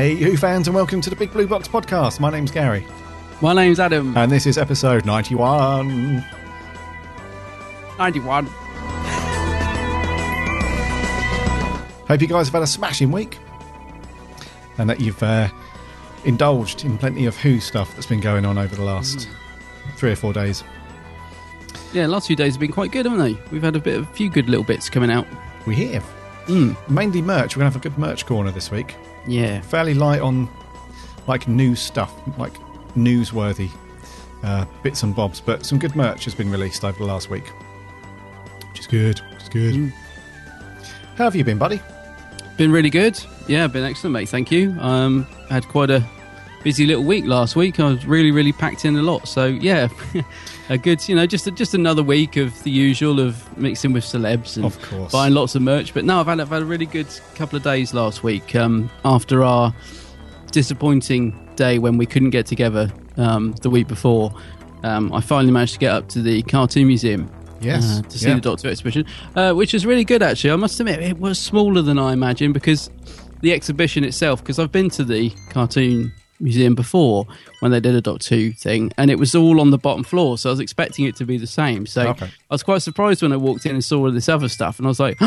Hey, Who fans, and welcome to the Big Blue Box podcast. My name's Gary, My name's Adam. and this is episode 91. 91. Hope you guys have had a smashing week and that you've uh, indulged in plenty of Who stuff that's been going on over the last three or four days. Yeah, last few days have been quite good, haven't they? We've had a bit, of a few good little bits coming out. We have. Mm. Mainly merch. We're going to have a good merch corner this week. Yeah. Fairly light on like news stuff, like newsworthy uh, bits and bobs, but some good merch has been released over the last week, which is good. Is good. Mm. How have you been, buddy? Been really good. Yeah, been excellent, mate. Thank you. Um, had quite a busy little week last week. I was really, really packed in a lot. So yeah, a good, you know, just just another week of the usual of mixing with celebs and Of course. buying lots of merch. But no, I've had, I've had a really good couple of days last week. Um, after our disappointing day when we couldn't get together um, the week before, um, I finally managed to get up to the Cartoon Museum. Yes. uh, to see Yeah. the Doctor exhibition, uh, which was really good actually. I must admit, it was smaller than I imagined because the exhibition itself. Because I've been to the Cartoon Museum before when they did a Doctor Who thing, and it was all on the bottom floor, so I was expecting it to be the same. So Okay. I was quite surprised when I walked in and saw all this other stuff, and I was like,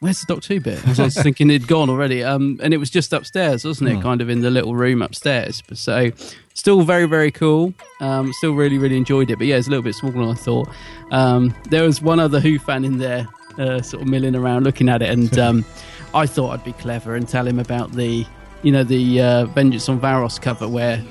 "Where's the Doctor Who bit?" I was, I was thinking it'd gone already, um, and it was just upstairs, wasn't it? Kind of in the little room upstairs. But so, still very very cool. Um, still really really enjoyed it. But yeah, it's a little bit smaller than I thought. Um, there was one other Who fan in there, uh, sort of milling around looking at it, and um, I thought I'd be clever and tell him about the, you know, the uh, Vengeance on Varos cover where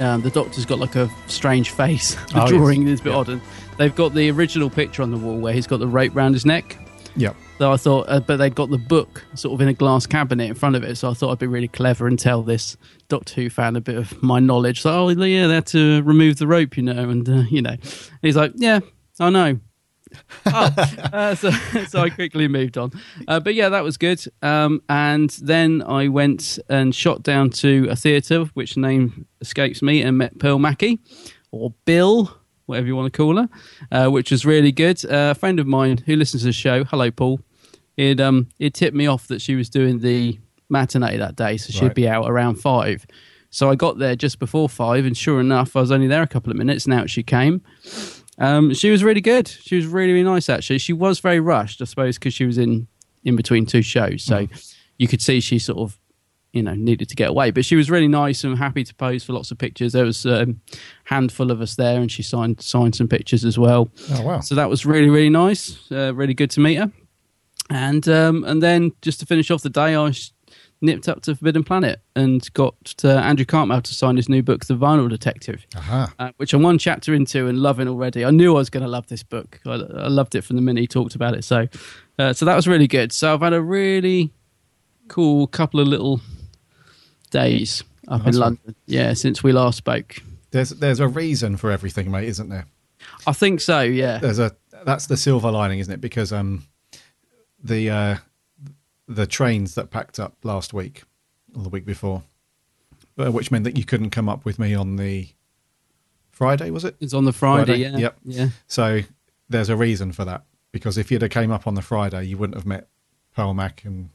um, the Doctor's got like a strange face. the Oh, yes. drawing is a bit Yeah. odd, and they've got the original picture on the wall where he's got the rope round his neck. Yeah. So I thought, uh, but they'd got the book sort of in a glass cabinet in front of it. So I thought I'd be really clever and tell this Doctor Who fan a bit of my knowledge. So, oh, yeah, they had to remove the rope, you know. And, uh, you know, he's like, yeah, I know. oh, uh, so, so I quickly moved on. Uh, but yeah, that was good. Um, and then I went and shot down to a theatre, which name escapes me, and met Pearl Mackie, or Bill, whatever you want to call her, uh, which was really good. Uh, a friend of mine who listens to the show, hello, Paul, it um it tipped me off that she was doing the matinee that day, so she'd Right. be out around five. So I got there just before five, and sure enough, I was only there a couple of minutes. And out she came. Um, she was really good. She was really, really nice. Actually, she was very rushed, I suppose, because she was in in between two shows. So you could see she sort of, you know, needed to get away. But she was really nice and happy to pose for lots of pictures. There was a handful of us there, and she signed signed some pictures as well. Oh, wow. So that was really, really nice. Uh, really good to meet her. And um, and then just to finish off the day, I nipped up to Forbidden Planet and got uh, Andrew Cartmel to sign his new book, The Vinyl Detective, Aha. uh, which I'm one chapter into and loving already. I knew I was going to love this book. I, I loved it from the minute he talked about it. So uh, so that was really good. So I've had a really cool couple of little days up Nice in one. London. Yeah, since we last spoke. There's there's a reason for everything, mate, isn't there? I think so. Yeah. There's a that's the silver lining, isn't it? Because um, the uh, the trains that packed up last week or the week before, uh, which meant that you couldn't come up with me on the Friday, was it? It's on the Friday. Friday, Yeah. yep. Yeah. So there's a reason for that because if you'd have came up on the Friday, you wouldn't have met Pearl Mac and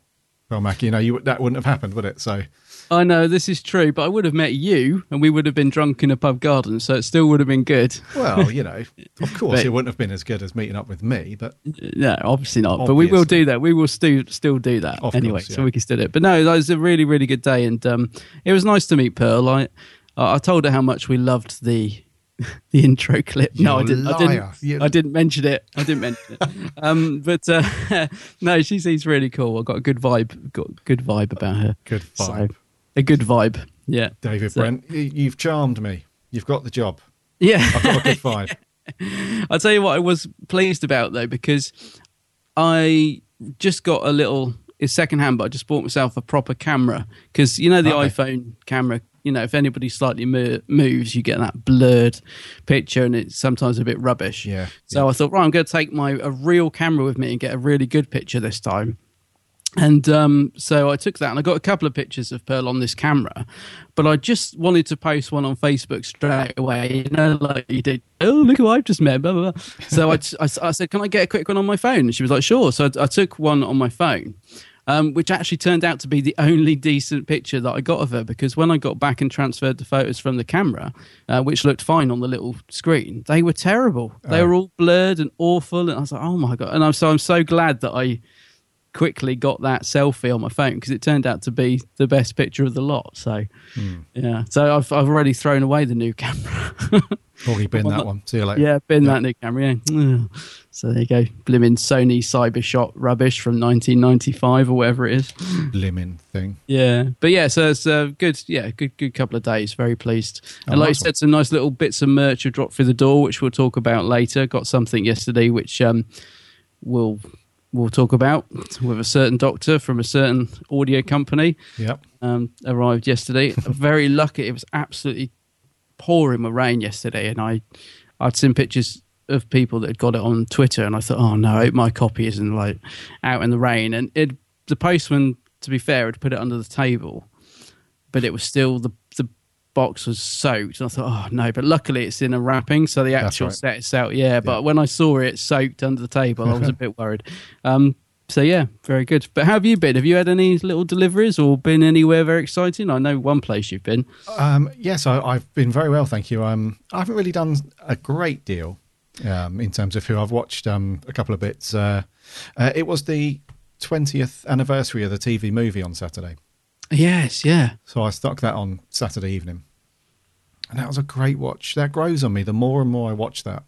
Pearl Mac. You know, you that wouldn't have happened, would it? So I know this is true, but I would have met you, and we would have been drunk in a pub garden, so it still would have been good. well, you know, of course, But- it wouldn't have been as good as meeting up with me, but No, obviously not. But we will do that. We will still still do that Of anyway. course, So we can still do it. But no, that was a really really good day, and um, it was nice to meet Pearl. I I told her how much we loved the the intro clip. no, I didn't. I didn't. I didn't mention it. I didn't mention it. Um, but uh, no, she seems really cool. I got a good vibe. Got good vibe about her. good So, vibe. A good vibe. Yeah, David So- Brent, you've charmed me. You've got the job. Yeah. I've got a good vibe. I'll tell you what I was pleased about though, because I just got a little it's secondhand, but I just bought myself a proper camera because you know the Okay. iPhone camera. You know, if anybody slightly mo- moves, you get that blurred picture, and it's sometimes a bit rubbish. Yeah, So I thought, right, I'm going to take my a real camera with me and get a really good picture this time. And um, so I took that and I got a couple of pictures of Pearl on this camera, but I just wanted to post one on Facebook straight away, you know, like you did. Oh, look who I've just met, blah, blah, blah. So I, I, I said, Can I get a quick one on my phone? And she was like, Sure. So I, I took one on my phone, um, which actually turned out to be the only decent picture that I got of her because when I got back and transferred the photos from the camera, uh, which looked fine on the little screen, they were terrible. They were all blurred and awful. And I was like, Oh my God. And I'm so, I'm so glad that I quickly got that selfie on my phone because it turned out to be the best picture of the lot. So, yeah. So I've I've already thrown away the new camera. Already been that one. See you later. yeah, been that new camera. Yeah. So there you go, blimmin' Sony CyberShot rubbish from 1995 or whatever it is. Blimmin' thing. Yeah, but yeah, so it's a good, yeah, good, good couple of days. Very pleased. Oh, and like nice you said, some nice little bits of merch have dropped through the door, which we'll talk about later. Got something yesterday, which um, we'll we'll talk about with a certain doctor from a certain audio company. Yep. Um, arrived yesterday. Very lucky. It was absolutely pouring with rain yesterday, and I I'd seen pictures of people that had got it on Twitter, and I thought, oh no, my copy isn't like out in the rain. And it the postman, to be fair, had put it under the table, but it was still the the box was soaked. And I thought, oh no, but luckily it's in a wrapping, so the actual right. set itself, yeah. But when I saw it soaked under the table, I was a bit worried. Um, so yeah, very good. But how have you been? Have you had any little deliveries or been anywhere very exciting? I know one place you've been. Um, yes, I, I've been very well, thank you. Um, I haven't really done a great deal um, in terms of who I've watched. Um, a couple of bits. Uh, uh, it was the 20th anniversary of the TV movie on Saturday, Yes, yeah. so I stuck that on Saturday evening, and that was a great watch. That grows on me the more and more I watch that.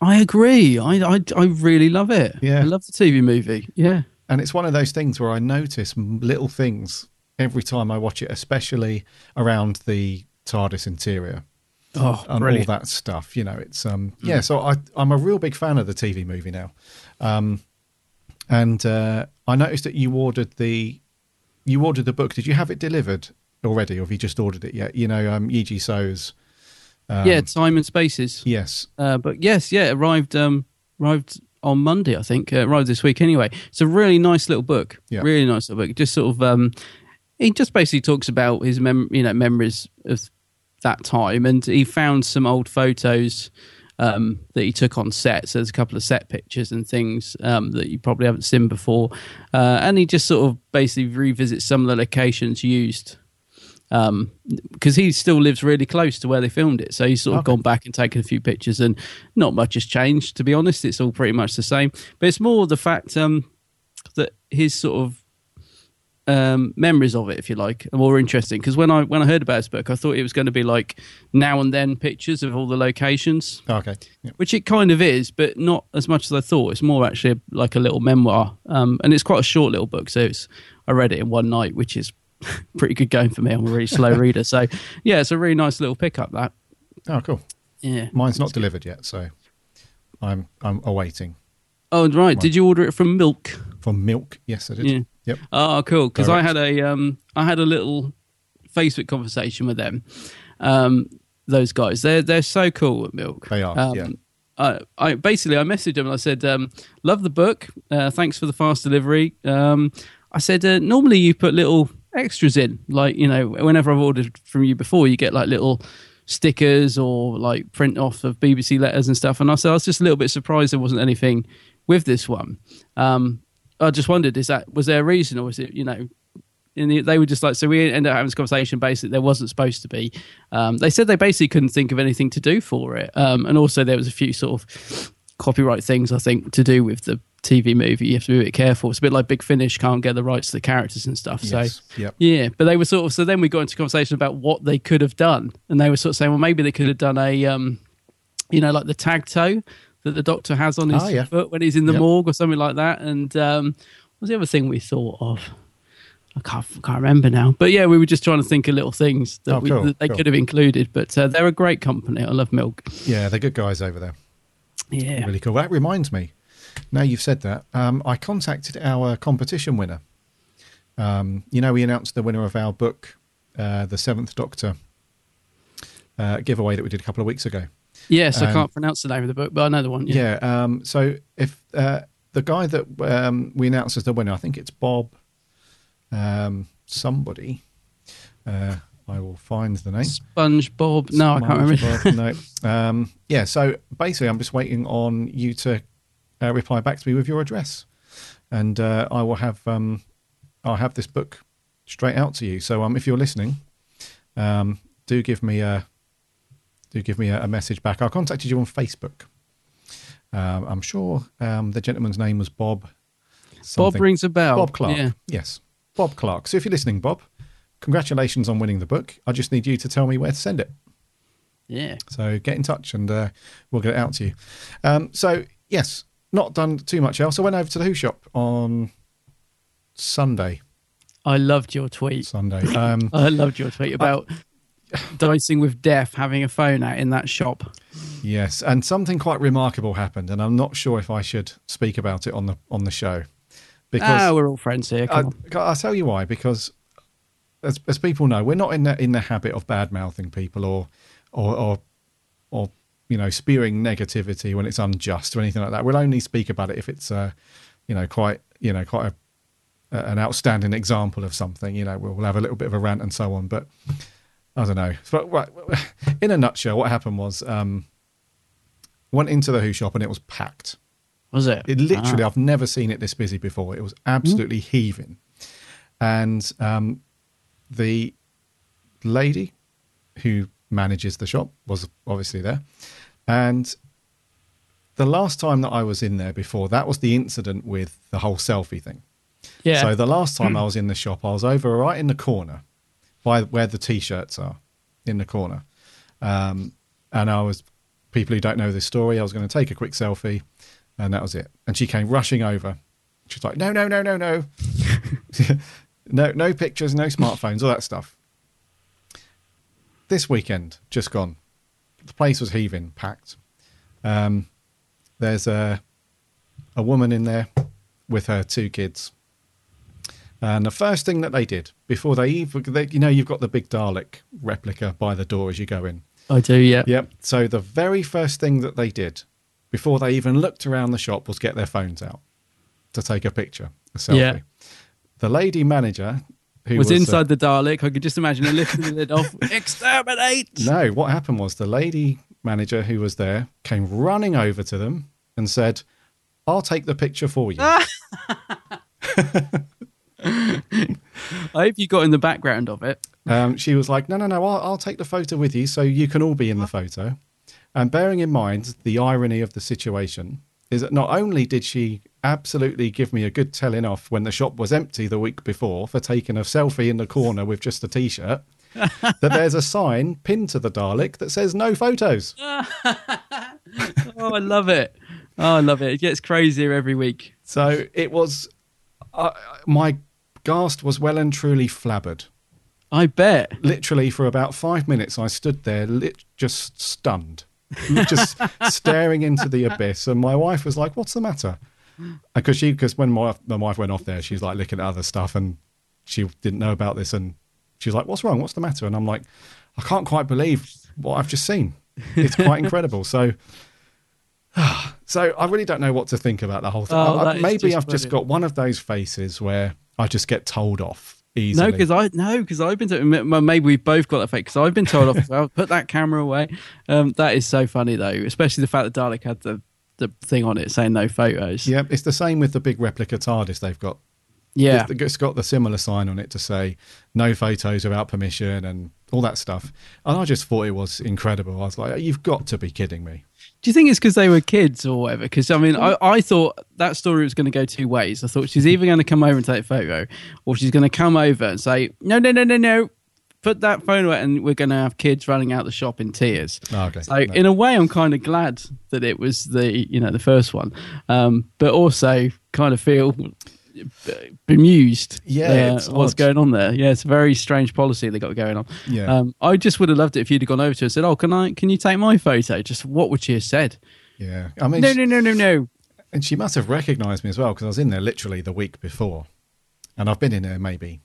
I agree. I, I I really love it. Yeah. I love the TV movie. Yeah. And it's one of those things where I notice little things every time I watch it, especially around the TARDIS interior. Oh, and all that stuff. You know, it's um yeah. So I I'm a real big fan of the TV movie now, um, and uh, I noticed that you ordered the you ordered the book. Did you have it delivered already, or have you just ordered it yet? You know, um, Yi So's. Um, yeah, time and spaces. Yes. Uh, but yes, yeah, arrived um arrived on Monday, I think. Uh, arrived this week anyway. It's a really nice little book. Yeah. Really nice little book. Just sort of um he just basically talks about his mem- you know memories of that time and he found some old photos um, that he took on set. So there's a couple of set pictures and things um, that you probably haven't seen before. Uh, and he just sort of basically revisits some of the locations used because he still lives really close to where they filmed it. So he's sort of Okay. gone back and taken a few pictures, and not much has changed, to be honest. It's all pretty much the same. But it's more the fact um, that his sort of um, memories of it, if you like, are more interesting. Because when I when I heard about this book, I thought it was going to be like now and then pictures of all the locations, Oh, okay. Yeah. which it kind of is, but not as much as I thought. It's more actually like a little memoir, um, and it's quite a short little book. So it's I read it in one night, which is pretty good going for me. I'm a really slow reader, so yeah, it's a really nice little pickup. That Oh, cool. yeah. Mine's not delivered yet, so I'm I'm awaiting Oh right, did you order it from Milk? from Milk. Yes, I did. Yeah. Yep. Oh, cool. Because I had a um, I had a little Facebook conversation with them. Um, those guys, they're they're so cool at Milk. They are, Um, yeah. I, I basically I messaged them and I said, um, "Love the book. Uh, thanks for the fast delivery." Um, I said, uh, "Normally you put little extras in, like you know, whenever I've ordered from you before, you get like little." stickers or like print off of BBC letters and stuff. And I said I was just a little bit surprised there wasn't anything with this one. Um, I just wondered, is that was there a reason, or was it you know? And the- they were just like, so we ended up having this conversation. Basically, there wasn't supposed to be. Um, they said they basically couldn't think of anything to do for it, um, and also there was a few sort of copyright things I think to do with the TV movie. You have to be a bit careful. It's a bit like Big Finish can't get the rights to the characters and stuff. Yes. So Yep. yeah, but they were sort of so then we got into conversation about what they could have done, and they were sort of saying, well, maybe they could have done a, um, you know, like the tag toe that the doctor has on his Ah, yeah. foot when he's in the Yep. morgue or something like that. And um, what was the other thing we thought of? I can't, can't remember now. But yeah, we were just trying to think of little things that, Oh, we, cool, that they cool. could have included. But uh, they're a great company. I love Milk. Yeah, they're good guys over there. Yeah. Really cool. That reminds me. Now you've said that, um, I contacted our competition winner. Um, you know, we announced the winner of our book, uh, The Seventh Doctor uh, giveaway that we did a couple of weeks ago. Yes, I Um, can't pronounce the name of the book, but I know the one. Yeah. Yeah. um, so if uh, the guy that um, we announced as the winner, I think it's Bob um, somebody. I will find the name. SpongeBob. No, I can't remember. SpongeBob, no. Um, yeah. So basically, I'm just waiting on you to uh, reply back to me with your address, and uh, I will have um, I'll have this book straight out to you. So um, if you're listening, um, do give me a do give me a, a message back. I contacted you on Facebook. Um, I'm sure um, the gentleman's name was Bob. Bob rings a bell. Bob Clark. Yeah. Yes, Bob Clark. So if you're listening, Bob, congratulations on winning the book. I just need you to tell me where to send it. Yeah. So get in touch and uh, we'll get it out to you. Um, so yes, not done too much else. I went over to the Who shop on Sunday. I loved your tweet. Sunday. Um, I loved your tweet about dicing with death, having a phone out in that shop. yes, and something quite remarkable happened, and I'm not sure if I should speak about it on the on the show because ah, we're all friends here. I, on. I'll tell you why. Because as, as people know, we're not in the in the habit of bad mouthing people or or or or you know spewing negativity when it's unjust or anything like that. We'll only speak about it if it's uh, you know quite you know quite a, an outstanding example of something. You know, we'll, we'll have a little bit of a rant and so on. But I don't know. But right, in a nutshell, what happened was um, went into the Who shop and it was packed. Was it? It literally, Ah. I've never seen it this busy before. It was absolutely heaving. And um, the lady who manages the shop was obviously there. And the last time that I was in there before, that was the incident with the whole selfie thing. Yeah. So the last time I was in the shop, I was over right in the corner by where the t-shirts are in the corner. Um, and I was, people who don't know this story, I was going to take a quick selfie and that was it. And she came rushing over. She's like, no, no, no, no, no. no, no pictures, no smartphones, all that stuff. This weekend, just gone. The place was heaving, packed. Um, there's a, a woman in there with her two kids. And the first thing that they did before they even, they, you know, you've got the big Dalek replica by the door as you go in. I do, yeah. Yep. So the very first thing that they did before they even looked around the shop was get their phones out to take a picture, a selfie. Yeah. The lady manager who Was, was, uh, inside the Dalek. I could just imagine her lifting the lid off. Exterminate! no, what happened was the lady manager who was there came running over to them and said, "I'll take the picture for you." I hope you got in the background of it. Um, she was like, "No, no, no, I'll, I'll take the photo with you, so you can all be in the photo." And bearing in mind the irony of the situation is that not only did she absolutely give me a good telling off when the shop was empty the week before for taking a selfie in the corner with just a t-shirt, that there's a sign pinned to the Dalek that says "No photos." Oh, I love it. Oh, I love it. It gets crazier every week. So it was, uh, my ghast was well and truly flabbered. I bet. literally for about five minutes i stood there lit- just stunned just staring into the abyss and my wife was like what's the matter because she because when my, my wife went off there she's like looking at other stuff and she didn't know about this and she was like what's wrong what's the matter and i'm like i can't quite believe what i've just seen it's quite incredible so so i really don't know what to think about the whole thing Oh, I- I- that is maybe just i've just got one of those faces where i just get told off easily No, because I no, because I've been. To, well, maybe we've both got that fake. Because I've been told off. as well, Put that camera away. Um, that is so funny though, especially the fact that Dalek had the the thing on it saying no photos. Yeah, it's the same with the big replica TARDIS they've got. yeah. It's- it's got the similar sign on it to say no photos without permission and all that stuff. And I just thought it was incredible. I was like, you've got to be kidding me. Do you think it's because they were kids or whatever? Because I mean, I, I thought that story was going to go two ways. I thought she's either going to come over and take a photo, or she's going to come over and say, "No, no, no, no, no, put that phone away," and we're going to have kids running out the shop in tears. Oh, okay. So No. in a way, I'm kind of glad that it was the you know the first one, um, but also kind of feel bemused. Yeah, uh, what's odd. going on there? Yeah, it's a very strange policy they got going on. Yeah. um, I just would have loved it if you'd have gone over to her and said, "Oh, can I? Can you take my photo?" Just what would she have said? Yeah. I mean, No, no, no, no, no. and she must have recognized me as well because I was in there literally the week before. and I've been in there maybe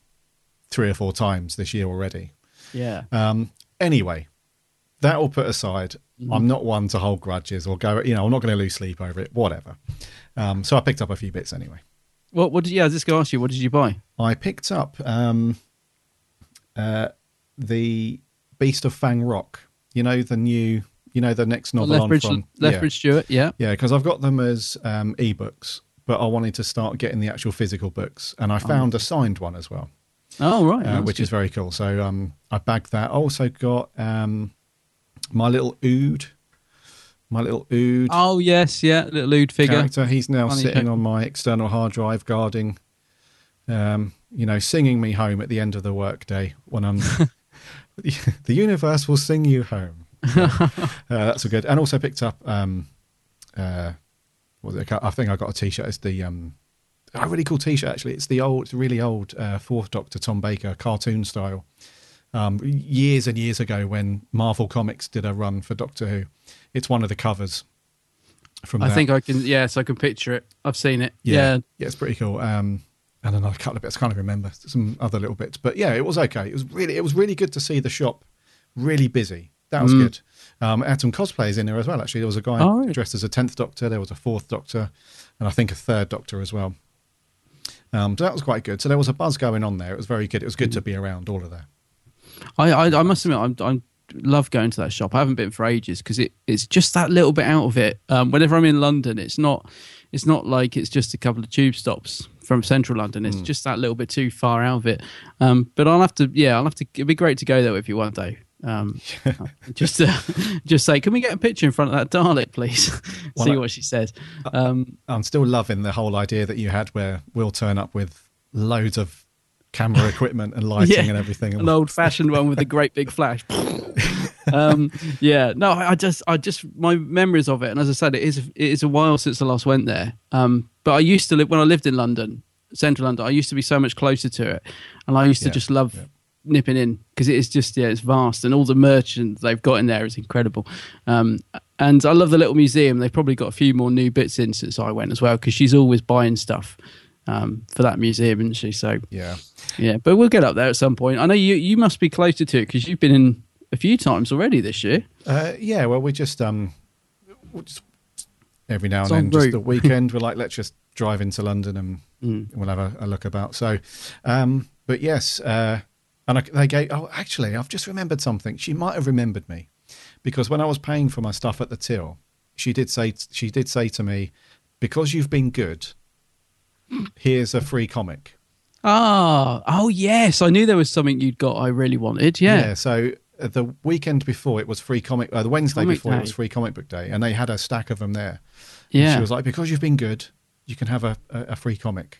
three or four times this year already. Yeah. Um, anyway, that all put aside, I'm not one to hold grudges or go. You know, I'm not going to lose sleep over it. Whatever. Um, so I picked up a few bits anyway. what? What did? Yeah, I was just going to ask you. What did you buy? I picked up um, uh, the Beast of Fang Rock. You know the new. You know the next novel on Lethbridge, from Lethbridge Stewart. Yeah. Yeah, because I've got them as um, ebooks, but I wanted to start getting the actual physical books, and I found a signed one as well, Oh right. uh, which good. is very cool. So um, I bagged that. I also got um, my little Ood, my little Ood Oh yes, yeah, little Ood figure. character. He's now Funny sitting on my external hard drive, guarding, um, you know, singing me home at the end of the workday when I'm. the universe will sing you home. uh, that's a good. And also picked up. Um, uh, was it? I think I got a T-shirt. It's the um, a really cool T-shirt actually. It's the old, it's really old uh, Fourth Doctor Tom Baker cartoon style. Um, years and years ago, when Marvel Comics did a run for Doctor Who, it's one of the covers. From I that. think I can. Yes, I can picture it. I've seen it. yeah, Yeah. yeah, it's pretty cool. Um, and another couple of bits, I can't remember some other little bits, but yeah, it was okay. It was really, it was really good to see the shop really busy. That was good. Um, I had some cosplays in there as well. Actually, there was a guy Mm. Oh, dressed as a tenth Doctor. There was a fourth Doctor, and I think a third Doctor as well. Um, so that was quite good. So there was a buzz going on there. It was very good. It was good Mm. to be around all of that. I, I, I must admit, I'm, I'm love going to that shop. I haven't been for ages because it, it's just that little bit out of it. Um, whenever I'm in London, it's not, it's not like it's just a couple of tube stops from central London. It's just that little bit too far out of it. Um, but I'll have to, yeah, I'll have to. It'd be great to go there with you one day. Um, just, uh, just say, can we get a picture in front of that Dalek, please? See I- what she says. Um, I'm still loving the whole idea that you had where we'll turn up with loads of camera equipment and lighting Yeah, and everything. an old fashioned one with a great big flash. um, yeah, no, I just, I just, my memories of it, and as I said, it is, it is a while since I last went there. Um, but I used to live when I lived in London, central London. I used to be so much closer to it, and I used to Yeah, just love yeah. Nipping in because it is just, yeah, it's vast, and all the merchant they've got in there is incredible. Um, and I love the little museum. They've probably got a few more new bits in since I went as well because she's always buying stuff. Um, for that museum, isn't she? So Yeah. yeah, but we'll get up there at some point. I know you you must be closer to it because you've been in a few times already this year. Uh, yeah, well, we just um, just, every now and then, just the weekend, we're like, let's just drive into London and Mm. we'll have a, a look about. So, um, but yes, uh, and I, they gave. Oh, actually, I've just remembered something. She might have remembered me because when I was paying for my stuff at the till, she did say she did say to me, because you've been good, here's a free comic. Ah, oh yes, I knew there was something you'd got. I really wanted. Yeah, Yeah. so uh, the weekend before it was free comic. Uh, the Wednesday Comic before it was free comic book day, and they had a stack of them there. yeah. And she was like, because you've been good, you can have a, a, a free comic.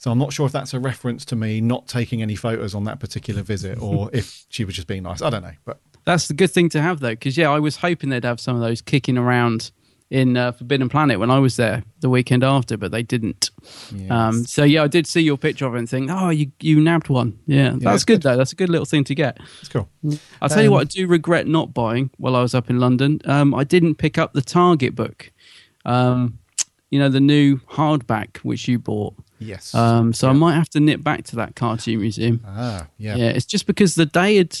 So I'm not sure if that's a reference to me not taking any photos on that particular visit, or if she was just being nice. I don't know, but That's the good thing to have though, because yeah, I was hoping they'd have some of those kicking around in uh, Forbidden Planet when I was there the weekend after, but they didn't. Um, so yeah, I did see your picture of it and think, oh, you you nabbed one. Yeah, that's it's good though. That's a good little thing to get. it's cool. I'll tell you Um, what, I do regret not buying while I was up in London. Um, I didn't pick up the Target book. Um, you know, the new hardback which you bought. Yes. Um, so I might have to nip back to that cartoon museum. Ah, yeah. Yeah. it's just because the day had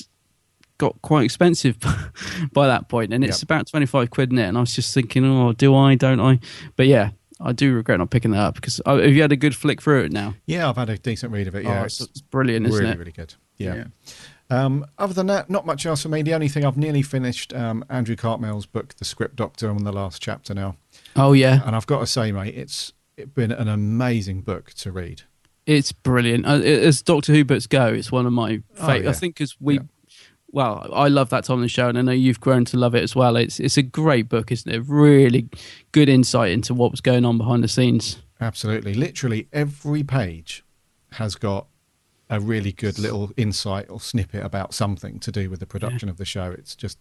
got quite expensive by that point, and it's Yep. about twenty five quid in it. And I was just thinking, oh, do I? Don't I? But yeah, I do regret not picking that up because uh, have you had a good flick through it now? Yeah, I've had a decent read of it. Yeah, oh, it's, it's brilliant, isn't really, it? really good. Yeah. Um, other than that, not much else for me. The only thing I've nearly finished um, Andrew Cartmel's book, The Script Doctor. On the last chapter now, Oh yeah, and I've got to say, mate, it's been an amazing book to read. It's brilliant. Uh, as Doctor Who books go, it's one of my Oh, yeah. I think because we, Yeah. well, I love that time of the show, and I know you've grown to love it as well. It's it's a great book, isn't it? Really good insight into what was going on behind the scenes. Absolutely. Literally every page has got a really good little insight or snippet about something to do with the production of the show. It's just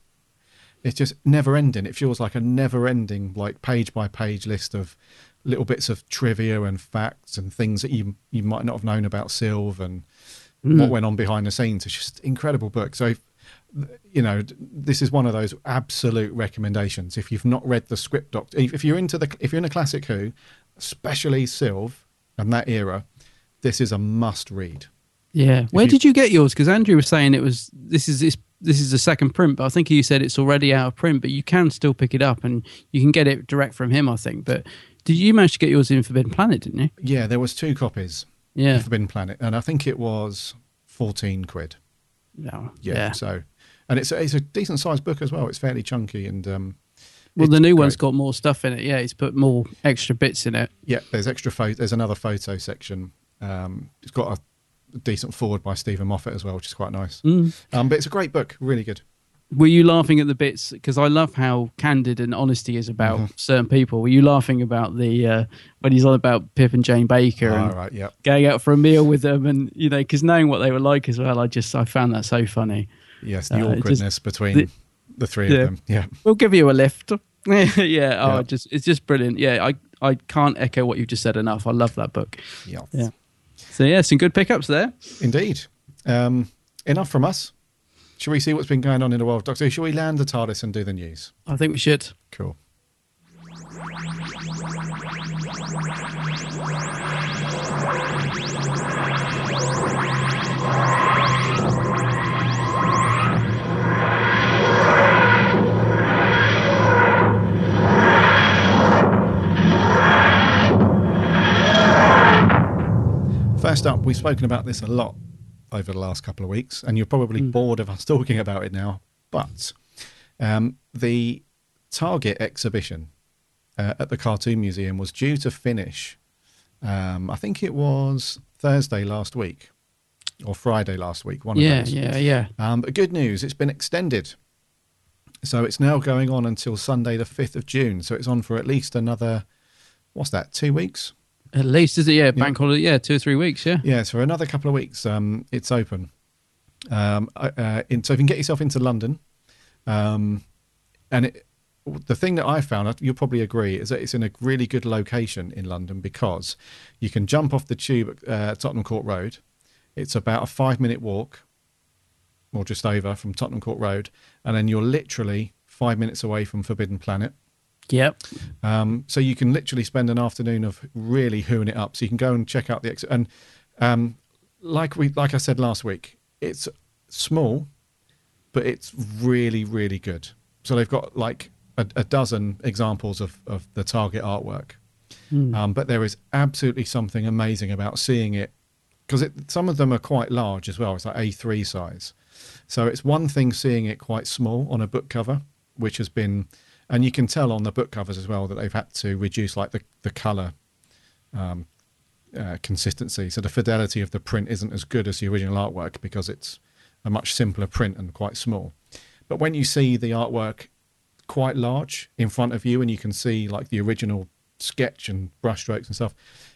it's just never ending. It feels like a never ending like page by page list of little bits of trivia and facts and things that you you might not have known about Sylv and hmm. what went on behind the scenes. It's just incredible book. So you know, this is one of those absolute recommendations. If you've not read the script doc, if if you're into the, if you're in a classic Who, especially Sylv and that era, this is a must read. Yeah. Where you- did you get yours? Because Andrew was saying it was this is this this is the second print, but I think you said it's already out of print, but you can still pick it up and you can get it direct from him. I think. But did you manage to get yours in Forbidden Planet? Didn't you? Yeah, there was two copies Yeah. Forbidden Planet, and I think it was fourteen quid. No. Yeah, Yeah. so and it's a, it's a decent sized book as well. It's fairly chunky and um, Well, the new great. one's got more stuff in it. Yeah, he's put more extra bits in it. Yeah, there's extra photo. There's another photo section. Um, it's got a decent forward by Steven Moffat as well, which is quite nice. Mm. Um, but it's a great book, really good. Were you laughing at the bits? Because I love how candid and honest he is about certain people. Were you laughing about the uh, when he's on about Pip and Jane Baker All and right, yeah, going out for a meal with them, and you know, because knowing what they were like as well, I just I found that so funny. yes, the Uh, it just- awkwardness between the- the, three yeah. of them. Yeah, We'll give you a lift. yeah, oh, Yeah. just it's just brilliant. Yeah, I I can't echo what you've just said enough. I love that book. yeah, Yeah. So yeah, some good pickups there. indeed. Um, enough from us. Shall we see what's been going on in the world, Doctor? Who? Shall we land the TARDIS and do the news? I think we should. Cool. First up, we've spoken about this a lot over the last couple of weeks, and you're probably bored of us talking about it now. But um, the Target exhibition uh, at the Cartoon Museum was due to finish, um, I think it was Thursday last week or Friday last week. One Yeah, of those. yeah, yeah. Um, but good news, it's been extended. So it's now going on until Sunday, the 5th of June. So it's on for at least another, what's that, two weeks? At least is it? Yeah, bank holiday. Yeah, two or three weeks. Yeah. Yeah, so for another couple of weeks, um, it's open. Um, uh, in, so if you can get yourself into London, um, and it, the thing that I found, you'll probably agree, is that it's in a really good location in London because you can jump off the tube at uh, Tottenham Court Road. It's about a five minute walk, or just over from Tottenham Court Road, and then you're literally five minutes away from Forbidden Planet. Yep. Um, so you can literally spend an afternoon of really hooing it up. So you can go and check out the ex- and um, like we like I said last week, it's small, but it's really really good. So they've got like a, a dozen examples of of the target artwork, um, but there is absolutely something amazing about seeing it because some of them are quite large as well. It's like A3 size. So it's one thing seeing it quite small on a book cover, which has been, and you can tell on the book covers as well that they've had to reduce like the the color um, uh, consistency. So the fidelity of the print isn't as good as the original artwork because it's a much simpler print and quite small. But when you see the artwork quite large in front of you and you can see like the original sketch and brushstrokes and stuff,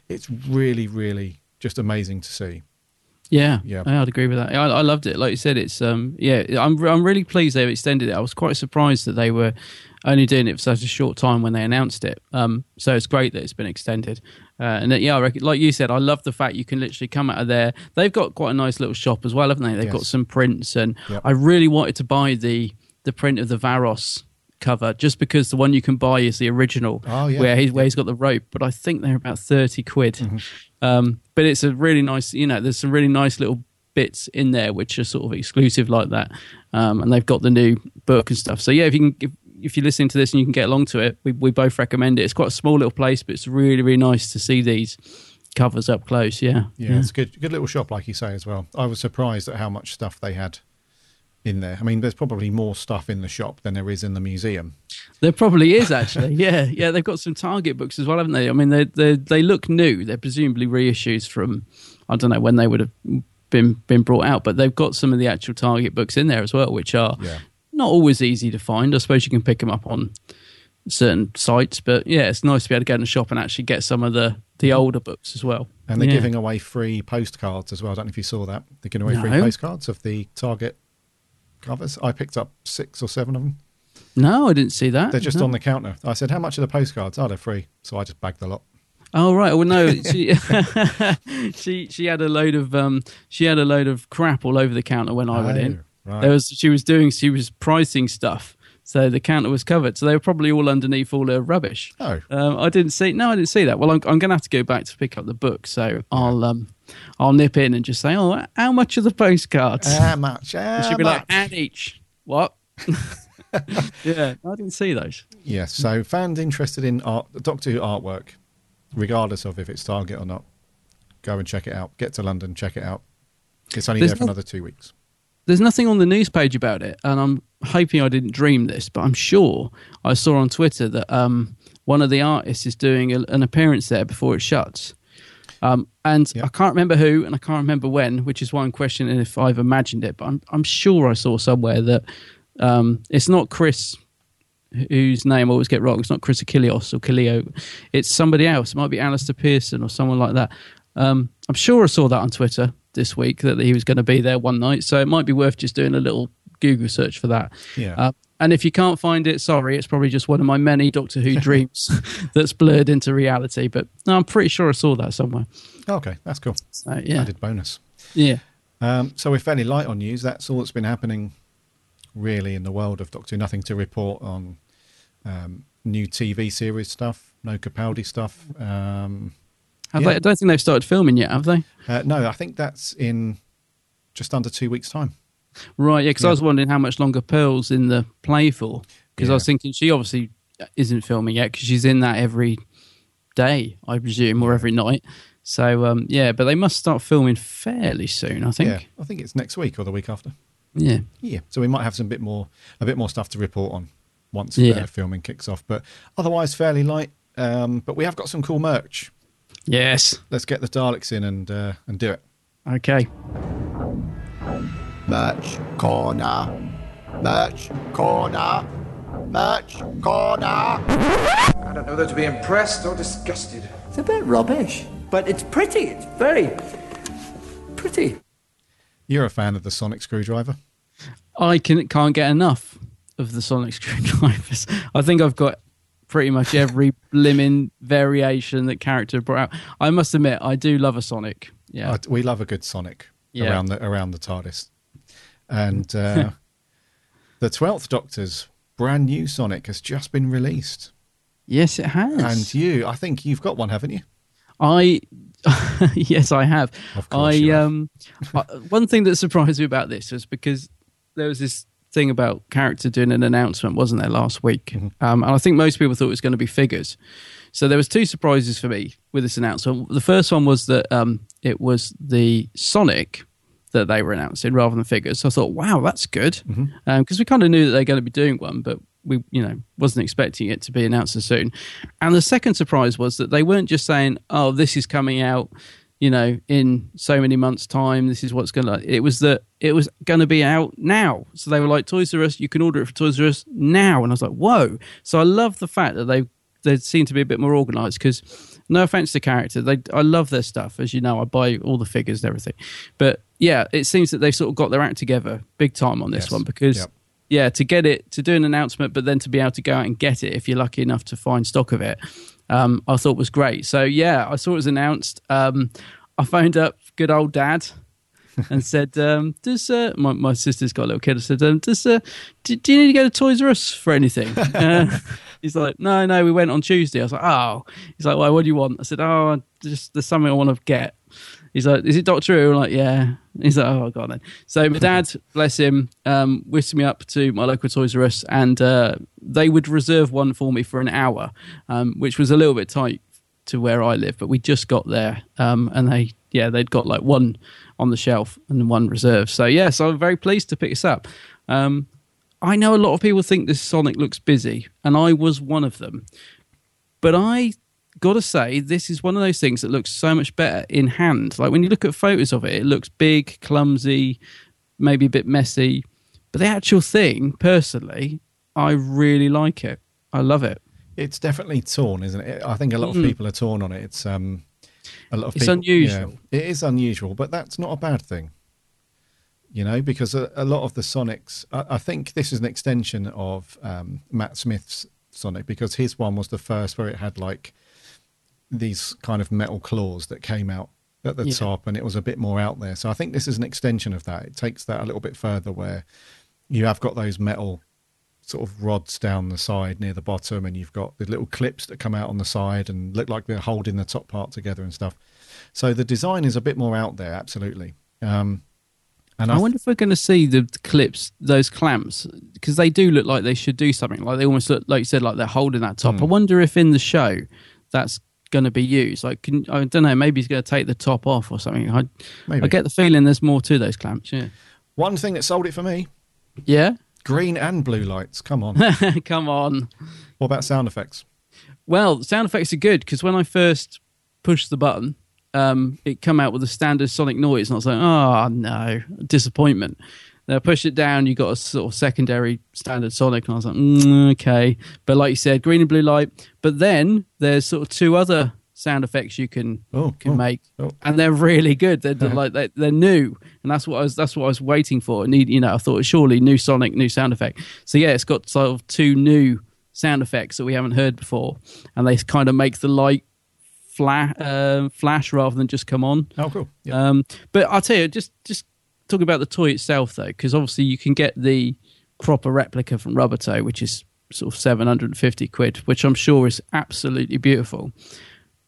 it's really, really just amazing to see. Yeah, Yeah. I'd agree with that. I, I loved it. Like you said, it's um, yeah. I'm I'm really pleased they've extended it. I was quite surprised that they were only doing it for such a short time when they announced it. Um, so it's great that it's been extended. Uh, and that, yeah, reckon, like you said, I love the fact you can literally come out of there. They've got quite a nice little shop as well, haven't they? They've got some prints, and Yep. I really wanted to buy the the print of the Varos cover just because the one you can buy is the original Oh, yeah. where he's where he's got the rope but i think they're about 30 quid. Mm-hmm. um but it's a really nice you know there's some really nice little bits in there which are sort of exclusive like that um and they've got the new book and stuff. So yeah if you can if, if you're listening to this and you can get along to it we, we both recommend it. It's quite a small little place but it's really really nice to see these covers up close. Yeah. Yeah, it's a good, good little shop, like you say as well. I was surprised at how much stuff they had in there. I mean, there's probably more stuff in the shop than there is in the museum. There probably is actually. Yeah, yeah. They've got some Target books as well, haven't they? I mean, they they they look new. They're presumably reissues from I don't know when they would have been been brought out, but they've got some of the actual Target books in there as well, which are Yeah. not always easy to find. I suppose you can pick them up on certain sites, but yeah, it's nice to be able to go in the shop and actually get some of the the mm-hmm. older books as well. And they're Yeah. giving away free postcards as well. I don't know if you saw that. They're giving away free postcards of the Target covers. I picked up six or seven of them. No, I didn't see that. They're just No. on the counter. I said, "How much are the postcards?" Oh, they're free. So I just bagged the lot. Oh right. Well, no, she she she had a load of um she had a load of crap all over the counter when I went Oh, in. right. There was she was doing she was pricing stuff So the counter was covered. So they were probably all underneath all the rubbish. Oh. Um, I didn't see. No, I didn't see that. Well, I'm, I'm going to have to go back to pick up the book. So I'll um, I'll nip in and just say, oh, how much are the postcards? How much? How She'll be like, much? and each. What? yeah, I didn't see those. Yes. So fans interested in art, Doctor Who artwork, regardless of if it's Target or not, go and check it out. Get to London, check it out. It's only There's there for no- another two weeks. There's nothing on the news page about it, and I'm hoping I didn't dream this, but I'm sure I saw on Twitter that um, one of the artists is doing a, an appearance there before it shuts. Um, and Yeah. I can't remember who, and I can't remember when, which is why I'm questioning if I've imagined it. But I'm, I'm sure I saw somewhere that um, it's not Chris, whose name I always get wrong. It's not Chris Achilleos or Kilio. It's somebody else. It might be Alister Pearson or someone like that. Um, I'm sure I saw that on Twitter this week that he was going to be there one night. So it might be worth just doing a little Google search for that. Yeah. Uh, and if you can't find it, sorry, it's probably just one of my many Doctor Who dreams that's blurred into reality. But no, I'm pretty sure I saw that somewhere. Okay, that's cool. So, yeah, Added bonus. yeah. Um, so we're fairly light on news. That's all that's been happening, really, in the world of Doctor. Who. Nothing to report on um, new TV series stuff. No Capaldi stuff. Um, Have Yeah. they, I don't think they've started filming yet, have they? uh, no, I think that's in just under two weeks' time. Right, yeah, because I was wondering how much longer Pearl's in the play for. Because I was thinking she obviously isn't filming yet because she's in that every day, I presume, or every night. So, um, yeah, but they must start filming fairly soon, I think. Yeah, I think it's next week or the week after. Yeah. Yeah, so we might have some bit more, a bit more stuff to report on once Yeah. uh, filming kicks off. But otherwise, fairly light. Um, but we have got some cool merch. Yes. Let's get the Daleks in and uh, and do it. Okay. Merch corner. Merch corner. Merch corner. I don't know whether to be impressed or disgusted. It's a bit rubbish, but it's pretty. It's very pretty. You're a fan of the Sonic screwdriver. I can, can't get enough of the sonic screwdrivers. I think I've got pretty much every blimmin' variation that Character brought out. I must admit, I do love a Sonic. Yeah. Uh, we love a good Sonic Yeah. around the around the TARDIS, and uh, the Twelfth Doctor's brand new Sonic has just been released. yes, it has. And you, I think you've got one, haven't you? I yes, I have. Of course I you have. um I- one thing that surprised me about this was because there was this thing about Character doing an announcement, wasn't there, last week? Mm-hmm. Um, and I think most people thought it was going to be figures. So there was two surprises for me with this announcement. The first one was that um, it was the Sonic that they were announcing rather than figures. So I thought, wow, that's good because Mm-hmm. we kind of knew that they're going to be doing one, but we, you know, wasn't expecting it to be announced so soon. And the second surprise was that they weren't just saying, "Oh, this is coming out." You know, in so many months' time, this is what's going to. It was that it was going to be out now. So they were like, Toys R Us, you can order it for Toys R Us now. And I was like, whoa. So I love the fact that they they seem to be a bit more organized because no offense to Character they i love their stuff as you know i buy all the figures and everything but yeah it seems that they've sort of got their act together big time on this Yes. one because Yep. yeah to get it to do an announcement but then to be able to go out and get it if you're lucky enough to find stock of it um, i thought was great so yeah i saw it was announced um, i phoned up good old dad and said, um, "Does uh, my my sister's got a little kid?" I said, um, "Does uh, do, do you need to go to Toys R Us for anything?" Uh, he's like, "No, no, we went on Tuesday." I was like, "Oh," he's like, "Well, what do you want?" I said, "Oh, just there's something I want to get." He's like, "Is it Doctor Who?" I'm like, "Yeah." He's like, "Oh, God." Then. So my dad, bless him, um, whisked me up to my local Toys R Us, and uh, they would reserve one for me for an hour, um, which was a little bit tight to where I live, but we just got there, um, and they, yeah, they'd got like one on the shelf and one reserved. So yeah, so I'm very pleased to pick this up. Um, I know a lot of people think this Sonic looks busy, and I was one of them, but I got to say this is one of those things that looks so much better in hand. Like when you look at photos of it, it looks big, clumsy, maybe a bit messy, but the actual thing, personally, I really like it. I love it. It's definitely torn, isn't it? I think a lot of people are torn on it. It's um, a lot of It's people, unusual. yeah, it is unusual, but that's not a bad thing. You know, because a, a lot of the Sonics, I, I think this is an extension of um, Matt Smith's Sonic because his one was the first where it had like these kind of metal claws that came out at the Yeah. top, and it was a bit more out there. So I think this is an extension of that. It takes that a little bit further, where you have got those metal sort of rods down the side near the bottom, and you've got the little clips that come out on the side and look like they're holding the top part together and stuff. So the design is a bit more out there, absolutely. Um, and I wonder if we're going to see the clips, those clamps, because they do look like they should do something. Like they almost look, like you said, like they're holding that top. Hmm. I wonder if in the show that's going to be used. Like, can, I don't know, maybe he's going to take the top off or something. I, Maybe. I get the feeling there's more to those clamps. Yeah. one thing that sold it for me: Yeah. green and blue lights. Come on. Come on. what about sound effects? Well, sound effects are good because when I first pushed the button, um, it come out with a standard sonic noise, and I was like, "Oh no, disappointment." Then I pushed it down, you got a sort of secondary standard sonic, and I was like, mm, "Okay." But like you said, green and blue light. But then there's sort of two other sound effects you can Oh, can oh, make, oh. and they're really good. They're, they're like they're, they're new, and that's what I was that's what I was waiting for. Need you know, I thought surely new sonic, new sound effect. So yeah, it's got sort of two new sound effects that we haven't heard before, and they kind of make the light flash uh, flash rather than just come on. Oh, cool. Yeah. Um, but I'll tell you, just just talk about the toy itself though, because obviously you can get the proper replica from Rubbertoe, which is sort of seven hundred and fifty quid, which I'm sure is absolutely beautiful.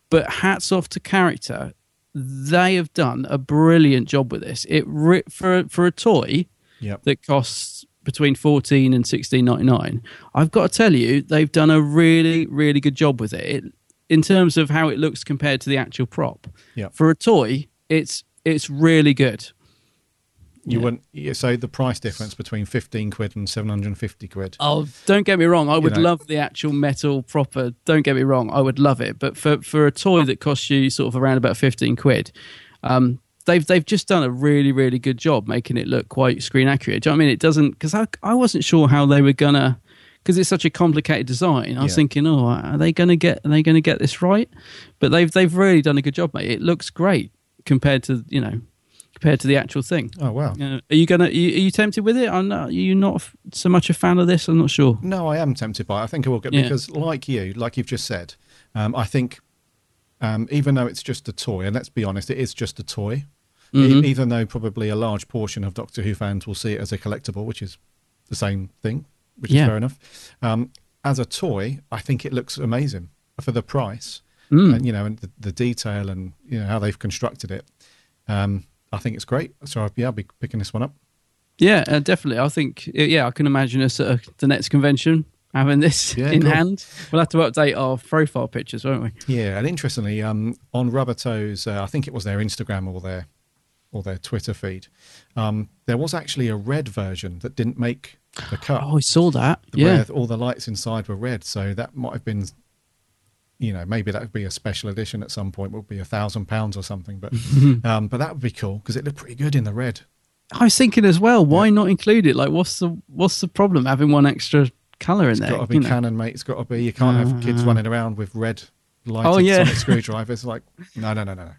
But hats off to Character, they have done a brilliant job with this. It for for a toy Yep. that costs between 14 and 16.99 i've got to tell you they've done a really really good job with it. it in terms of how it looks compared to the actual prop Yep. for a toy it's it's really good You Yeah. wouldn't. Yeah, so the price difference between fifteen quid and seven hundred and fifty quid. Oh, don't get me wrong. I would know. love the actual metal proper. Don't get me wrong. I would love it. But for, for a toy that costs you sort of around about 15 quid, um, they've, they've just done a really, really good job making it look quite screen accurate. Do you know what I mean? It doesn't, because I, I wasn't sure how they were going to, because it's such a complicated design. I was Yeah. thinking, oh, are they going to get, are they going to get this right? But they've, they've really done a good job, mate. It looks great compared to, you know, compared to the actual thing. Oh wow. Uh, are you gonna? Are you, are you tempted with it? I'm not. Are you not f- so much a fan of this? I'm not sure. No, I am tempted by it. I think I will get Yeah. because, like you, like you've just said, um, I think um, even though it's just a toy, and let's be honest, it is just a toy. E- Mhm. even though probably a large portion of Doctor Who fans will see it as a collectible, which is the same thing, which Yeah. is fair enough. Um, as a toy, I think it looks amazing for the price, Mm. and you know, and the, the detail, and you know how they've constructed it. Um, I think it's great. So yeah, I'll be picking this one up. Yeah, uh, definitely. I think. Yeah, I can imagine us at uh, the next convention having this Yeah, in cool. hand. We'll have to update our profile pictures, won't we? Yeah, and interestingly, um, on Rubbertoe's, uh, I think it was their Instagram or their or their Twitter feed, um, there was actually a red version that didn't make the cut. Oh, I saw that. Yeah. all the lights inside were red. So that might have been, you know, maybe that would be a special edition at some point. Would be a thousand pounds or something. But um, but that would be cool because it looked pretty good in the red. I was thinking as well. Why not include it? Like, what's the what's the problem having one extra color in It's there? got to be you know? canon, mate. It's got to be. You can't have kids Uh. running around with red lighted Oh, yeah. screwdrivers. Like, no, no, no, no, no.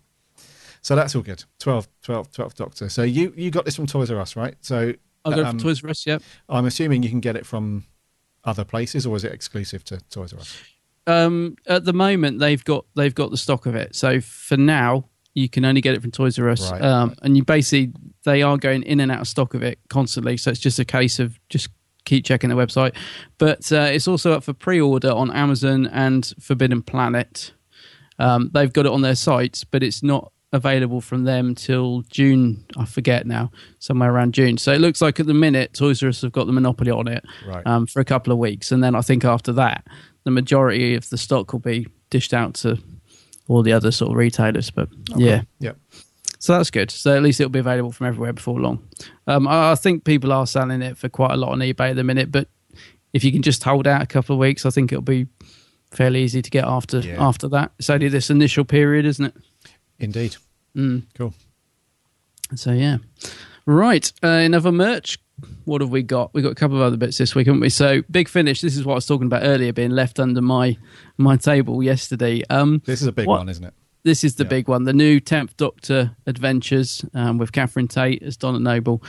So that's all good. 12, 12, 12 Doctor. So you you got this from Toys R Us, right? So I got um, from Toys R Us. Yep. I'm assuming you can get it from other places, or is it exclusive to Toys R Us? Um, at the moment, they've got they've got the stock of it. So for now, you can only get it from Toys R Us, Right, um, and you basically they are going in and out of stock of it constantly. So it's just a case of just keep checking the website. But uh, it's also up for pre-order on Amazon and Forbidden Planet. Um, they've got it on their sites, but it's not available from them till June. I forget now, somewhere around June. So it looks like at the minute Toys R Us have got the monopoly on it Right. um, for a couple of weeks, and then I think after that, the majority of the stock will be dished out to all the other sort of retailers. But yeah, Yeah. so that's good. So at least it'll be available from everywhere before long. Um, I, I think people are selling it for quite a lot on eBay at the minute, but if you can just hold out a couple of weeks, I think it'll be fairly easy to get after Yeah. after that. It's only this initial period, isn't it? Indeed. Mm. Cool. So yeah, right. Uh, in other merch, what have we got? We got a couple of other bits this week, haven't we? So big finish. This is what I was talking about earlier, being left under my my table yesterday. Um, This is a big What- one, isn't it? this is the Yeah. big one, the new Tenth Doctor Adventures um, with Catherine Tate as Donna Noble,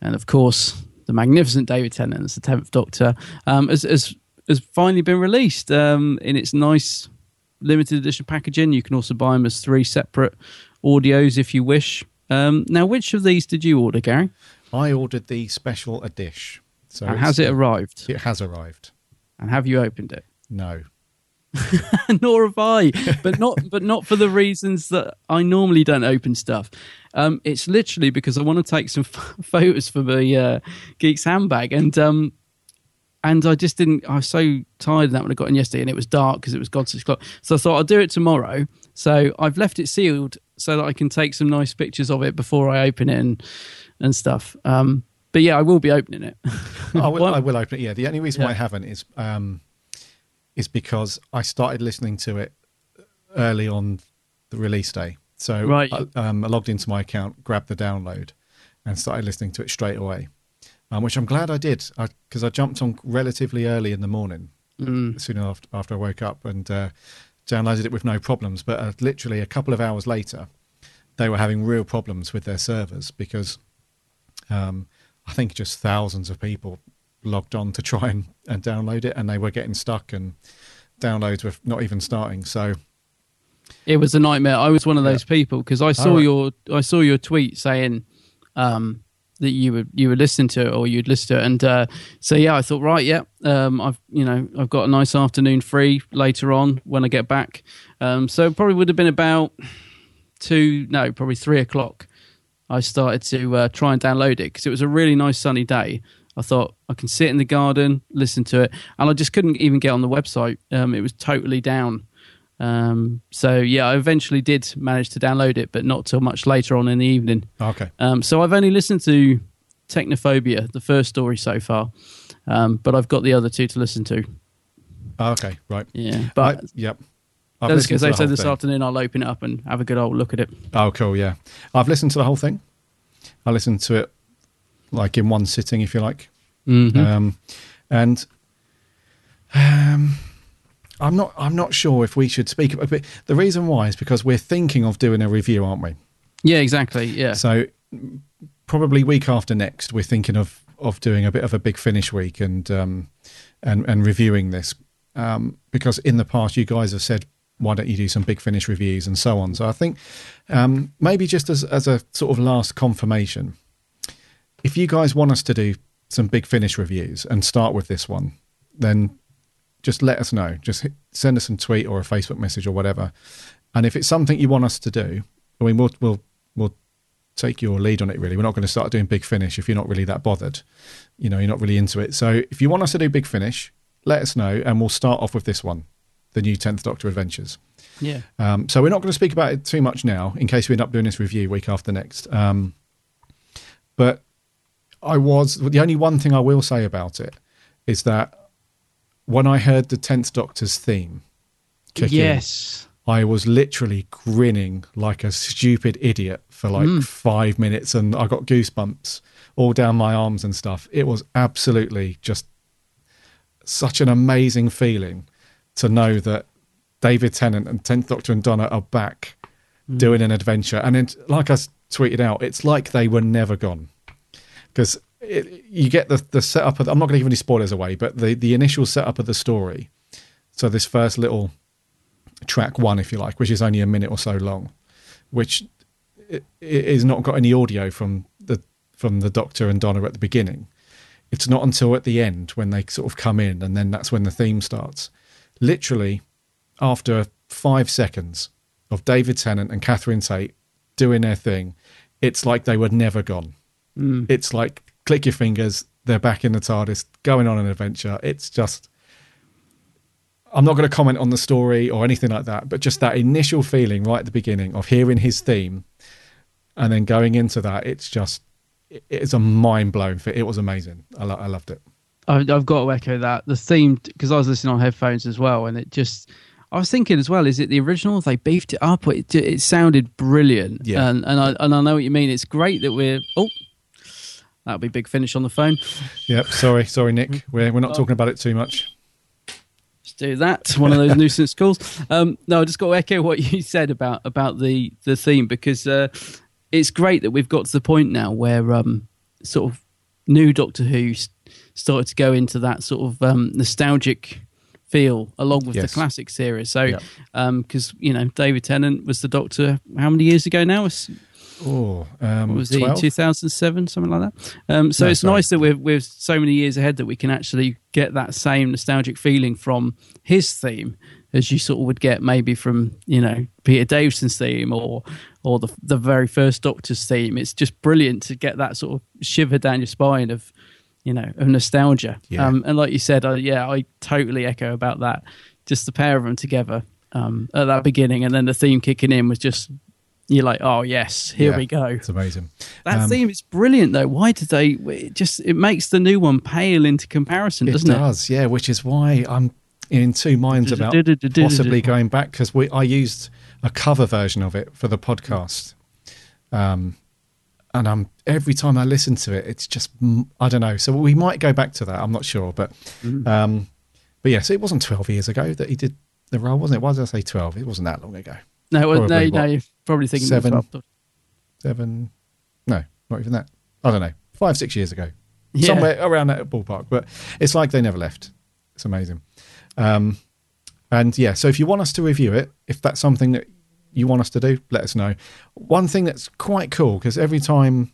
and of course the magnificent David Tennant as the Tenth Doctor. Um, has, has has finally been released um, in its nice limited edition packaging. You can also buy them as three separate audios if you wish. Um, now, which of these did you order, Gary? I ordered the special edition. So and has it arrived? It has arrived. And have you opened it? No. Nor have I, but not but not for the reasons that I normally don't open stuff. Um, it's literally because I want to take some f- photos for the uh, geeks handbag, and um, and I just didn't. I was so tired of that when I got in yesterday, and it was dark because it was gone six o'clock. So I thought I'll do it tomorrow. So I've left it sealed so that I can take some nice pictures of it before I open it and and stuff. Um, but yeah, I will be opening it. I will, I will open it. Yeah. The only reason why I haven't is um, is because I started listening to it early on the release day. So Right. I, um, I logged into my account, grabbed the download, and started listening to it straight away. Um, which I'm glad I did because I, jumped on relatively early in the morning, Mm. soon after, after I woke up, and uh, downloaded it with no problems. But uh, literally a couple of hours later, they were having real problems with their servers because um, I think just thousands of people logged on to try and, and download it, and they were getting stuck, and downloads were not even starting. So It was a nightmare. I was one of those people because I saw right. your I saw your tweet saying um, that you would you would listen to it or you'd listen to it, and uh, so yeah, I thought right, yeah, um, I've you know I've got a nice afternoon free later on when I get back, um, so it probably would have been about two no probably three o'clock. I started to uh, try and download it because it was a really nice sunny day. I thought I can sit in the garden, listen to it, and I just couldn't even get on the website. Um, it was totally down. Um, so yeah, I eventually did manage to download it, but not till much later on in the evening. okay, Um, so I've only listened to Technophobia, the first story so far, um, but I've got the other two to listen to. okay, right. Yeah, but I, yep. I've that's because to I the said this thing. afternoon I'll open it up and have a good old look at it. Oh, cool. Yeah, I've listened to the whole thing. I listened to it like in one sitting, if you like. Mhm. Um, and um, I'm not. I'm not sure if we should speak about. But the reason why is because we're thinking of doing a review, aren't we? Yeah, exactly. Yeah, So probably week after next, we're thinking of of doing a bit of a big finish week and um, and and reviewing this um, because in the past you guys have said why don't you do some big finish reviews and so on. So I think um, maybe just as as a sort of last confirmation, if you guys want us to do some big finish reviews and start with this one, then just let us know. Just hit, send us some tweet or a Facebook message or whatever. And if it's something you want us to do, I mean, we'll we'll we'll take your lead on it. Really, we're not going to start doing big finish if you're not really that bothered. You know, you're not really into it. So if you want us to do big finish, let us know, and we'll start off with this one, the new Tenth Doctor Adventures. yeah. Um, so we're not going to speak about it too much now, in case we end up doing this review week after next. Um, but I was the only one thing I will say about it is that when I heard the Tenth Doctor's theme kick in, Yes. I was literally grinning like a stupid idiot for like five minutes, and I got goosebumps all down my arms and stuff. It was absolutely just such an amazing feeling to know that David Tennant and Tenth Doctor and Donna are back mm. doing an adventure. And it, like I tweeted out, it's like they were never gone because you get the the setup. Of, I'm not going to give any spoilers away, but the the initial setup of the story. So this first little track one, if you like, which is only a minute or so long, which i- i- is not got any audio from the from the Doctor and Donna at the beginning. It's not until at the end when they sort of come in, and then that's when the theme starts. Literally, after five seconds of David Tennant and Catherine Tate doing their thing, it's like they were never gone. Mm. It's like click your fingers, they're back in the TARDIS, going on an adventure. It's just. I'm not going to comment on the story or anything like that, but just that initial feeling right at the beginning of hearing his theme and then going into that, it's just, it is a mind blowing fit. It was amazing. I, lo- I loved it. I, I've got to echo that. The theme, because I was listening on headphones as well, and it just, I was thinking as well, is it the original? They beefed it up. It, it sounded brilliant. Yeah. And, and, I, and I know what you mean. It's great that we're, oh, that'll be big finish on the phone. Yep. Sorry. Sorry, Nick. We're, we're not talking about it too much. Just do that. One of those nuisance calls. Um, no, I just got to echo what you said about about the the theme because uh, it's great that we've got to the point now where um, sort of new Doctor Who started to go into that sort of um, nostalgic feel along with Yes. the classic series. So, because you know David Tennant was the Doctor how many years ago now? It's Oh, um, was it 12? 2007 something like that um, so No, it's sorry. nice that we're, we're so many years ahead that we can actually get that same nostalgic feeling from his theme as you sort of would get maybe from you know peter davison's theme or or the, the very first doctor's theme it's just brilliant to get that sort of shiver down your spine of you know of nostalgia Yeah. um, and like you said uh, yeah i totally echo about that just the pair of them together um, at that beginning and then the theme kicking in was just you're like oh yes here Yeah, we go It's amazing. that Um, theme is brilliant, though. Why did they? It just it makes the new one pale into comparison, It doesn't it? does, yeah. Which is why I'm in two minds about possibly going back because we I used a cover version of it for the podcast, um, and I'm every time I listen to it, it's just I don't know. So we might go back to that. I'm not sure, but Mm. um, but yes, yeah, so it wasn't 12 years ago that he did the role, wasn't it? Why did I say 12? It wasn't that long ago. No, well, no, Probably no. what? You're probably thinking Seven. Seven? No, not even that. I don't know. Five, six years ago. Yeah. Somewhere around that ballpark. But it's like they never left. It's amazing. Um, and yeah, so if you want us to review it, if that's something that you want us to do, let us know. One thing that's quite cool, because every time,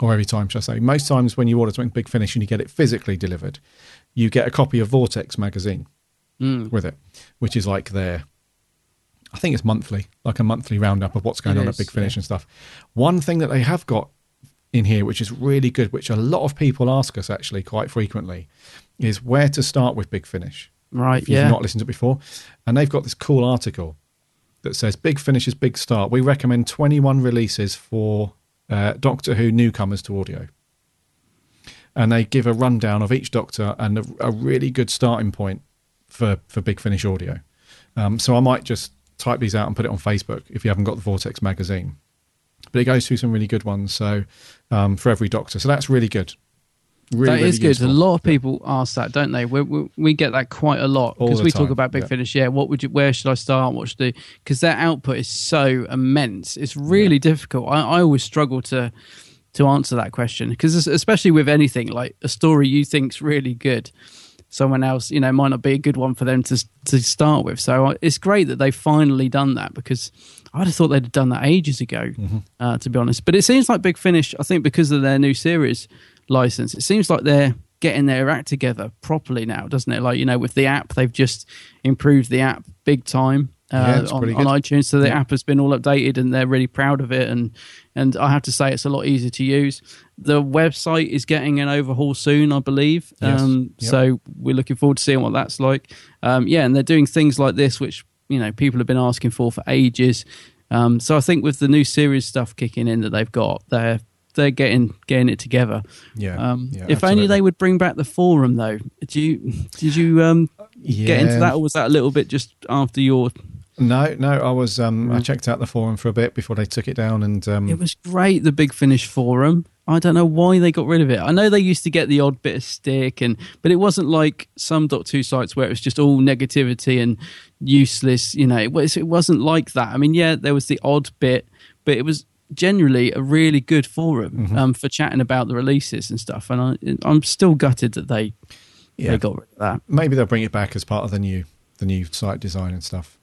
or every time, should I say, most times when you order something Big Finish and you get it physically delivered, you get a copy of Vortex magazine Mm. with it, which is like their, I think it's monthly, like a monthly roundup of what's going It on is, at Big Finish yeah. and stuff. One thing that they have got in here, which is really good, which a lot of people ask us actually quite frequently, is where to start with Big Finish. Right, If you've yeah. not listened to it before. And they've got this cool article that says Big Finish is Big Start. We recommend 21 releases for uh, Doctor Who newcomers to audio. And they give a rundown of each Doctor and a, a really good starting point for, for Big Finish audio. Um, so I might just type these out and put it on Facebook if you haven't got the Vortex magazine. But it goes through some really good ones. So um, for every Doctor, so that's really good. Really, that really is good. A lot of people ask that, don't they? We, we, we get that quite a lot because we talk about Big yeah. Finish. Yeah, what would you? Where should I start? What should I do? Because their output is so immense. It's really difficult. I, I always struggle to to answer that question because especially with anything like a story you think's really good, someone else you know might not be a good one for them to to start with. So uh, it's great that they've finally done that because I'd have thought they'd have done that ages ago, Mm-hmm. uh, to be honest. But it seems like Big Finish, I think, because of their new series license, it seems like they're getting their act together properly now, doesn't it? Like you know, with the app, they've just improved the app big time. Uh, it's on, on iTunes, so the Yeah. app has been all updated, and they're really proud of it. And and I have to say, it's a lot easier to use. The website is getting an overhaul soon, I believe. Yes. Um, Yep. So we're looking forward to seeing what that's like. Um, yeah, and they're doing things like this, which you know people have been asking for for ages. Um, so I think with the new series stuff kicking in that they've got, they're they're getting getting it together. Yeah, Um, yeah, if only they would bring back the forum, though. Did you did you um, get into that, or was that a little bit just after your? No, no, I was. Um, I checked out the forum for a bit before they took it down, and um, It was great, the Big Finish forum. I don't know why they got rid of it. I know they used to get the odd bit of stick, and but it wasn't like some Doctor Who sites where it was just all negativity and useless. You know, it was it wasn't like that. I mean, yeah, there was the odd bit, but it was generally a really good forum Mm-hmm. um, for chatting about the releases and stuff. And I, I'm still gutted that they Yeah. they got rid of that. maybe they'll bring it back as part of the new the new site design and stuff.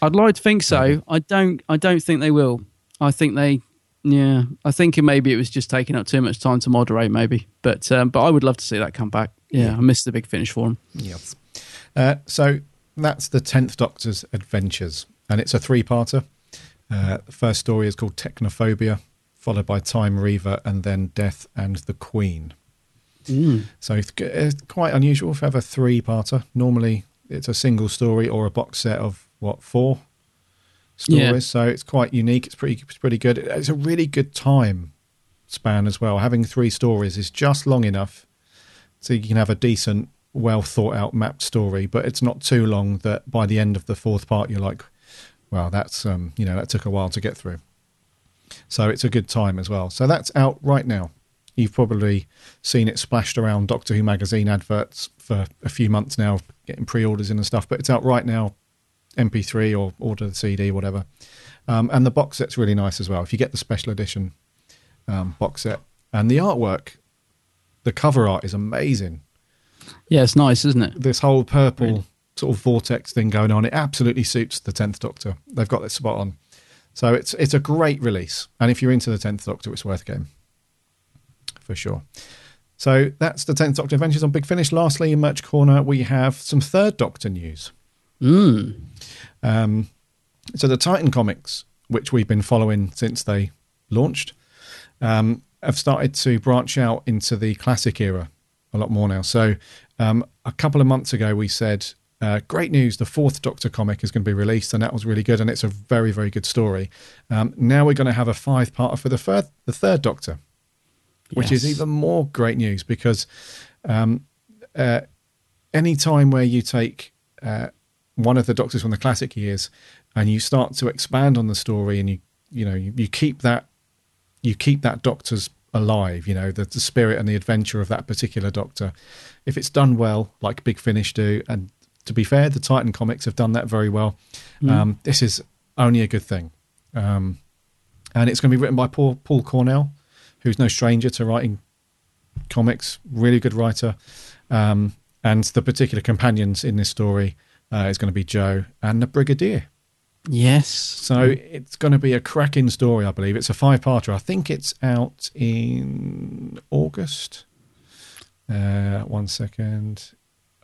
I'd like to think so. I don't. I don't think they will. I think they. Yeah, I think maybe it was just taking up too much time to moderate, maybe. But um, but I would love to see that come back. Yeah, Yeah. I missed the big finish for them. Uh, so that's the tenth Doctor's adventures, and it's a three-parter. Uh, the first story is called Technophobia, followed by Time Reaver, and then Death and the Queen. So it's, it's quite unusual to have a three-parter. Normally, it's a single story or a box set of what four stories. Yeah. So it's quite unique. It's pretty, it's pretty good. It's a really good time span as well. Having three stories is just long enough so you can have a decent, well thought out mapped story, but it's not too long that by the end of the fourth part you're like, well, that's um, you know, that took a while to get through. So it's a good time as well. So that's out right now. You've probably seen it splashed around Doctor Who magazine adverts for a few months now, getting pre-orders in and stuff. But it's out right now, MP3 or order the CD, whatever. Um, and the box set's really nice as well. If you get the special edition um, box set, and the artwork, the cover art is amazing. Yeah, it's nice, isn't it? This whole purple Really? Sort of vortex thing going on, it absolutely suits the tenth Doctor. They've got this spot on. So it's it's a great release, and if you're into the Tenth Doctor, it's worth a game for sure. So that's the Tenth Doctor Adventures on Big Finish. Lastly, in Merch Corner, we have some Third Doctor news. Um, so the Titan comics, which we've been following since they launched, um, have started to branch out into the classic era a lot more now. So um, a couple of months ago, we said, uh, "Great news! The fourth Doctor comic is going to be released, and that was really good, and it's a very, very good story." Um, now we're going to have a five-parter for the third, the third Doctor, which is even more great news because um, uh, any time where you take uh, one of the Doctors from the classic years and you start to expand on the story, and you you know you, you keep that you keep that doctor's alive you know the, the spirit and the adventure of that particular doctor if it's done well like big finish do and to be fair the titan comics have done that very well um, this is only a good thing um, and it's going to be written by paul, paul cornell who's no stranger to writing comics really good writer um, and the particular companions in this story uh, is going to be Jo and the brigadier Yes. so it's going to be a cracking story, I believe. It's a five-parter. I think it's out in August. Uh, one second.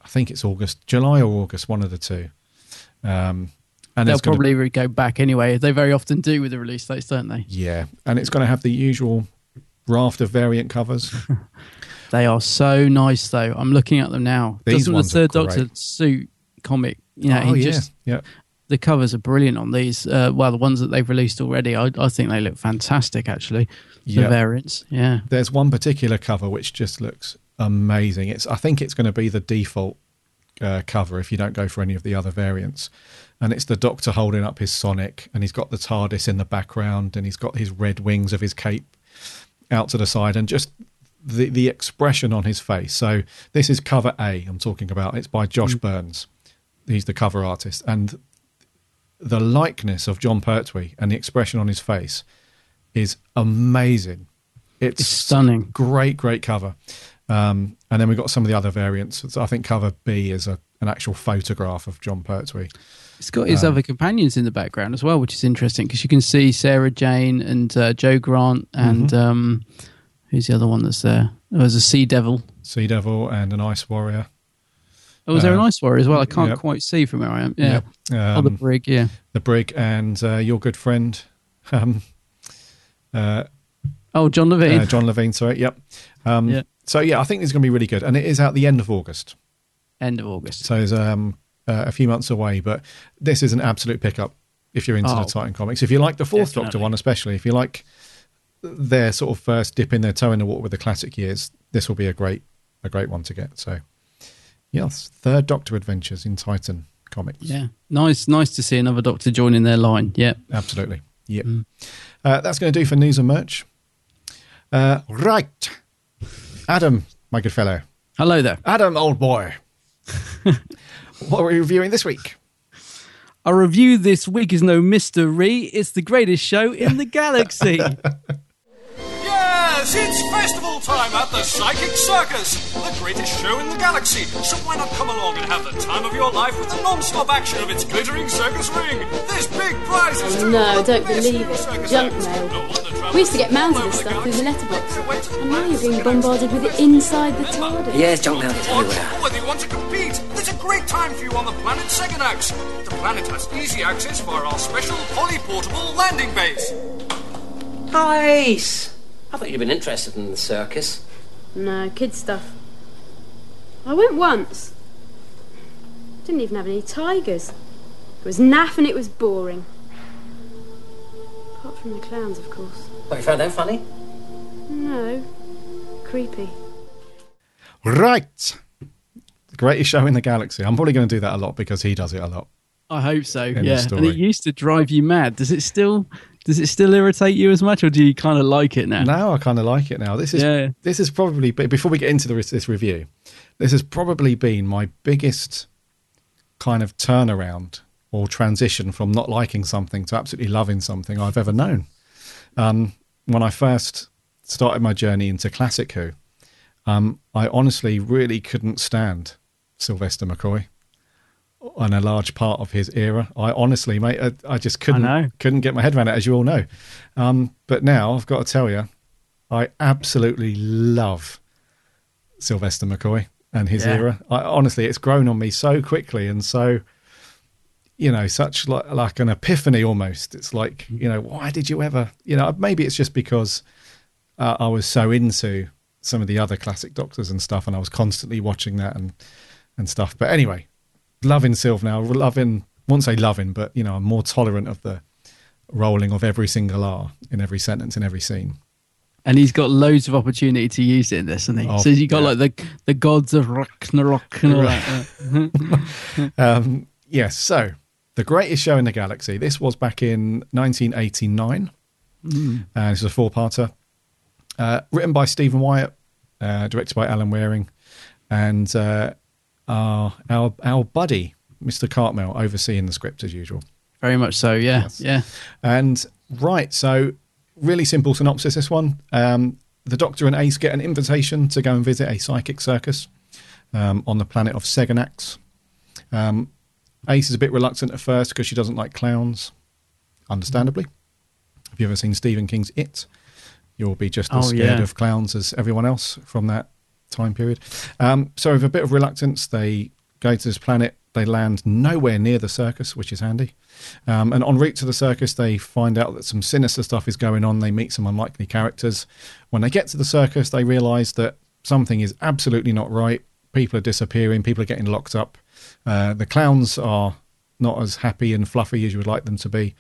I think it's August, July or August, one of the two. Um, and They'll probably go back anyway. They very often do with the release dates, don't they? yeah, and it's going to have the usual raft of variant covers. They are so nice, though. I'm looking at them now. These Doesn't the ones are third Doctor suit comic? You know, oh yeah, just yeah. the covers are brilliant on these. Uh, well, the ones that they've released already, I, I think they look fantastic. Actually, the Yeah. variants, yeah. There's one particular cover which just looks amazing. It's I think it's going to be the default uh, cover if you don't go for any of the other variants. And it's the Doctor holding up his Sonic, and he's got the TARDIS in the background, and he's got his red wings of his cape out to the side, and just the the expression on his face. So this is cover A. I'm talking about. It's by Josh Burns. He's the cover artist, and the likeness of Jon Pertwee and the expression on his face is amazing. It's, It's stunning. Great, great cover. Um, and then we've got some of the other variants. So I think cover B is a, an actual photograph of Jon Pertwee. It's got his other companions in the background as well, which is interesting because you can see Sarah Jane and uh, Jo Grant and Mm-hmm. um, who's the other one that's there? Oh, there's a Sea Devil. Sea Devil and an Ice Warrior. Oh, was there an Uh, Ice Warrior as well? I can't yep. quite see from where I am. Yeah. Yep. oh, the Um, brig. Yeah. the Brig and uh, your good friend, um, uh, Oh, John Levene. uh, John Levene. Sorry, yep. Um, Yeah. So yeah, I think it's going to be really good, and it is out the end of August. End of August. So it's um, uh, a few months away, but this is an absolute pickup if you're into Oh. the Titan comics. If you like the fourth Doctor one, especially if you like their sort of first dip in their toe in the water with the classic years, this will be a great a great one to get. So yes, third Doctor adventures in Titan comics. Yeah. Nice. Nice to see another Doctor joining their line. Yeah. absolutely. Yep. Mm. Uh, that's going to do for news and merch. Uh, right, Adam, my good fellow, Hello there. Adam, old boy. what are we reviewing this week? Our review this week is no mystery. It's the greatest show in the galaxy. Yes, it's festival time at the Psychic Circus, the greatest show in the galaxy. So why not come along and have the time of your life with the non-stop action of its glittering circus ring? There's big prizes too. No, for don't believe it. Junk mail. No wonder travelers We used to get mounds of this stuff through the letterbox. can't wait to And now you're being bombarded with it inside the TARDIS. Yes, junk mail Watch, everywhere. or whether you want to compete, there's a great time for you on the planet Segonax. The planet has easy access via our special poly-portable landing base. Nice. I thought you'd been interested in the circus. No, kid stuff. I went once. Didn't even have any tigers. It was naff and it was boring. Apart from the clowns, of course. What, you found them funny? No. Creepy. Right. The greatest show in the galaxy. I'm probably going to do that a lot because he does it a lot. I hope so. the yeah. And it used to drive you mad. Does it still? Does it still irritate you as much, or do you kind of like it now? Now I kind of like it now. This is Yeah. this is probably before we get into the, this review, this has probably been my biggest kind of turnaround or transition from not liking something to absolutely loving something I've ever known. Um, when I first started my journey into classic Who, um, I honestly really couldn't stand Sylvester McCoy and a large part of his era. I honestly, mate, I, I just couldn't know. couldn't get my head around it, as you all know. Um, but now I've got to tell you, I absolutely love Sylvester McCoy and his Yeah. era. I, honestly, it's grown on me so quickly and so, you know, such like, like an epiphany almost. It's like, you know, why did you ever, you know, maybe it's just because uh, I was so into some of the other classic Doctors and stuff, and I was constantly watching that and and stuff. But anyway, loving Sylv now, loving, won't say loving, but you know, I'm more tolerant of the rolling of every single R in every sentence in every scene. And he's got loads of opportunity to use it in this, hasn't he? Oh, so you got yeah. like the the gods of Ragnarok and all that. Um, yes, so the greatest show in the galaxy. This was back in 1989. Mm. Uh, this is a four-parter, uh, written by Stephen Wyatt, uh, directed by Alan Wareing, and uh, our our our buddy Mr. Cartmel overseeing the script as usual. Very much so, yeah, Yes. yeah. And right, so really simple synopsis. This one: um, the Doctor and Ace get an invitation to go and visit a psychic circus um, on the planet of Segonax. Um, Ace is a bit reluctant at first because she doesn't like clowns, understandably. Have you ever seen Stephen King's It? You'll be just as Oh, scared yeah. of clowns as everyone else from that time period. Um, so, with a bit of reluctance, they go to this planet. They land nowhere near the circus, which is handy. Um, and en route to the circus, they find out that some sinister stuff is going on. They meet some unlikely characters. When they get to the circus, they realize that something is absolutely not right. People are disappearing. People are getting locked up. Uh, the clowns are not as happy and fluffy as you would like them to be.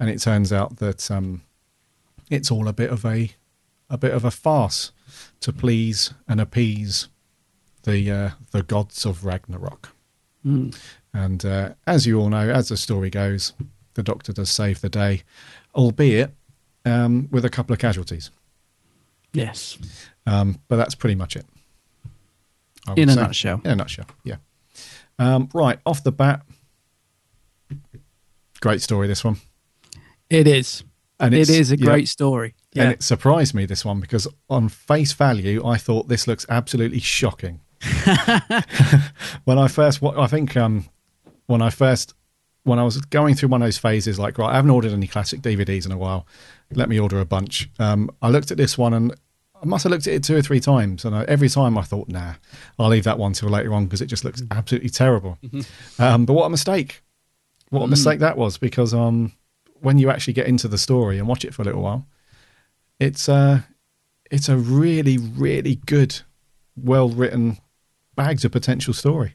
And it turns out that um, it's all a bit of a a bit of a farce to please and appease the uh, the gods of Ragnarok. Mm. And uh, as you all know, as the story goes, the Doctor does save the day, albeit um, with a couple of casualties. Yes. Um, but that's pretty much it. In a nutshell. In a nutshell, yeah. Um, right, off the bat, great story, this one. It is. And it is a great story. Yeah. And it surprised me, this one, because on face value, I thought this looks absolutely shocking. when I first, I think um, when I first, when I was going through one of those phases, like, right, I haven't ordered any classic DVDs in a while. Let me order a bunch. Um, I looked at this one and I must have looked at it two or three times. And I, every time I thought, nah, I'll leave that one till later on because it just looks absolutely terrible. Um, but what a mistake. What a Mm. mistake that was because um, when you actually get into the story and watch it for a little while, it's uh, it's a really, really good, well written, bags of potential story.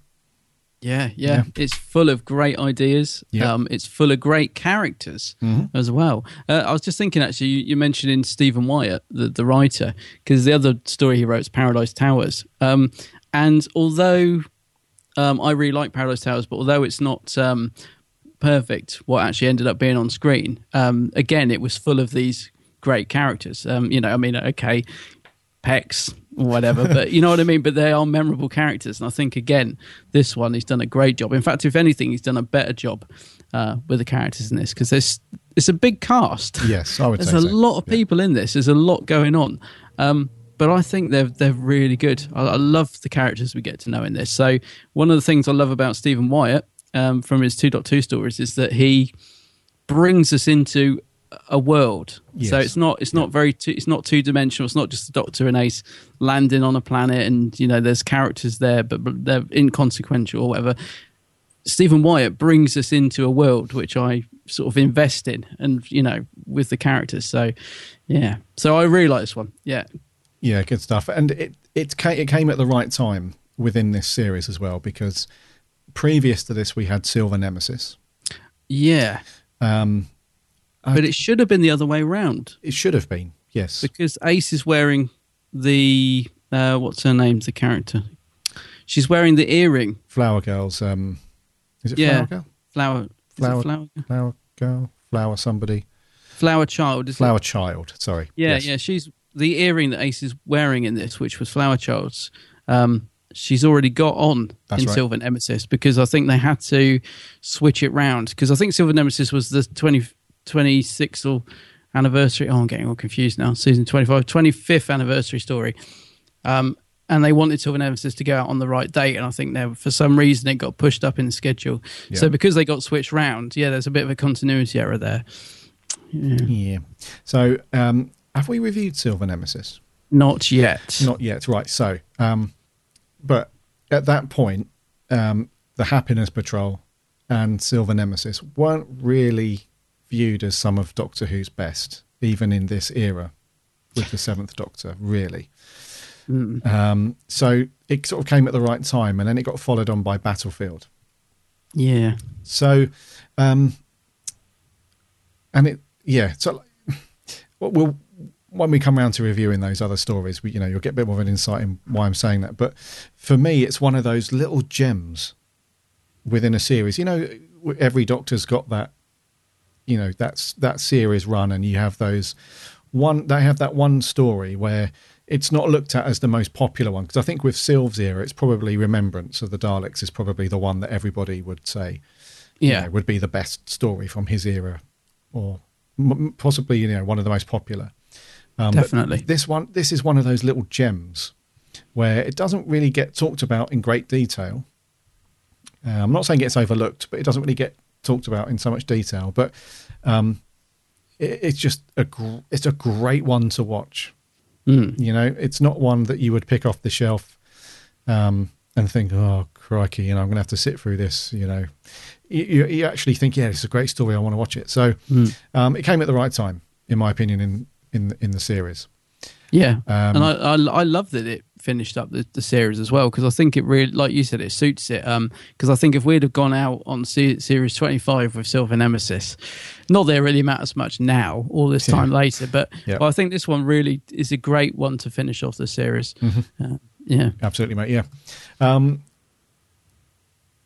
Yeah, yeah, It's full of great ideas. Yeah. Um, it's full of great characters Mhm. as well. Uh, I was just thinking, actually, you, you mentioned in Stephen Wyatt, the, the writer, because the other story he wrote is Paradise Towers. Um, and although um, I really like Paradise Towers, but although it's not um, perfect, what actually ended up being on screen, um, again, it was full of these great characters. Um, you know, I mean, okay, Pex or whatever, but you know what I mean. But they are memorable characters, and I think again, this one he's done a great job. In fact, if anything, he's done a better job uh, with the characters in this because there's it's a big cast. Yes, I would say. There's a so. lot of people in this. There's a lot going on. Um, but I think they're they're really good. I, I love the characters we get to know in this. So one of the things I love about Stephen Wyatt um, from his 2.2 stories is that he brings us into a world. So it's not it's not very two, it's not two dimensional. It's not just the Doctor and Ace landing on a planet and you know there's characters there, but, but they're inconsequential or whatever. Stephen Wyatt brings us into a world which I sort of invest in, and you know, with the characters. So, yeah. So I really like this one. Yeah, Yeah, good stuff. And it it came, it came at the right time within this series as well because previous to this we had Silver Nemesis. yeah. Um, But it should have been the other way round it should have been yes. because Ace is wearing the uh, what's her name? The character. She's wearing the earring. Flower Girls. Um, is it Yeah. Flower Girl? Flower. Flower, flower. flower Girl. Flower somebody. Flower child. Is it? Flower Child. Sorry. Yeah, Yes. yeah. She's the earring that Ace is wearing in this, which was Flower Child's. Um, she's already got on That's in right. Silver Nemesis because I think they had to switch it round because I think Silver Nemesis was the 20, 26th or anniversary. Oh, I'm getting all confused now. Season 25, 25th anniversary story. Um, and they wanted Silver Nemesis to go out on the right date, and I think there for some reason it got pushed up in the schedule. Yeah. So because they got switched round, yeah, there's a bit of a continuity error there. Yeah. Yeah. So, um, have we reviewed Silver Nemesis? Not yet. Not yet. Right. So, um, but at that point, um, the Happiness Patrol and Silver Nemesis weren't really viewed as some of Doctor Who's best, even in this era with the Seventh Doctor, really. Mm. Um, so it sort of came at the right time, and then it got followed on by Battlefield. Yeah. So, um, and it, yeah. So, well, we'll when we come around to reviewing those other stories, we, you know, you'll get a bit more of an insight in why I'm saying that. But for me, it's one of those little gems within a series. You know, every Doctor's got that. You know, that's that series run, and you have those one. They have that one story where it's not looked at as the most popular one because I think with Sylve's era, it's probably Remembrance of the Daleks is probably the one that everybody would say, you Yeah. know, would be the best story from his era, or m- possibly you know one of the most popular. Um, Definitely. this one, this is one of those little gems where it doesn't really get talked about in great detail. Uh, I'm not saying it's overlooked, but it doesn't really get talked about in so much detail. But um, it, it's just a gr- it's a great one to watch. Mm. You know, it's not one that you would pick off the shelf um, and think, "Oh, crikey," you know, I'm going to have to sit through this. You know, you, you, you actually think, "Yeah, it's a great story. I want to watch it." So Mm. um, it came at the right time, in my opinion, in in in the series. Yeah, Um, and I, I I love that it finished up the, the series as well because I think it really, like you said, it suits it. Because I think if we'd have gone out on se- series twenty five with Silver Nemesis, not that it really matters much now, all this time Yeah. later, but, Yeah. I think this one really is a great one to finish off the series. Mhm. Uh, yeah, Absolutely, mate. Yeah. Um,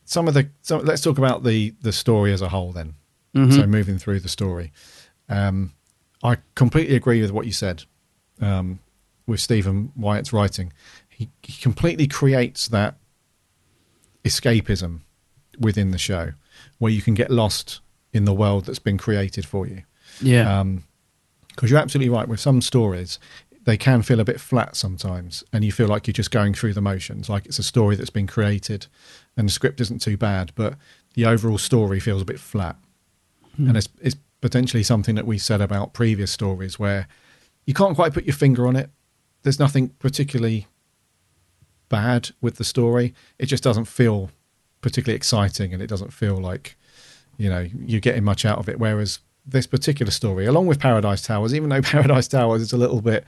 some of the so let's talk about the the story as a whole then. Mhm. So moving through the story, um, I completely agree with what you said um, with Stephen Wyatt's writing. He, he completely creates that escapism within the show, where you can get lost in the world that's been created for you. yeah, Um, because you're absolutely right. With some stories, they can feel a bit flat sometimes, and you feel like you're just going through the motions. Like it's a story that's been created, and the script isn't too bad, but the overall story feels a bit flat. And it's, it's potentially something that we said about previous stories where you can't quite put your finger on it. There's nothing particularly bad with the story. It just doesn't feel particularly exciting, and it doesn't feel like you know you're getting much out of it. Whereas this particular story, along with Paradise Towers, even though Paradise Towers is a little bit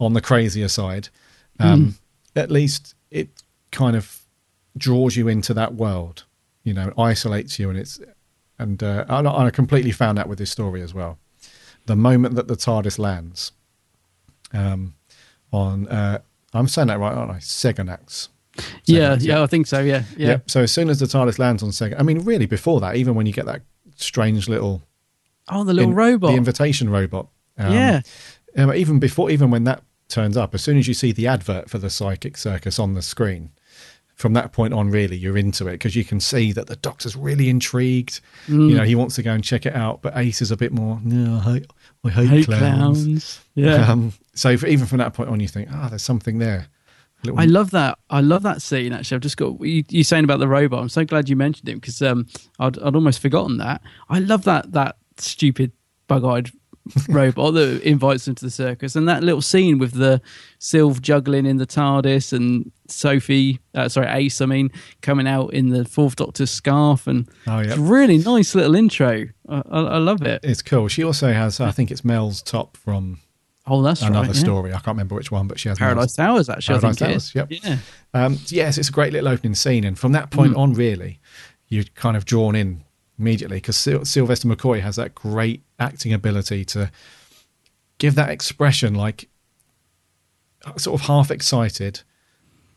on the crazier side, um, at least it kind of draws you into that world. You know, isolates you, and it's and uh, I, I completely found out with this story as well. The moment that the TARDIS lands um, on, uh, I'm saying that right, aren't I? Segonax. yeah, yeah, I think so. Yeah, yeah, Yep. So as soon as the TARDIS lands on Sega, I mean, really, before that, even when you get that strange little Oh, the little in- robot. the invitation robot, um, Yeah. um, even before, even when that turns up, as soon as you see the advert for the Psychic Circus on the screen, from that point on, really, you're into it because you can see that the Doctor's really intrigued. Mm. You know, he wants to go and check it out, but Ace is a bit more. No, I hate, I hate, Hate clowns. clowns. Yeah. Um, so even from that point on, you think, ah, there's something there. Little- I love that. I love that scene. Actually, I've just got you, you saying about the robot. I'm so glad you mentioned him because um, I'd, I'd almost forgotten that. I love that that stupid bug-eyed robot that invites them to the circus, and that little scene with the Sylve juggling in the TARDIS and Sophie, uh, sorry Ace, I mean, coming out in the Fourth Doctor's scarf, and Oh, yeah. it's a really nice little intro. I, I, I love it. It's cool. She also has, I think it's Mel's top from Oh, that's another right. yeah. story. I can't remember which one, but she has Paradise Mel's- Towers, actually. Paradise I think Towers. Yep. Yeah. Um, yes, it's a great little opening scene, and from that point Mm. on, really, you're kind of drawn in immediately because Syl- Sylvester McCoy has that great acting ability to give that expression, like sort of half excited,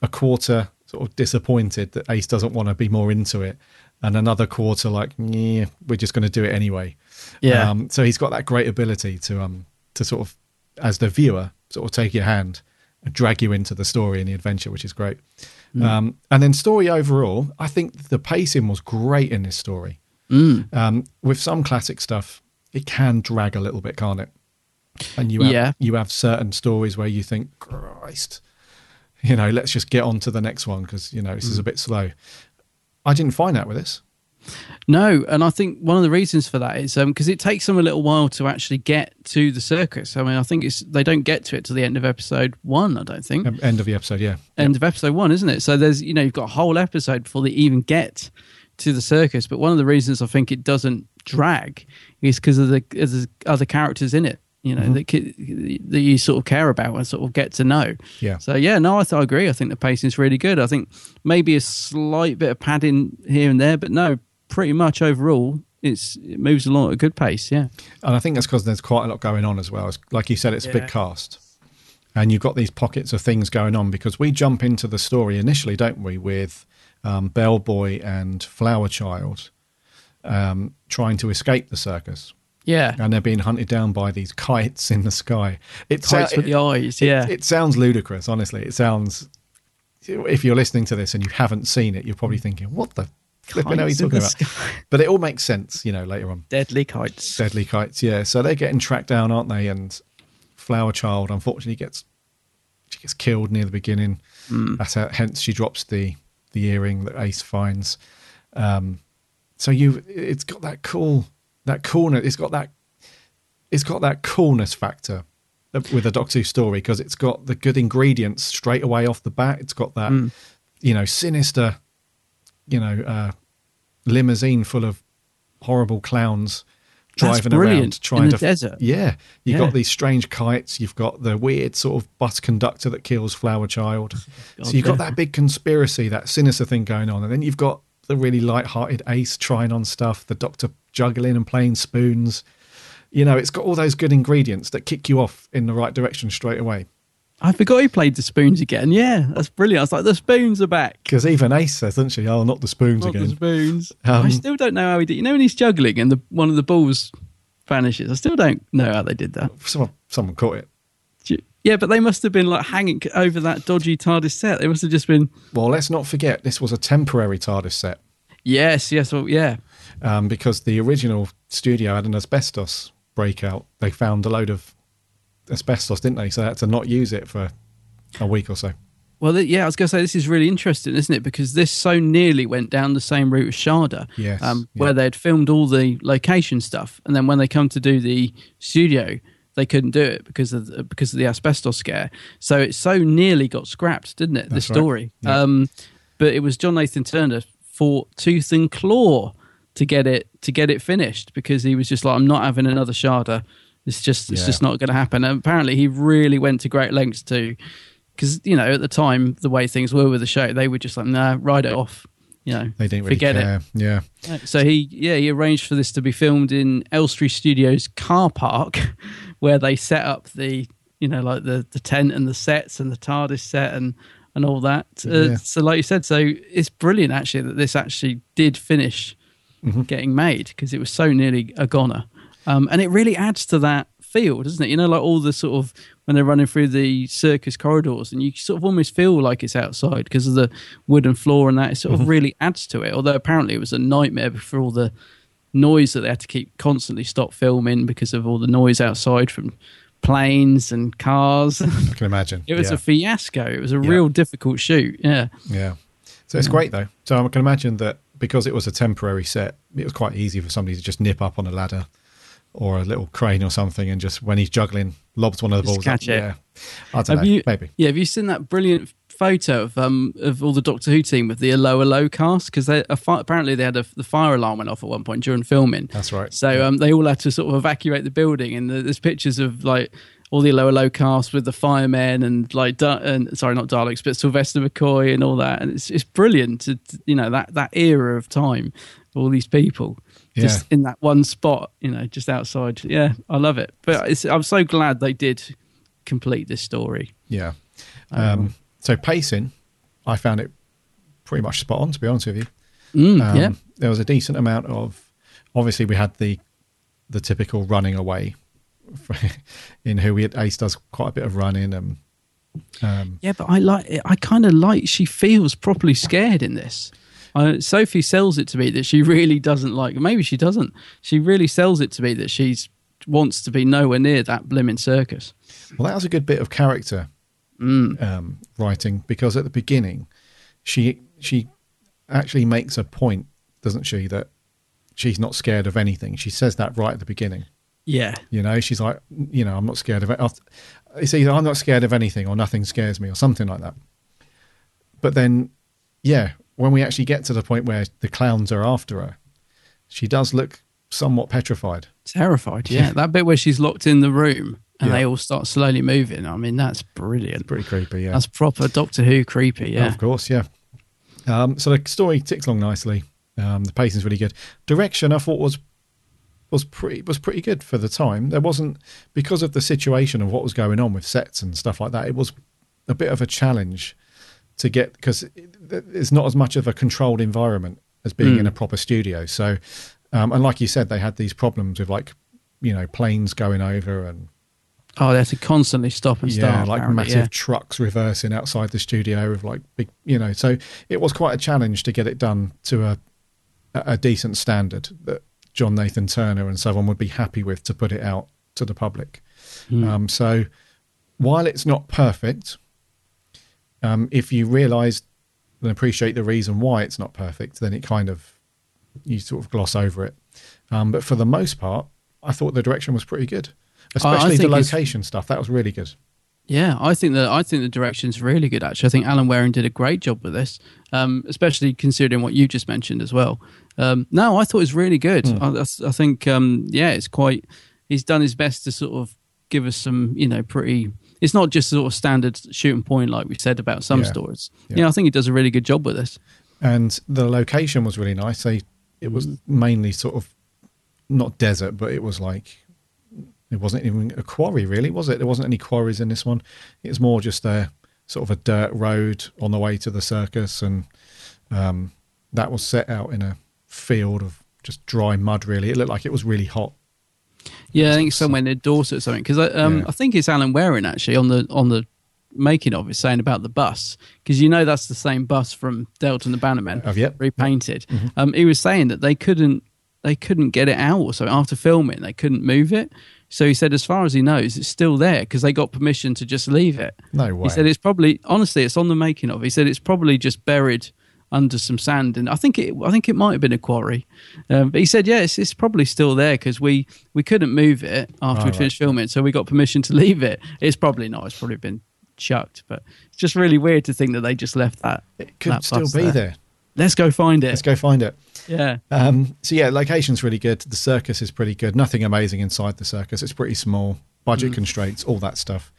a quarter sort of disappointed that Ace doesn't want to be more into it, and another quarter like, yeah, we're just going to do it anyway. Yeah. Um, so he's got that great ability to um to sort of, as the viewer, sort of take your hand and drag you into the story and the adventure, which is great. Mm. Um, and then story overall, I think the pacing was great in this story. Mm. Um, with some classic stuff, it can drag a little bit, can't it? And you have, Yeah. you have certain stories where you think, Christ, You know, let's just get on to the next one because you know this is a bit slow. I didn't find that with this. No, and I think one of the reasons for that is because it takes them a little while to actually get to the circus. I mean, I think it's they don't get to it to the end of episode one. I don't think Um, End of the episode, yeah. end of episode one, isn't it? So there's you know you've got a whole episode before they even get to the circus. But one of the reasons I think it doesn't drag is because of of the other characters in it. You know that ki- that you sort of care about and sort of get to know. Yeah. So yeah, no, I, th- I agree. I think the pacing's really good. I think maybe a slight bit of padding here and there, but no, pretty much overall, it's it moves along at a good pace. Yeah. And I think that's because there's quite a lot going on as well. It's, like you said, it's a big cast. And you've got these pockets of things going on because we jump into the story initially, don't we, with um, Bellboy and Flower Child um, trying to escape the circus. Yeah. And they're being hunted down by these kites in the sky. It Kites with the eyes, it- yeah. It, sounds ludicrous, honestly. It sounds. If you're listening to this and you haven't seen it, you're probably thinking, "What the flipping are you talking about?" But it all makes sense, you know, later on. Deadly kites. Deadly kites, yeah. So they're getting tracked down, aren't they? And Flower Child, unfortunately, gets she gets killed near the beginning. That's how, hence she drops the the earring that Ace finds. Um, so you, it's got that cool, that coolness. It's got that, it's got that coolness factor with the Doctor Who story because it's got the good ingredients straight away off the bat. It's got that, you know, sinister, you know, uh, limousine full of horrible clowns driving around trying in the to desert. Yeah, you've Yeah. got these strange kites. You've got the weird sort of bus conductor that kills Flower Child. so you've got yeah. that big conspiracy, that sinister thing going on, and then you've got the really light-hearted Ace trying on stuff, the Doctor juggling and playing spoons. You know, it's got all those good ingredients that kick you off in the right direction straight away. I forgot he played the spoons again. Yeah, that's brilliant. I was like, the spoons are back. Because even Ace says, doesn't she? Oh, not the spoons Not the spoons. Um, I still don't know how he did. You know when he's juggling and the one of the balls vanishes. I still don't know how they did that. Someone, someone caught it. Yeah, but they must have been like hanging over that dodgy TARDIS set. They must have just been. Well, let's not forget this was a temporary TARDIS set. Yes, yes, well, yeah. Um, because the original studio had an asbestos breakout. They found a load of asbestos, didn't they? So they had to not use it for a week or so. Well, yeah, I was going to say this is really interesting, isn't it? Because this so nearly went down the same route as Shada, Yes, um, yeah. where they'd filmed all the location stuff, and then when they come to do the studio, they couldn't do it because of the, because of the asbestos scare. So it so nearly got scrapped, didn't it? That's the right. story, Yeah. um, but it was John Nathan Turner fought tooth and claw to get it to get it finished because he was just like, I'm not having another Shada. It's just it's Yeah. just not going to happen. And apparently, he really went to great lengths to because you know at the time the way things were with the show, they were just like, nah, write it off. You know, They didn't really forget care. Yeah. So he, yeah, he arranged for this to be filmed in Elstree Studios car park, where they set up the, you know, like the the tent and the sets and the TARDIS set and and all that. Uh, Yeah. So, like you said, so it's brilliant actually that this actually did finish Mm-hmm. getting made because it was so nearly a goner. Um, and it really adds to that feel, doesn't it? You know, like all the sort of when they're running through the circus corridors, and you sort of almost feel like it's outside because of the wooden floor and that. It sort Mm-hmm. of really adds to it. Although apparently it was a nightmare for all the noise that they had to keep constantly stop filming because of all the noise outside from planes and cars. I can imagine. it was yeah. a fiasco. It was a Yeah. real difficult shoot. Yeah. Yeah. So it's great though. So I can imagine that because it was a temporary set, it was quite easy for somebody to just nip up on a ladder or a little crane or something and just when he's juggling, lobs one of the Just balls. catch up. it. Yeah. I don't Have know. you, maybe. Yeah, have you seen that brilliant photo of um of all the Doctor Who team with the low low cast? Because they apparently they had a, the fire alarm went off at one point during filming. That's right. So um they all had to sort of evacuate the building, and the, there's pictures of like all the lower low cast with the firemen and like and sorry not Daleks but Sylvester McCoy and all that, and it's it's brilliant. To, you know that that era of time, all these people. Just Yeah. in that one spot, you know, just outside. Yeah, I love it. But it's, I'm so glad they did complete this story. Yeah. Um, so pacing, I found it pretty much spot on. To be honest with you, Mm, um, yeah. there was a decent amount of. Obviously, we had the the typical running away. in who we Ace does quite a bit of running and um, Yeah, but I like. I kind of like she feels properly scared in this. Uh, Sophie sells it to me that she really doesn't like. Maybe she doesn't. She really sells it to me that she's wants to be nowhere near that blimmin' circus. well, that was a good bit of character um, writing because at the beginning, she she actually makes a point, doesn't she, that she's not scared of anything. She says that right at the beginning. Yeah. You know, she's like, you know, I'm not scared of it. It's either I'm not scared of anything or nothing scares me or something like that. But then, yeah, when we actually get to the point where the clowns are after her, she does look somewhat petrified. Terrified, yeah. that bit where she's locked in the room and Yeah. they all start slowly moving. I mean, that's brilliant. Pretty creepy, yeah. That's proper Doctor Who creepy, yeah. Of course, yeah. Um, so the story ticks along nicely. Um, the pacing's really good. Direction, I thought was was pretty was pretty good for the time. There wasn't because of the situation of what was going on with sets and stuff like that. It was a bit of a challenge to get because it's not as much of a controlled environment as being Mm. in a proper studio. So, um, and like you said, they had these problems with like you know planes going over and Oh, they have to constantly stop and start. yeah, like massive yeah. trucks reversing outside the studio with like big, you know. So it was quite a challenge to get it done to a a decent standard that John Nathan Turner and so on would be happy with to put it out to the public. Hmm. Um, so while it's not perfect, um, if you realise and appreciate the reason why it's not perfect, then it kind of you sort of gloss over it. Um, but for the most part, I thought the direction was pretty good, especially the location stuff. That was really good. Yeah, I think that I think the direction's really good. Actually, I think Alan Wareing did a great job with this, um, especially considering what you just mentioned as well. Um, no, I thought it was really good. Hmm. I, I think, um, yeah, it's quite. He's done his best to sort of give us some, you know, pretty. It's not just sort of standard shooting point like we said about some Yeah. stories. Yeah. Yeah, I think he does a really good job with this. and the location was really nice. They it was mainly sort of not desert, but it was like it wasn't even a quarry, really, was it? There wasn't any quarries in this one. It was more just a sort of a dirt road on the way to the circus, and um, that was set out in a field of just dry mud. Really, it looked like it was really hot. Yeah, I think somewhere near Dorset or something. Because I, um, Yeah. I think it's Alan Wareing actually on the on the making of it saying about the bus because you know that's the same bus from Delta and the Bannermen Oh, yep. repainted. Mm-hmm. Um, he was saying that they couldn't they couldn't get it out or something after filming. They couldn't move it. So he said, as far as he knows, it's still there because they got permission to just leave it. No way. He said it's probably honestly, it's on the making of. He said it's probably just buried under some sand, and I think it I think it might have been a quarry. Um, but he said, yeah, it's, it's probably still there because we we couldn't move it after Oh, we right. finished filming, so we got permission to leave it. It's probably not. It's probably been chucked, but it's just really weird to think that they just left that. It could that still be there. Let's go find it. Let's go find it. Yeah. Um, so yeah, location's really good. The circus is pretty good. Nothing amazing inside the circus. It's pretty small. Budget constraints, all that stuff.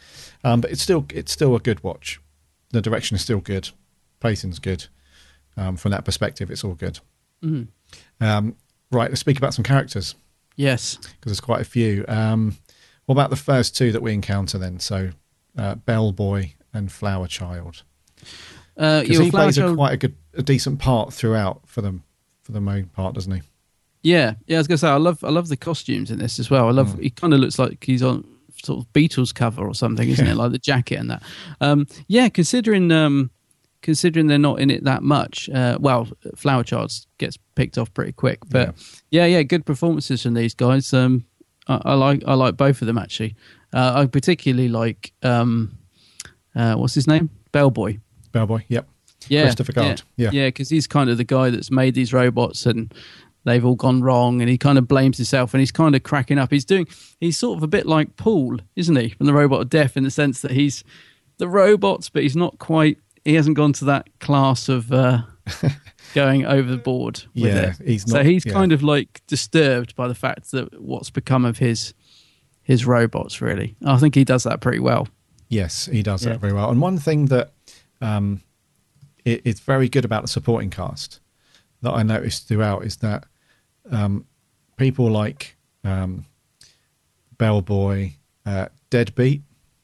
Um, but it's still it's still a good watch. The direction is still good. Pacing's good. Um, from that perspective, it's all good. Mhm. Um, right, let's speak about some characters Yes. because there's quite a few. Um, what about the first two that we encounter then? So, uh, Bellboy and Flower Child. Uh, Because your he plays a quite a good, a decent part throughout for them, for the main part, doesn't he? Yeah, yeah. I was gonna say I love I love the costumes in this as well. I love Mm. he kind of looks like he's on sort of Beatles cover or something, isn't Yeah. it? Like the jacket and that. Um, yeah, considering um, considering they're not in it that much. Uh, well, Flower Child gets picked off pretty quick, but yeah, yeah, good performances from these guys. Um, I, I like I like both of them actually. Uh, I particularly like um, uh, what's his name, Bellboy. Bellboy. Yep. Yeah, Christopher Guard. Yeah. yeah, because he's kind of the guy that's made these robots and they've all gone wrong, and he kind of blames himself, and he's kind of cracking up. He's doing, he's sort of a bit like Paul, isn't he, from the Robot of Death, in the sense that he's the robots, but he's not quite. He hasn't gone to that class of uh, going overboard with Yeah, it. he's so he's yeah. kind of like disturbed by the fact that what's become of his his robots. Really, I think he does that pretty well. Yes, he does Yeah. that very well. And one thing that um, it, it's very good about the supporting cast that I noticed throughout is that um, people like um, Bellboy, uh, Deadbeat,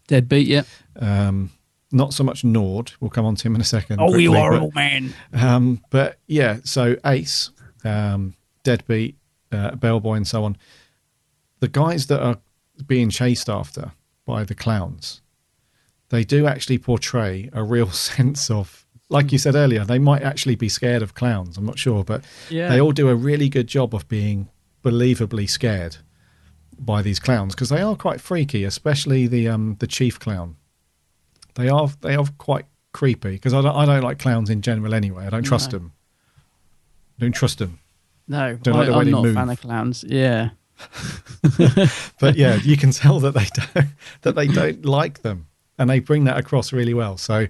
Deadbeat, yeah. um, not so much Nord. We'll come on to him in a second. Oh, you are but- old man. Um, but yeah, so Ace, um, Deadbeat, uh, Bellboy, and so on. The guys that are being chased after by the clowns, they do actually portray a real sense of, like you said earlier, they might actually be scared of clowns. I'm not sure, but Yeah. they all do a really good job of being believably scared by these clowns because they are quite freaky, especially the um, the chief clown. They are they are quite creepy because I don't, I don't like clowns in general anyway. I don't trust No. them. Don't trust them. No, Don't like the way I'm they not move. a fan of clowns. Yeah, But yeah, you can tell that they don't that they don't like them, and they bring that across really well. So,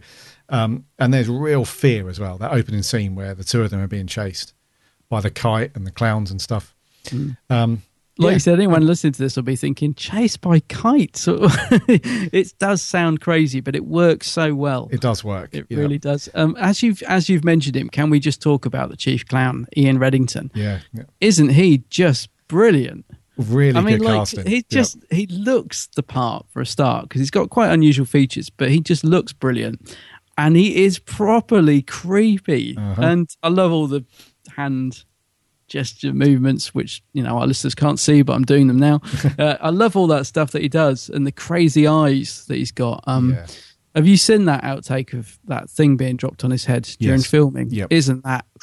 um, and there's real fear as well. That opening scene where the two of them are being chased by the kite and the clowns and stuff. Um, like yeah. you said, anyone listening to this will be thinking chased by kites. it does sound crazy, but it works so well. it does work. It yeah. really does. Um, as you've as you've mentioned him, can we just talk about the chief clown, Ian Reddington? Yeah, yeah. Isn't he just brilliant? really I mean, good like casting. he just he looks the part for a start because he's got quite unusual features, but he just looks brilliant, and he is properly creepy. Uh-huh. And I love all the hand gesture movements, which you know our listeners can't see, but I'm doing them now. uh, I love all that stuff that he does, and the crazy eyes that he's got. Um, Yeah. Have you seen that outtake of that thing being dropped on his head during Yes. filming? Yep. Isn't that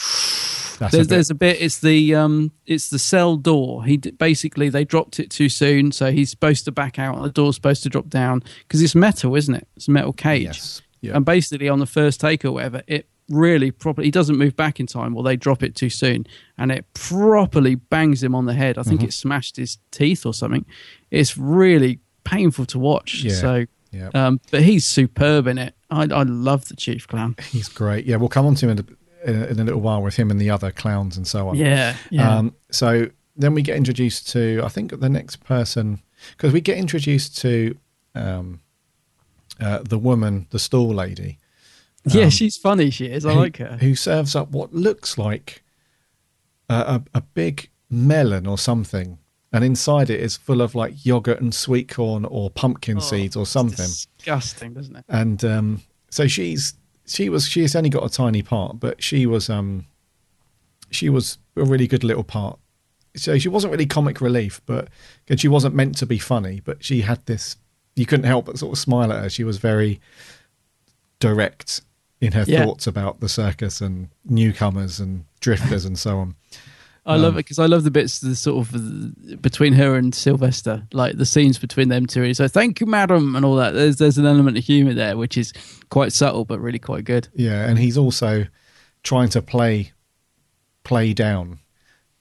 That's there's, a bit- there's a bit. It's the um, it's the cell door. He d- basically they dropped it too soon, so he's supposed to back out. and The door's supposed to drop down because it's metal, isn't it? It's a metal cage. Yes. Yeah. And basically, on the first take or whatever, it really properly. He doesn't move back in time, or they drop it too soon, and it properly bangs him on the head. I think Mm-hmm. it smashed his teeth or something. It's really painful to watch. Yeah. So, Yeah. um, but he's superb in it. I, I love the chief clown. He's great. Yeah, we'll come on to him in a, in a, in a little while with him and the other clowns and so on. Yeah, yeah. Um, so then we get introduced to, I think, the next person, because we get introduced to um, uh, the woman, the stall lady, yeah, she's funny. She is. I um, who, like her. who serves up what looks like a, a, a big melon or something. And inside it is full of like yogurt and sweet corn or pumpkin seeds or Oh, something. disgusting, doesn't it? and um, so she's she was she's only got a tiny part, but she was um she was a really good little part. So she wasn't really comic relief, but and she wasn't meant to be funny, but she had this. You couldn't help but sort of smile at her. She was very direct in her Yeah. thoughts about the circus and newcomers and drifters and so on. I love it because I love the bits the sort of uh, between her and Sylvester, like the scenes between them two. And so thank you, madam, and all that. There's there's an element of humour there, which is quite subtle but really quite good. Yeah, and he's also trying to play play down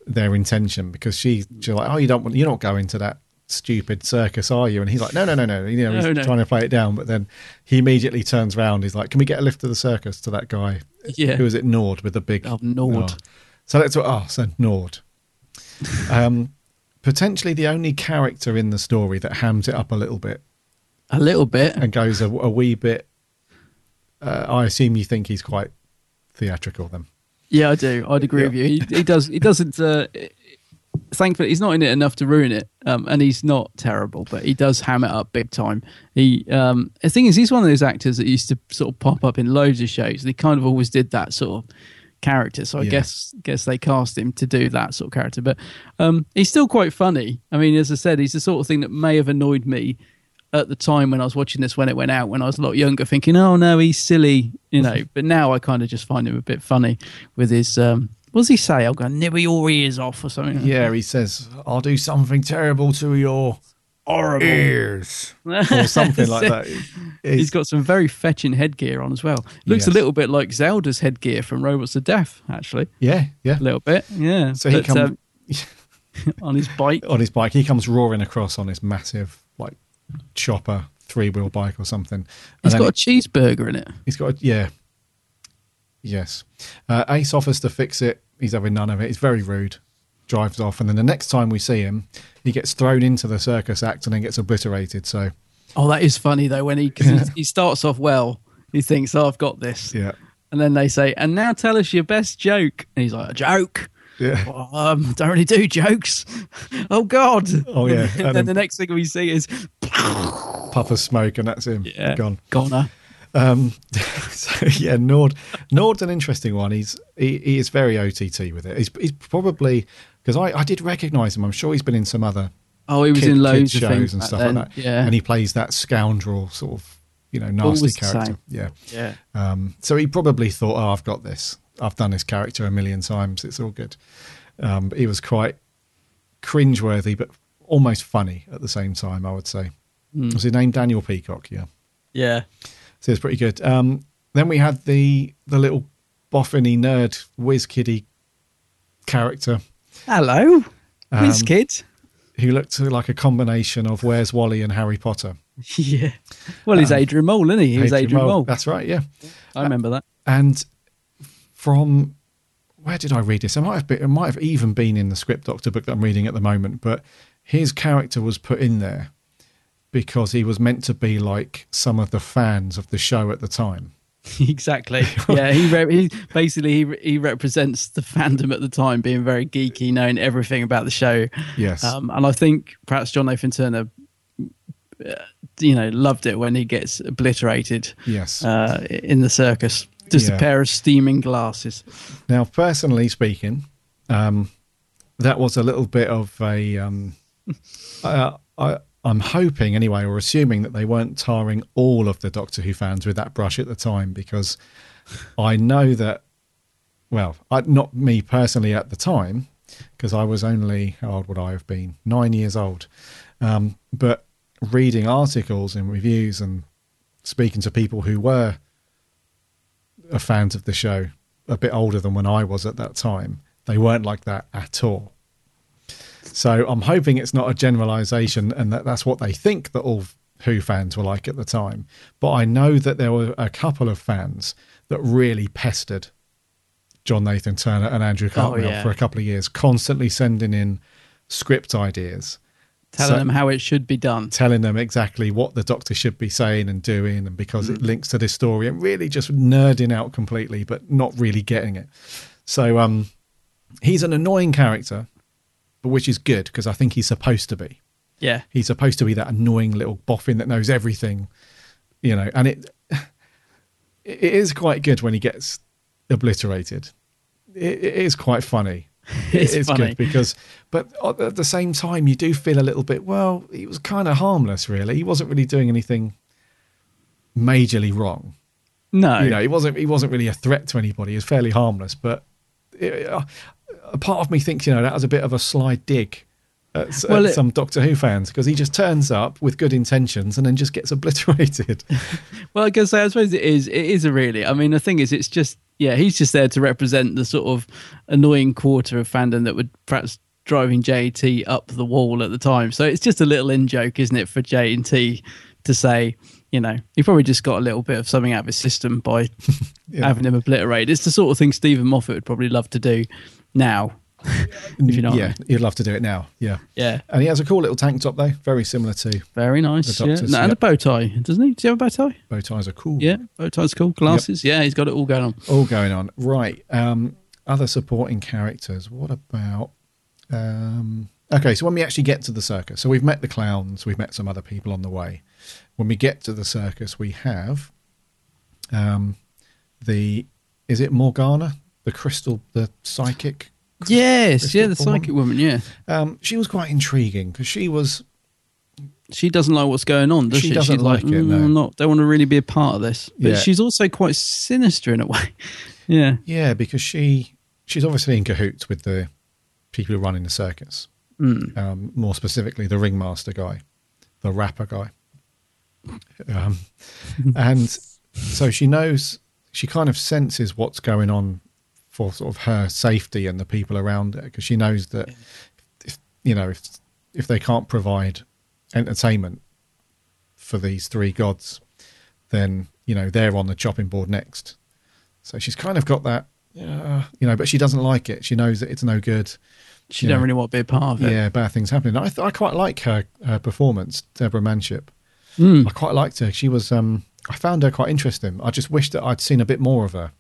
their intention because she, she's like, "Oh, you don't want, you're not going to that stupid circus, are you?" And he's like, "No, no, no, no." You know, he's No, no. trying to play it down, but then he immediately turns around. He's like, "Can we get a lift to the circus?" To that guy, Yeah. who is it? Nord with the big Oh, Nord. Oh. So that's what. Oh, so Nord. um, potentially the only character in the story that hams it up a little bit A little bit. and goes a, a wee bit. Uh, I assume you think he's quite theatrical then. Yeah, I do. I'd agree Yeah. with you. He, he does. He doesn't. Uh, thankfully, he's not in it enough to ruin it, um, and he's not terrible, but he does ham it up big time. He, um, the thing is, he's one of those actors that used to sort of pop up in loads of shows, and he kind of always did that sort of character. So I Yeah. guess guess they cast him to do that sort of character, but um, he's still quite funny. I mean, as I said, he's the sort of thing that may have annoyed me at the time when I was watching this when it went out when I was a lot younger, thinking, "Oh no, he's silly," you know. but now I kind of just find him a bit funny with his. Um, what does he say? I'll go nibble your ears off or something. like Yeah, he says, "I'll do something terrible to your Horrible. ears," or something like that. He's It's- got some very fetching headgear on as well. Looks a little bit like Zilda's headgear from Robots of Death, actually. yeah, yeah. A little bit, yeah. So he But, comes um, on his bike. on his bike. He comes roaring across on his massive like chopper three wheel bike or something. And He's then got a cheeseburger in it. He's got, a, yeah. Yes. Uh, Ace offers to fix it. He's having none of it. He's very rude. Drives off. And then the next time we see him, he gets thrown into the circus act and then gets obliterated. So, Oh, that is funny though. When he cause he, he starts off well, he thinks, "Oh, I've got this," yeah. and then they say, "And now tell us your best joke." And he's like, "A joke." Yeah. Well, um, don't really do jokes. oh God. Oh, yeah. and, And then then- the next thing we see is Puff of smoke and that's him. yeah, Gone. Goner. Um, so, yeah, Nord. Nord's an interesting one. He's he, he is very OTT with it. He's, he's probably, because I, I did recognize him. I'm sure he's been in some other Oh, he was kid- in loads of shows things and stuff then. like that. Yeah, And he plays that scoundrel sort of, you know, nasty character. Yeah. yeah. Um, so he probably thought, "Oh, I've got this. I've done this character a million times. It's all good." Um, but he was quite cringeworthy, but almost funny at the same time. I would say. Hmm. Was his name Daniel Peacock? Yeah. Yeah. So it's pretty good. Um, then we had the the little boffiny nerd whiz kiddie character Hello, Um, Whiz Kid. who looked like a combination of Where's Wally and Harry Potter. Yeah. Well, he's Um, Adrian Mole, isn't he? He was Adrian Mole. That's right. Yeah. I remember that. And from where did I read this? It might have been, it might have even been in the Script Doctor book that I'm reading at the moment. But his character was put in there because he was meant to be like some of the fans of the show at the time. exactly. Yeah, he, re- he basically he, re- he represents the fandom at the time, being very geeky, knowing everything about the show. Yes. Um, and I think perhaps John Nathan Turner, uh, you know, loved it when he gets obliterated. Yes. Uh, in the circus, just Yeah. a pair of steaming glasses. Now, personally speaking, um, that was a little bit of a. Um, I, I, I'm hoping, anyway, or assuming that they weren't tarring all of the Doctor Who fans with that brush at the time, because I know that. Well, I, not me personally at the time, because I was only how old would I have been? Nine years old. Um, but reading articles and reviews and speaking to people who were fans of the show a bit older than when I was at that time, they weren't like that at all. So I'm hoping it's not a generalization and that that's what they think that all Who fans were like at the time. But I know that there were a couple of fans that really pestered John Nathan Turner and Andrew Cartmel yeah. for a couple of years, constantly sending in script ideas. Telling So- them how it should be done. telling them exactly what the doctor should be saying and doing and because it links to this story and really just nerding out completely but not really getting it so um he's an annoying character but which is good because i think he's supposed to be. Yeah. he's supposed to be that annoying little boffin that knows everything you know and it it is quite good when he gets obliterated. It, it is quite funny. It's it's good because but at the same time you do feel a little bit well he was kind of harmless really. He wasn't really doing anything majorly wrong. No. you know he wasn't he wasn't really a threat to anybody. He was fairly harmless but it, uh, a part of me thinks you know that was a bit of a sly dig at, Well, at it- some Doctor Who fans because he just turns up with good intentions and then just gets obliterated. Well, I guess I suppose it is. It is a really. I mean, the thing is, it's just yeah, he's just there to represent the sort of annoying quarter of fandom that would perhaps driving JT up the wall at the time. So it's just a little in joke, isn't it, for JT to say, you know, he probably just got a little bit of something out of his system by Yeah. having him obliterated. It's the sort of thing Steven Moffat would probably love to do now. if you know, what I yeah, mean. he'd love to do it now. Yeah, Yeah. and he has a cool little tank top though, very similar to Very nice. Yeah. No, and yeah. a bow tie, doesn't he? Does he have a bow tie? bow ties are cool. Yeah, bow tie's cool. Glasses. Yeah, he's got it all going on. all going on. Right. Um, other supporting characters. What about? Um, okay, so when we actually get to the circus, so we've met the clowns, we've met some other people on the way. When we get to the circus, we have um, the is it Morgana, the crystal, the psychic. Yes, crystal yeah, the woman? psychic woman. Yeah, Um, she was quite intriguing because she was she doesn't like what's going on, does She she? doesn't she's like like, it, "Mm, no." Not don't want to really be a part of this. But Yeah. she's also quite sinister in a way. yeah, yeah because she she's obviously in cahoots with the people who run in the circus. Mm. Um, more specifically, the ringmaster guy, the rapper guy. Um, and so she knows, she kind of senses what's going on for sort of her safety and the people around her because she knows that, if, you know, if if they can't provide entertainment for these three gods, then you know they're on the chopping board next. So she's kind of got that, uh, you know, but she doesn't like it. She knows that it's no good. she don't know. really want to be a part of it. Yeah, bad things happening. I, th- I quite like her, her performance, Deborah Manship. Mm. I quite liked her. She was. Um, I found her quite interesting. I just wish that I'd seen a bit more of her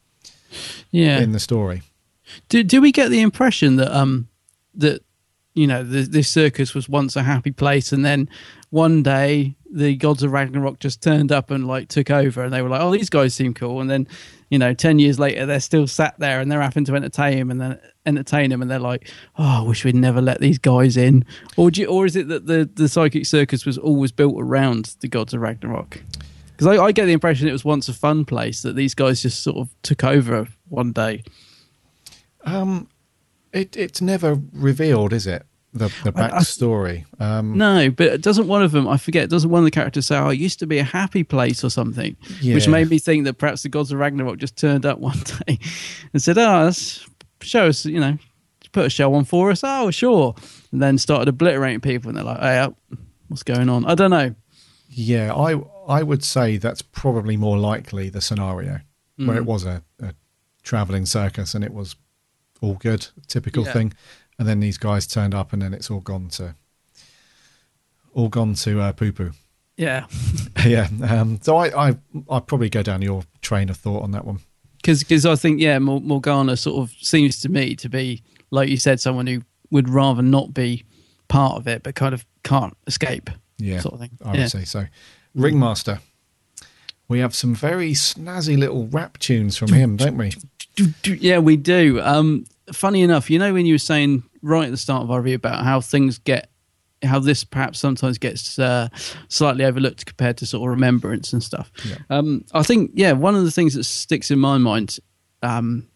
yeah. in the story. Do do we get the impression that um that you know the, this circus was once a happy place, and then one day the gods of Ragnarok just turned up and like took over, and they were like, oh, these guys seem cool, and then you know ten years later they're still sat there and they're having to entertain him, and then entertain him, and they're like, oh, I wish we'd never let these guys in, or do you, or is it that the the psychic circus was always built around the gods of Ragnarok? Because I, I get the impression it was once a fun place that these guys just sort of took over one day. Um, it it's never revealed, is it? the the backstory. Um, No, but doesn't one of them? I forget. Doesn't one of the characters say, "Oh, it used to be a happy place" or something? Which made me think that perhaps the gods of Ragnarok just turned up one day and said, "Oh, let's show us, you know, put a show on for us." Oh, sure. And then started obliterating people, and they're like, "Hey, what's going on?" I don't know. Yeah, I I would say that's probably more likely the scenario where it Mm. was a, a traveling circus and it was all good, typical Yeah. thing, and then these guys turned up and then it's all gone to all gone to uh, poo poo. Yeah, yeah, um, so I I I'd probably go down your train of thought on that one. because I think yeah, Mor- Morgana sort of seems to me to be like you said, someone who would rather not be part of it, but kind of can't escape. Yeah, sort of thing. I would Yeah. say so. Ringmaster. We have some very snazzy little rap tunes from him, don't we? Yeah, we do. Um, funny enough, you know when you were saying right at the start of our review about how things get, how this perhaps sometimes gets uh, slightly overlooked compared to sort of remembrance and stuff. Um, I think yeah, one of the things that sticks in my mind um,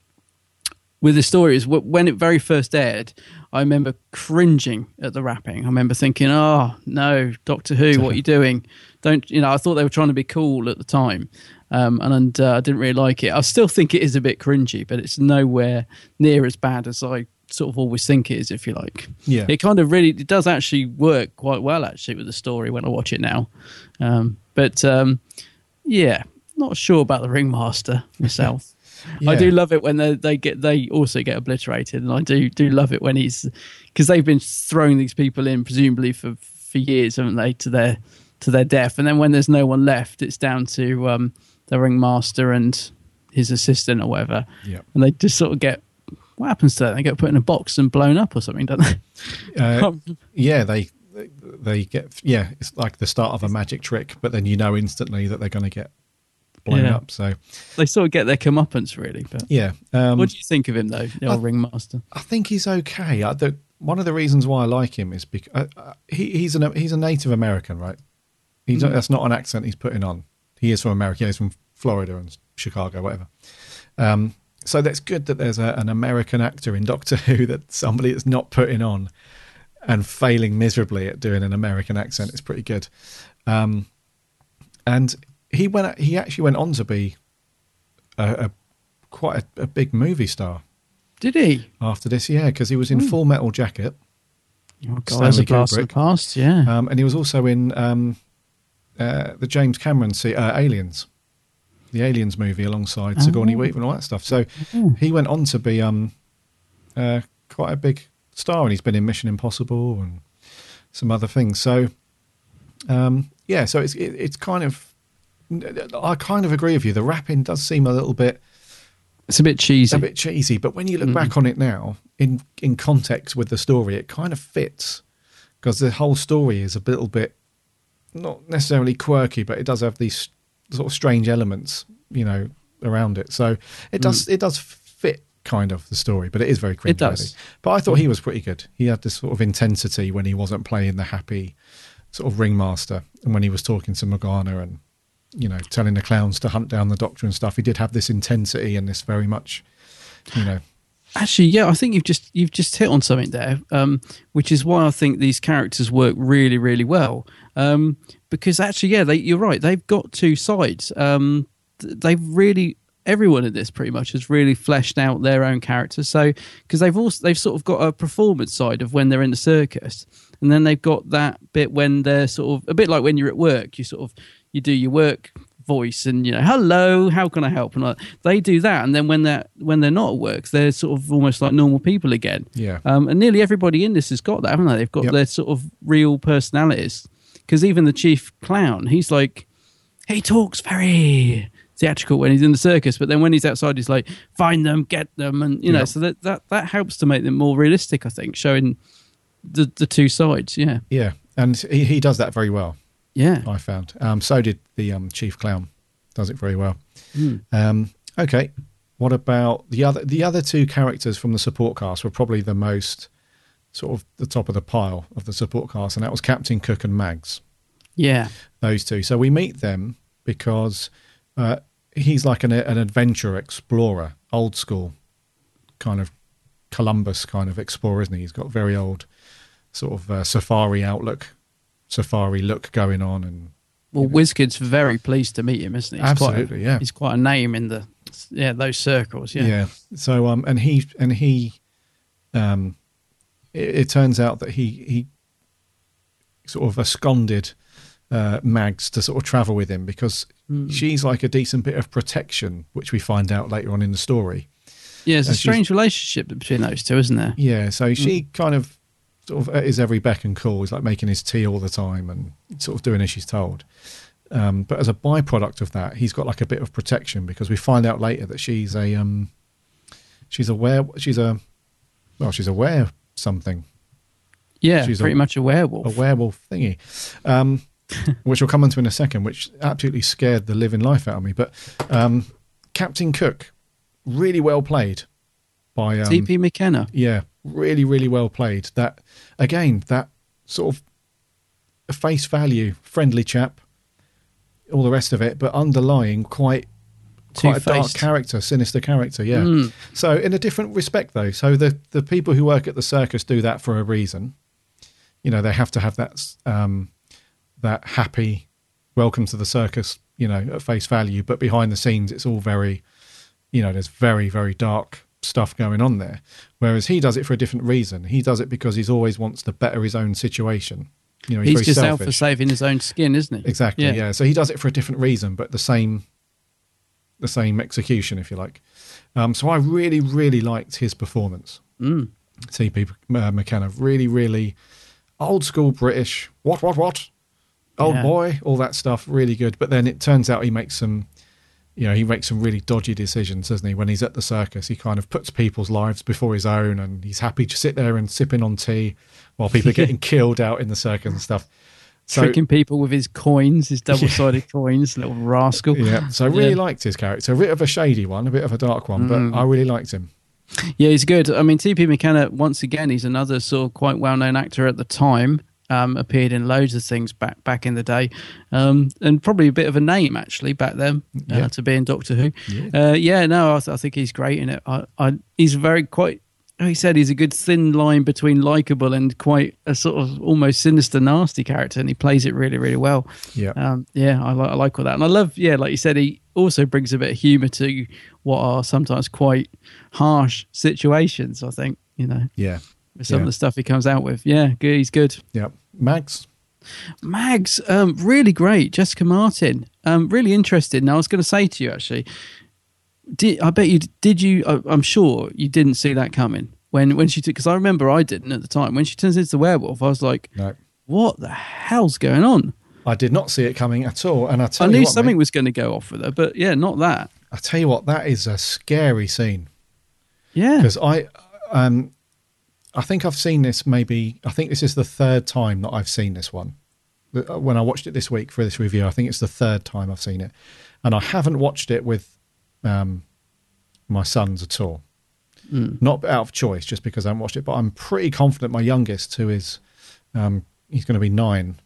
with the story is when it very first aired. I remember cringing at the rapping. I remember thinking, "Oh no, Doctor Who, what are you doing? Don't you know?" I thought they were trying to be cool at the time, um, and, and uh, I didn't really like it. I still think it is a bit cringy, but it's nowhere near as bad as I sort of always think it is. If you like, Yeah. it kind of really it does actually work quite well actually with the story when I watch it now. Um, but um, yeah, not sure about the Ringmaster myself. I do love it when they, they get they also get obliterated, and I do do love it when he's because they've been throwing these people in presumably for for years, haven't they, to their to their death, and then when there's no one left, it's down to um, the ringmaster and his assistant or whatever, Yep. and they just sort of get what happens to them? They get put in a box and blown up or something, don't they? Uh, yeah, they, they get yeah. It's like the start of a magic trick, but then you know instantly that they're going to get blown Yeah. up. So they sort of get their comeuppance, really. But yeah, um, what do you think of him though, the old ringmaster? I think he's okay. I, the, one of the reasons why I like him is because uh, uh, he, he's an he's a Native American, right? He's Mm. that's not an accent he's putting on. He is from America. He's from Florida and Chicago, whatever. Um, so that's good that there's a, an American actor in Doctor Who that somebody that's not putting on and failing miserably at doing an American accent is pretty good. Um, and he went he actually went on to be a, a quite a, a big movie star Did he? after this, yeah, because he was in Full Metal Jacket. Oh, blast of the past, yeah. Um, and he was also in um, uh, the James Cameron se- uh, Aliens, the Aliens movie alongside Sigourney Oh. Weaver and all that stuff. So Oh. he went on to be um, uh, quite a big star, and he's been in Mission Impossible and some other things. So um, yeah, so it's it, it's kind of I kind of agree with you. The rapping does seem a little bit It's a bit cheesy. a bit cheesy, but when you look Mm. back on it now, in in context with the story, it kind of fits because the whole story is a little bit not necessarily quirky, but it does have these sort of strange elements, you know, around it. So it does it does fit kind of the story, but it is very cringe. Mm. It does. But I thought he was pretty good. He had this sort of intensity when he wasn't playing the happy sort of ringmaster, and when he was talking to Morgana and you know telling the clowns to hunt down the doctor and stuff. He did have this intensity and this very much, you know. Actually, yeah, I think you've just you've just hit on something there, um, which is why I think these characters work really, really well. Um, because actually, yeah, they, you're right. They've got two sides. Um, they've really everyone in this pretty much has really fleshed out their own character. So because they've also they've sort of got a performance side of when they're in the circus, and then they've got that bit when they're sort of a bit like when you're at work. You sort of you do your work voice and you know hello how can i help and like, they do that and then when they're when they're not at work they're sort of almost like normal people again Yeah. um, and nearly everybody in this has got that haven't they they've got Yep. their sort of real personalities because even the chief clown he's like he talks very theatrical when he's in the circus but then when he's outside he's like find them get them and you know so that, that that helps to make them more realistic i think showing the the two sides yeah Yeah, and he, he does that very well. yeah I found. Um, so did the um, chief clown. Does it very well. Mm. Um, okay, what about the other? The other two characters from the support cast were probably the most sort of the top of the pile of the support cast, and that was Captain Cook and Mags. yeah Those two. So we meet them because uh, he's like an, an adventurer explorer, old school kind of Columbus kind of explorer, isn't he? He's got very old sort of uh, safari outlook, safari look going on, and Well, WizKid's very pleased to meet him, isn't he? He's Absolutely, quite a, yeah. He's quite a name in the yeah those circles. Yeah. Yeah. So um, and he and he, um, it, it turns out that he he sort of absconded uh, Mags to sort of travel with him because Hmm. she's like a decent bit of protection, which we find out later on in the story. Yeah, it's a And she's- strange relationship between those two, isn't there? Yeah. So she Hmm. kind of sort of at his every beck and call. He's like making his tea all the time and sort of doing as she's told. Um, but as a byproduct of that, he's got like a bit of protection because we find out later that she's a um, she's aware she's a well she's aware something Yeah, She's a- pretty much a werewolf. a werewolf thingy, um, which we'll come onto in a second, which absolutely scared the living life out of me. But um, Captain Cook, really well played by um, T.P. McKenna. yeah, really, really well played. That again, that sort of face value, friendly chap, all the rest of it, but underlying quite quite a dark character, sinister character. Yeah. Mm. So in a different respect, though, so the the people who work at the circus do that for a reason. You know, they have to have that um, that happy welcome to the circus. You know, at face value, but behind the scenes, it's all very, you know, there's very very dark stuff going on there. Whereas he does it for a different reason. He does it because he's always wants to better his own situation. You know, he's, He's just out for saving his own skin, isn't he? Exactly. Yeah. So he does it for a different reason, but the same, the same execution, if you like. Um, so I really, really liked his performance. Mm. T.P. uh, McKenna, really, really old school British. What, what, what? Old Yeah. boy, all that stuff, really good. But then it turns out he makes some, you know, he makes some really dodgy decisions, doesn't he? When he's at the circus, he kind of puts people's lives before his own, and he's happy to sit there and sipping on tea while people are getting killed out in the circus and stuff. So- Tricking people with his coins, his double-sided coins, little rascal. Yeah, so I really Yeah. liked his character. A bit of a shady one, a bit of a dark one, Mm. but I really liked him. Yeah, he's good. I mean, T.P. McKenna, once again, he's another sort of quite well known actor at the time. Um, appeared in loads of things back back in the day, um, and probably a bit of a name actually back then uh, Yeah. to be in Doctor Who. Yeah. Uh, yeah, no, I, th- I think he's great in it. I, I, he's very quite. He said he's a good thin line between likable and quite a sort of almost sinister, nasty character, and he plays it really, really well. Yeah. Um, yeah, I, li- I like all that, and I love. Yeah, like you said, he also brings a bit of humour to what are sometimes quite harsh situations. I think you know Yeah. with some Yeah. of the stuff he comes out with. Yeah, good, he's good. Yeah. Mags? Mags, um, really great. Jessica Martin, um, really interested. Now, I was going to say to you actually, did I bet you did you? I, I'm sure you didn't see that coming when when she took because I remember I didn't at the time when she turns into the werewolf. I was like, No. what the hell's going on? I did not see it coming at all. And I I tell knew you what, something mate, was going to go off with her, but yeah, not that. I tell you what, that is a scary scene. Yeah, Because I, um, I think I've seen this maybe, I think this is the third time that I've seen this one. When I watched it this week for this review, I think it's the third time I've seen it. And I haven't watched it with um, my sons at all. Not out of choice, just because I haven't watched it, but I'm pretty confident my youngest, who is, um, he's going to be nine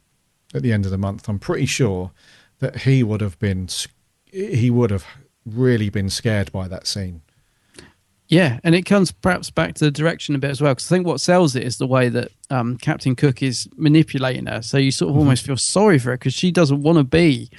at the end of the month, I'm pretty sure that he would have been, he would have really been scared by that scene. Yeah, and it comes perhaps back to the direction a bit as well. Because I think what sells it is the way that um, Captain Cook is manipulating her. So you sort of almost feel sorry for her because she doesn't want to be,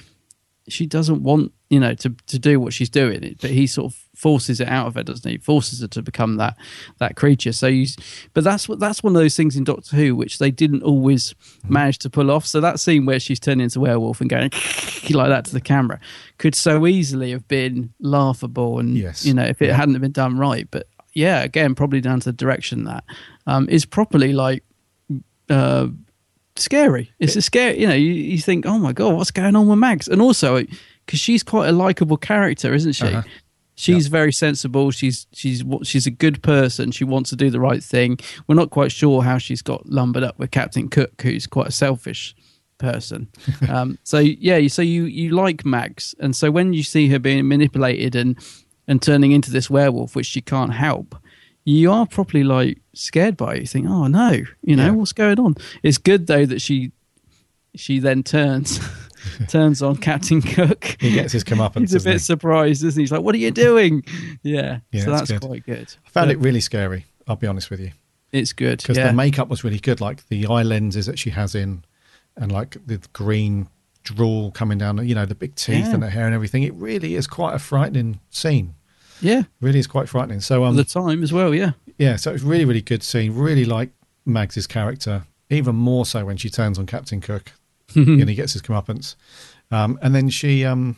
she doesn't want you know to to do what she's doing. But he sort of forces it out of her, doesn't he? Forces her to become that that creature. So you, but that's what that's one of those things in Doctor Who which they didn't always manage to pull off. So that scene where she's turning into werewolf and going like that to the camera could so easily have been laughable and Yes. you know if it Yeah. hadn't been done right. But yeah, again, probably down to the direction that um, is properly like uh, scary. It's a scary, you know. You, you think, oh my god, what's going on with Mags? And also because she's quite a likable character, isn't she? Uh-huh. She's very sensible. She's she's what she's a good person. She wants to do the right thing. We're not quite sure how she's got lumbered up with Captain Cook, who's quite a selfish person. um, so yeah, so you you like Mags, and so when you see her being manipulated and and turning into this werewolf, which she can't help, you are properly like scared by it. You think, oh no, you know Yeah. what's going on. It's good though that she she then turns turns on Captain Cook. He gets his comeuppance, He's a bit he? surprised, isn't he? He's like, "What are you doing?" Yeah, Yeah, so that's that's good. quite good. I found But- it really scary. I'll be honest with you. It's good. because yeah. the makeup was really good, like the eye lenses that she has in, and like the green drool coming down, you know, the big teeth Yeah. and the hair and everything. It really is quite a frightening scene. Yeah. Really is quite frightening. So um, the time as well. Yeah. yeah, so it's really really good scene. Really like Mags's character, even more so when she turns on Captain Cook and he gets his comeuppance. Um, and then she um,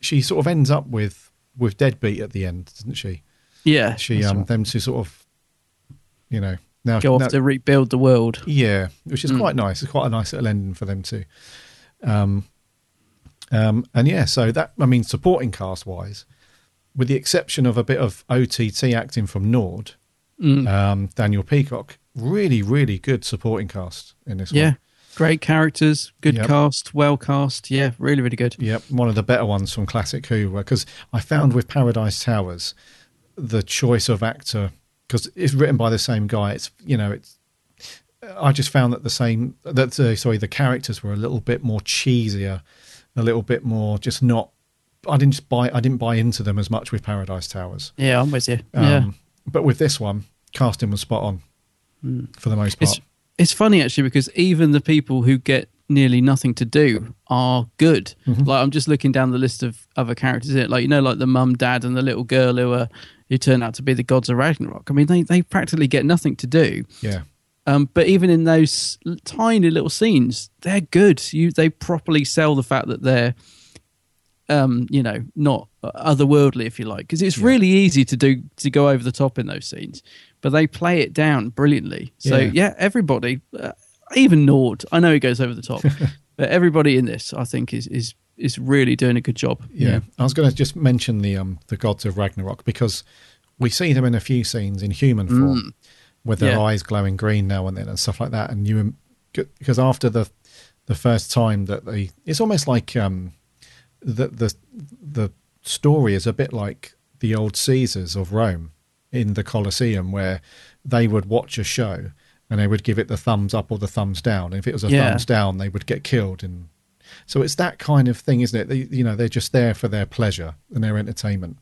she sort of ends up with with Deadbeat at the end, doesn't she? Yeah. She um right. them to sort of, you know, now go off now- to rebuild the world. yeah, which is Mm. quite nice. It's quite a nice little ending for them too. Um, um, and yeah, so that I mean, supporting cast wise, with the exception of a bit of OTT acting from Nord, Mm. um, Daniel Peacock, really, really good supporting cast in this Yeah. one. Yeah. Great characters, good Yep. cast, well cast. Yeah, really, really good. Yep, one of the better ones from Classic Who, because I found with Paradise Towers, the choice of actor because it's written by the same guy. It's you know it's. I just found that the same that uh, sorry the characters were a little bit more cheesier, a little bit more just not. I didn't just buy. I didn't buy into them as much with Paradise Towers. Yeah, I'm with you. Um, yeah. But with this one, casting was spot on for the most part. It's it's funny actually because even the people who get nearly nothing to do are good. Mm-hmm. Like I'm just looking down the list of other characters in it, like you know, like the mum, dad, and the little girl who are who turn out to be the gods of Ragnarok. I mean, they they practically get nothing to do. yeah, Um, but even in those tiny little scenes, they're good. You they properly sell the fact that they're, um, you know, not otherworldly, if you like, because it's really easy to do to go over the top in those scenes, but they play it down brilliantly. So Yeah. yeah, everybody, uh, even Nord, I know he goes over the top, but everybody in this, I think, is is is really doing a good job. Yeah, I was going to just mention the um the gods of Ragnarok because we see them in a few scenes in human form with their Mm. Yeah. eyes glowing green now and then and stuff like that. And you because after the the first time that they, it's almost like um the the the story is a bit like the old Caesars of Rome in the Colosseum where they would watch a show and they would give it the thumbs up or the thumbs down. And if it was a Yeah. thumbs down, they would get killed and so it's that kind of thing, isn't it? They, you know, they're just there for their pleasure and their entertainment.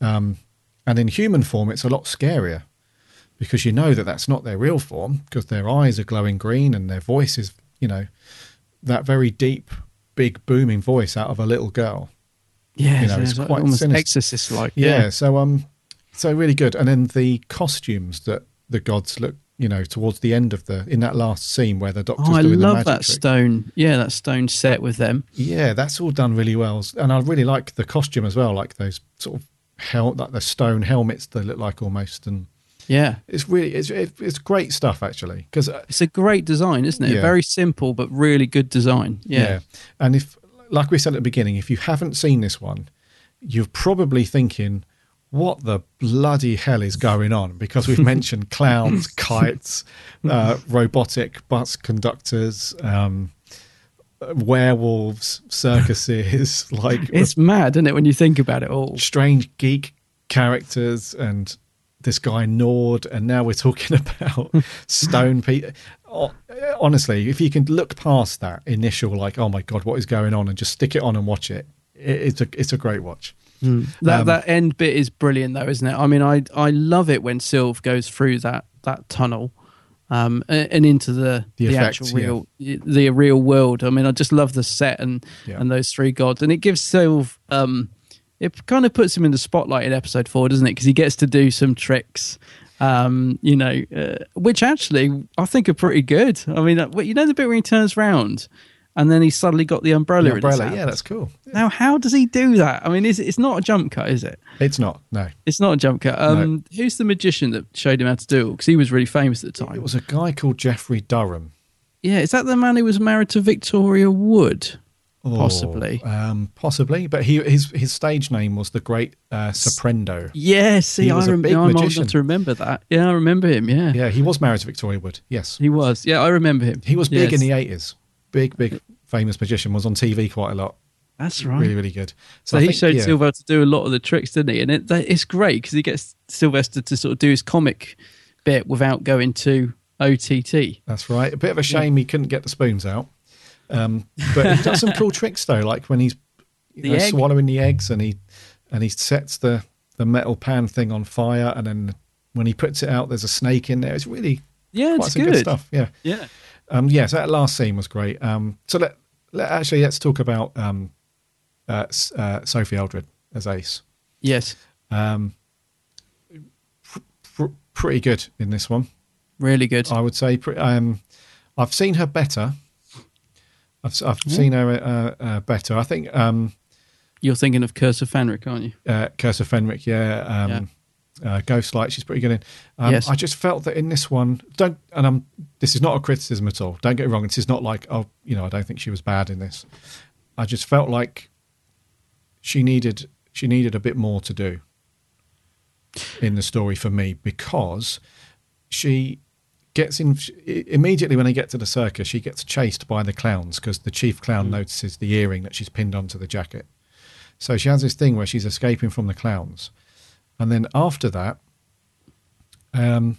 Um, and in human form, it's a lot scarier because you know that that's not their real form because their eyes are glowing green and their voice is, you know, that very deep, big, booming voice out of a little girl. Yeah, You know, it's it's quite almost exorcist like. Yeah. So um, so really good. And then the costumes that the gods look, you know, towards the end of the in that last scene where the doctor's Oh, I doing the love magic that trick. stone. Yeah, that stone set with them. Yeah, that's all done really well, and I really like the costume as well, like those sort of hel- like the stone helmets they look like almost, and Yeah. it's really it's it's great stuff actually because It's a great design, isn't it? Yeah. Very simple but really good design. Yeah. and if like we said at the beginning, if you haven't seen this one, you're probably thinking. What the bloody hell is going on? Because we've mentioned clowns, kites, uh, robotic bus conductors, um, werewolves, circuses, like It's mad, isn't it, when you think about it all? strange geek characters and this guy Nord, and now we're talking about Stone Pete. Oh, honestly, if you can look past that initial like, oh my god, what is going on, and just stick it on and watch it, it it's a it's a great watch. That Um, that end bit is brilliant, though, isn't it? I mean, I I love it when Sylve goes through that that tunnel, um, and into the The the, effect, actual real the real world. I mean, I just love the set and Yeah. and those three gods, and it gives Sylve um, it kind of puts him in the spotlight in episode four, doesn't it? Because he gets to do some tricks. Um, you know, uh, which actually I think are pretty good. I mean, uh, you know the bit where he turns round and then he's suddenly got the umbrella. The in his umbrella, hand? yeah, that's cool. Now, how does he do that? I mean, is it, it's not a jump cut, is it? It's not no. It's not a jump cut. Um, Who's the magician that showed him how to do it? Because he was really famous at the time. It was a guy called Geoffrey Durham. yeah, is that the man who was married to Victoria Wood? Oh, Possibly. um, possibly, but he his his stage name was the Great uh, Soprendo. Yeah, see, He I rem- big I'm old enough to remember that. Yeah, I remember him. Yeah, Yeah, he was married to Victoria Wood. Yes, he was. Yeah, I remember him. he was big Yes. in the eighties. Big, big, famous magician. Was on TV quite a lot. That's right. Really, really good. So, I he think, showed yeah. Silver to do a lot of the tricks, didn't he? And it, it's great because he gets Sylvester to sort of do his comic bit without going to OTT. That's right. A bit of a shame he couldn't get the spoons out. Um, but he does some cool tricks though, like when he's know, swallowing the eggs and he and he sets the the metal pan thing on fire and then when he puts it out, there's a snake in there. It's really Yeah, quite it's some good. stuff. Yeah, Yeah. um, yeah. So that last scene was great. Um, so let, let actually let's talk about um, uh, uh, Sophie Aldred as Ace. Yes. Um, pr- pr- pretty good in this one. Really good. I would say. Pre- um, I've seen her better. I've, s- I've seen her uh, uh, better. I think um, You're thinking of Curse of Fenric, aren't you? uh, Curse of Fenric, yeah. Um, Uh, Ghostlight, she's pretty good in. Um, Yes. I just felt that in this one, don't, and I'm, this is not a criticism at all. Don't get me wrong. This is not like, oh, you know, I don't think she was bad in this. I just felt like she needed, she needed a bit more to do in the story for me because she gets in immediately when they get to the circus. She gets chased by the clowns because the chief clown mm. notices the earring that she's pinned onto the jacket. So she has this thing where she's escaping from the clowns, and then after that, um,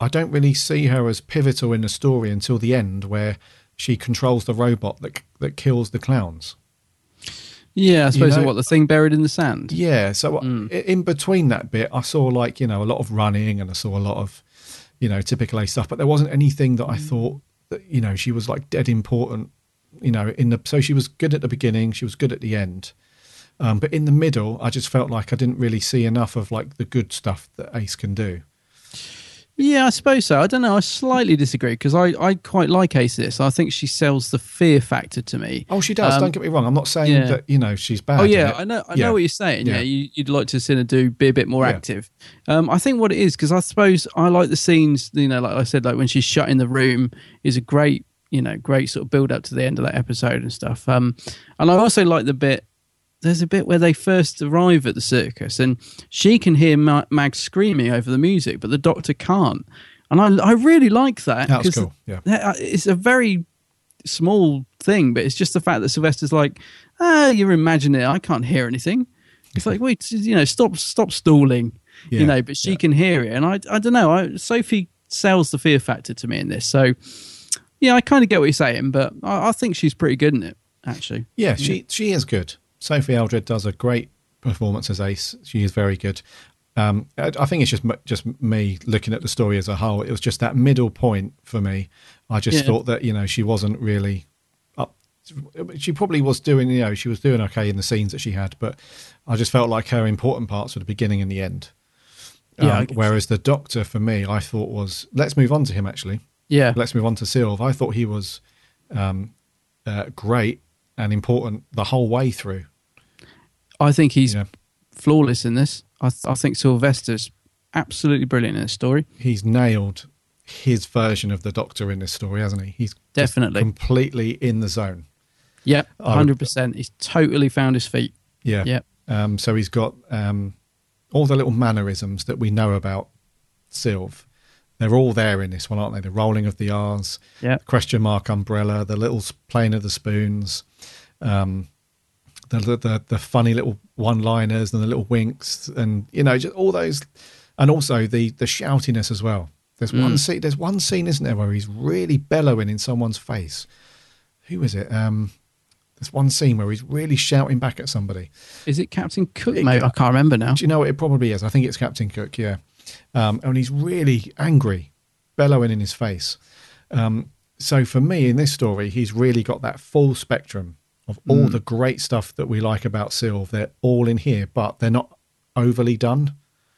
I don't really see her as pivotal in the story until the end, where she controls the robot that that kills the clowns. Yeah, I suppose know- what the thing buried in the sand. Yeah, so uh, mm. i in between that bit, I saw like you know a lot of running, and I saw a lot of you know typical A stuff, but there wasn't anything that I thought that you know she was like dead important. You know, in the so she was good at the beginning, she was good at the end, um, but in the middle, I just felt like I didn't really see enough of like the good stuff that Ace can do. Yeah, I suppose so. I don't know. I slightly disagree because I, I quite like Ace this. I think she sells the fear factor to me. Oh, she does. Um, don't get me wrong. I'm not saying yeah. that you know she's bad. Oh yeah. I know. I Yeah. know what you're saying. Yeah, Yeah. you, you'd like to see her do be a bit more active. Um, I think what it is because I suppose I like the scenes. You know, like I said, like when she's shut in the room is a great, you know, great sort of build up to the end of that episode and stuff. Um, and I also like the bit. There's a bit where they first arrive at the circus, and she can hear Ma- Mag screaming over the music, but the doctor can't. And I, I really like that. That was 'cause cool, yeah. it's a very small thing, but it's just the fact that Sylvester's like, ah, you're imagining it. I can't hear anything. It's like, wait, you know, stop, stop stalling. Yeah, You know, but she can hear it, and I, I don't know. I, Sophie sells the fear factor to me in this, so yeah, I kind of get what you're saying, but I, I think she's pretty good in it, actually. Yeah, she she is good. Sophie Aldred does a great performance as Ace. She is very good. Um, I, think it's just just me looking at the story as a whole. It was just that middle point for me. I just Yeah. thought that you know she wasn't really up. She probably was doing you know she was doing okay in the scenes that she had, but I just felt like her important parts were the beginning and the end. Yeah, Um, whereas the Doctor for me, I thought was let's move on to him actually. Yeah. Let's move on to Sylve. I thought he was um, uh, great and important the whole way through. I think he's Yeah. flawless in this. I, th- I think Sylvester's absolutely brilliant in this story. He's nailed his version of the Doctor in this story, hasn't he? He's Definitely. completely in the zone. Yep, hundred percent. He's totally found his feet. Yeah. Yep. Um, so he's got um, all the little mannerisms that we know about Sylve. They're all there in this one, aren't they? The rolling of the R's, Yep. question mark umbrella, the little plane of the spoons, um, the, the the the funny little one-liners and the little winks, and you know, just all those, and also the the shoutiness as well. There's one Mm. scene. There's one scene, isn't there, where he's really bellowing in someone's face. Who is it? Um, there's one scene where he's really shouting back at somebody. Is it Captain Cook? Mate, I can't remember now. Do you know what it probably is? I think it's Captain Cook, yeah. Um, and he's really angry, bellowing in his face. Um, so for me, in this story, he's really got that full spectrum of all Mm. the great stuff that we like about Sylve. They're all in here, but they're not overly done.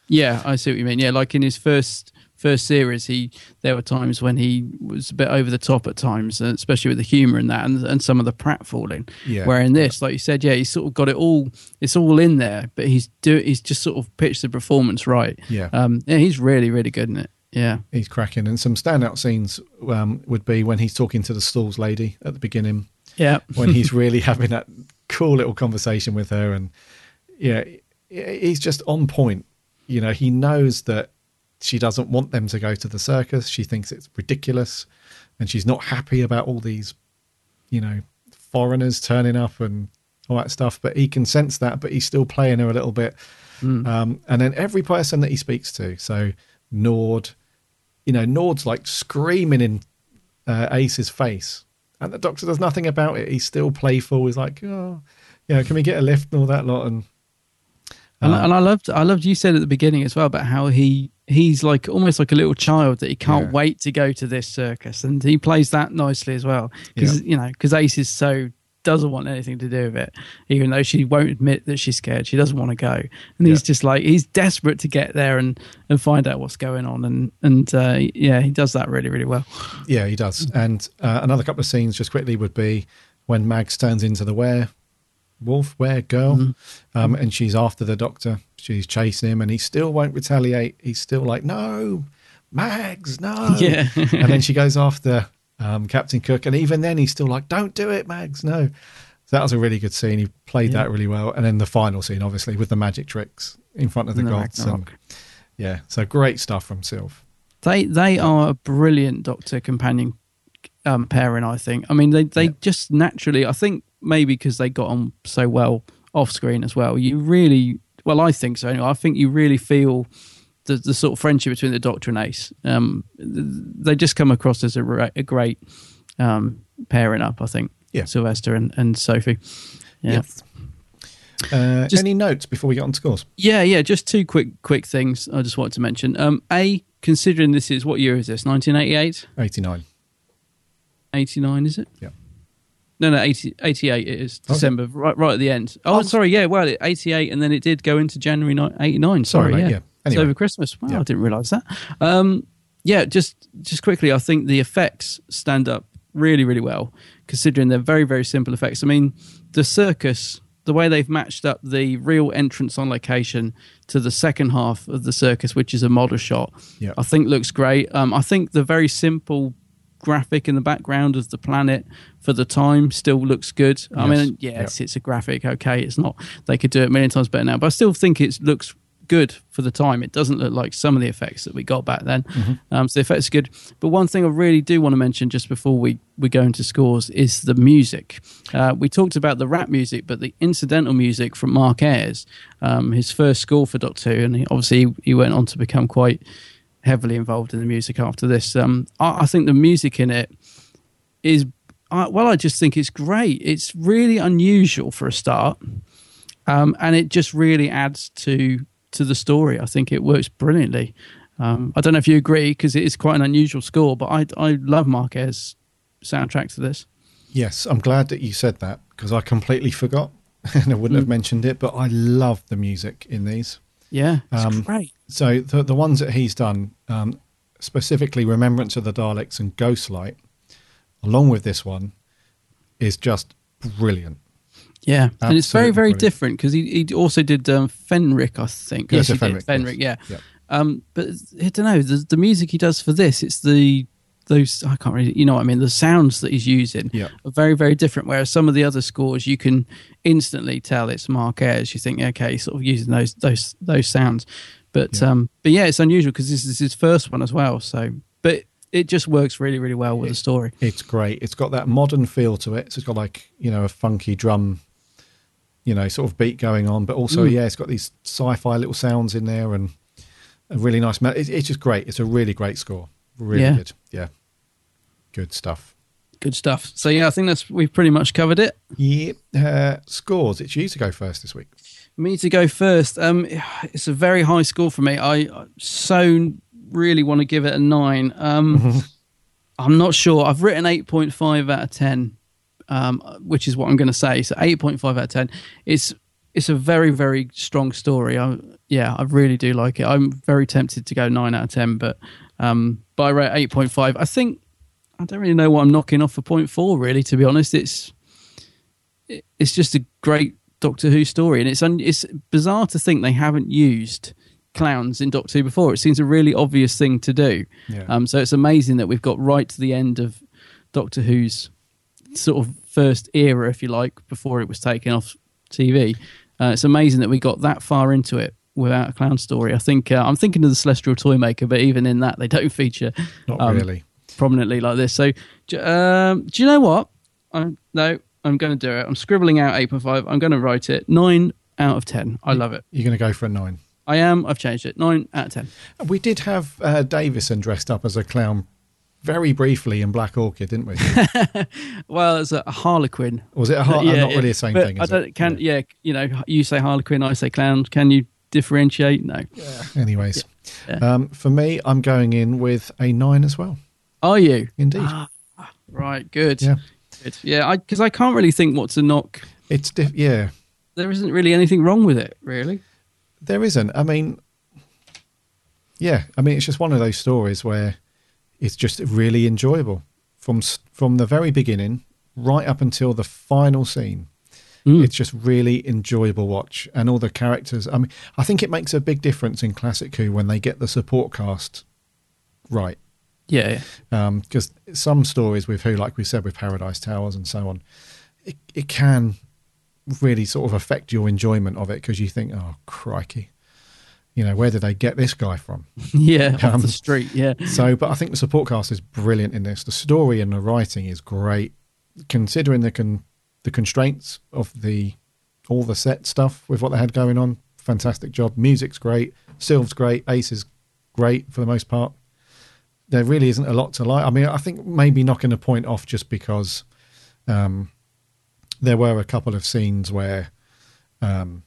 Yeah, I see what you mean. Yeah, like in his first first series, he there were times when he was a bit over the top at times, uh, especially with the humour and that, and, and some of the pratfalling. Yeah. Where in this, like you said, yeah, he's sort of got it all. It's all in there, but he's do he's just sort of pitched the performance right. Yeah. um, yeah, he's really really good in it. Yeah, He's cracking. And some standout scenes um, would be when he's talking to the stalls lady at the beginning. Yeah. when he's really having that cool little conversation with her. And yeah, he's just on point. You know, he knows that she doesn't want them to go to the circus. She thinks it's ridiculous. And she's not happy about all these, you know, foreigners turning up and all that stuff. But he can sense that, but he's still playing her a little bit. Um, and then every person that he speaks to, so Nord, you know, Nord's like screaming in uh, Ace's face, and the Doctor does nothing about it. He's still playful. He's like, oh, you know, can we get a lift and all that lot? And And, and I loved, I loved you said at the beginning as well about how he he's like almost like a little child that he can't Yeah. wait to go to this circus, and he plays that nicely as well. Because you know, because Ace is so doesn't want anything to do with it, even though she won't admit that she's scared. She doesn't want to go, and he's Yeah. just like he's desperate to get there and and find out what's going on, and and uh, yeah, he does that really really well. Yeah, he does. And uh, another couple of scenes, just quickly, would be when Mags turns into the were wolf, where, girl, Mm-hmm. um, and she's after the doctor. She's chasing him, and he still won't retaliate. He's still like, "No, Mags, no." Yeah. and then she goes after um, Captain Cook, and even then, he's still like, "Don't do it, Mags, no." So that was a really good scene. He played Yeah. that really well. And then the final scene, obviously, with the magic tricks in front of the No, gods. And, yeah, so great stuff from Sylv. They they are a brilliant Doctor companion um, pairing. I think. I mean, they they just naturally. I think maybe because they got on so well off screen as well. You really, well, I think so. Anyway, I think you really feel the the sort of friendship between the Doctor and Ace. Um, they just come across as a, re- a great um, pairing up. I think. Yeah. Sylvester and, and Sophie. Yeah. Yes. Uh, Just- any notes before we get on to scores? Yeah, yeah. Just two quick quick things I just wanted to mention. Um, a considering this is what year is this? 1988, 89. 89, is it? Yeah. No, no, 80, 88 it is Okay. December, right, right at the end. Oh, Oh, sorry, yeah, well, 88, and then it did go into January 89. Sorry, mate, yeah, yeah. it's over Christmas. Wow, Yeah. I didn't realise that. Um, yeah, just just quickly, I think the effects stand up really, really well, considering they're very, very simple effects. I mean, the circus, the way they've matched up the real entrance on location to the second half of the circus, which is a model shot, Yeah. I think looks great. Um, I think the very simple graphic in the background of the planet for the time still looks good. I Yes. mean, yes, it's a graphic. Okay, it's not. They could do it a million times better now, but I still think it looks good for the time. It doesn't look like some of the effects that we got back then. Um, so the effects are good. But one thing I really do want to mention just before we, we go into scores is the music. Uh, we talked about the rap music, but the incidental music from Mark Ayres, um, his first score for Doctor Who, and he, obviously he went on to become quite heavily involved in the music after this. Um, I, I think the music in it is, I well, I just think it's great. It's really unusual for a start, um, and it just really adds to to the story. I think it works brilliantly. Um, I don't know if you agree because it is quite an unusual score, but I I love Mark's soundtrack to this. Yes, I'm glad that you said that because I completely forgot and I wouldn't Mm. have mentioned it, but I love the music in these. Yeah, Um, great. So the the ones that he's done, um, specifically Remembrance of the Daleks and Ghostlight, along with this one, is just brilliant. Yeah, and it's very, very brilliant. different because he, he also did um, Fenric, I think. Yes, so he did. Fenric, Fenric, yes. yeah. Yeah. Um, but I don't know the, the music he does for this. It's the those I can't really, you know what I mean. The sounds that he's using Yeah. are very, very different. Whereas some of the other scores, you can instantly tell it's Mark Ayres. You think, okay, he's sort of using those those those sounds. But Yeah. um, but yeah, it's unusual because this is his first one as well. So, but it just works really, really well with the story. It's great. It's got that modern feel to it. So it's got like you know a funky drum, you know, sort of beat going on, but also Mm. yeah, it's got these sci-fi little sounds in there and a really nice. It's, it's just great. It's a really great score. Really Yeah. good. Yeah, good stuff. Good stuff. So yeah, I think that's we've pretty much covered it. Yeah, uh, scores. It's you to go first this week. Me to go first. Um, it's a very high score for me. I so really want to give it a nine. Um, I'm not sure. I've written eight point five out of ten, um, which is what I'm going to say. So eight point five out of ten. It's it's a very very strong story. I, yeah, I really do like it. I'm very tempted to go nine out of ten, but um, but I rate eight point five. I think I don't really know what I'm knocking off for point four. Really, to be honest, it's it's just a great Doctor Who story, and it's un- it's bizarre to think they haven't used clowns in Doctor Who before. It seems a really obvious thing to do. Yeah. Um, so it's amazing that we've got right to the end of Doctor Who's sort of first era, if you like, before it was taken off TV. Uh, it's amazing that we got that far into it without a clown story. I think uh, I'm thinking of the Celestial Toymaker, but even in that, they don't feature Not um, really. Prominently like this. So, um, do you know what? I'm, no, I'm going to do it. I'm scribbling out 8.5. I'm going to write it 9 out of 10. I love it. You're going to go for a nine. I am. I've changed it. 9 out of 10. We did have uh, Davison dressed up as a clown very briefly in Black Orchid, didn't we? Well, it's a Harlequin. Was it a har- Yeah, not yeah. really the same But thing? I don't, it? can, yeah. you know, you say Harlequin, I say clown. Can you differentiate? No. Anyways, Yeah. Um, for me, I'm going in with a nine as well. Are you? Indeed. Ah, right. Good. Yeah. Good. Yeah. Because I, can't really think what to knock. It's diff- yeah. There isn't really anything wrong with it, really. There isn't. I mean, yeah. I mean, it's just one of those stories where it's just really enjoyable from from the very beginning right up until the final scene. It's just really enjoyable watch, and all the characters. I mean, I think it makes a big difference in classic Who when they get the support cast right. Yeah. because some stories with who, like we said, with Paradise Towers and so on, it, it can really sort of affect your enjoyment of it because you think, oh crikey, you know, where did they get this guy from? Yeah. Off Um, the street. Yeah. So, but I think the support cast is brilliant in this. The story and the writing is great, considering the con- the constraints of the all the set stuff with what they had going on. Fantastic job. Music's great. Sylv's great. Ace is great for the most part. There really isn't a lot to like. I mean, I think maybe knocking a point off just because um, there were a couple of scenes where um,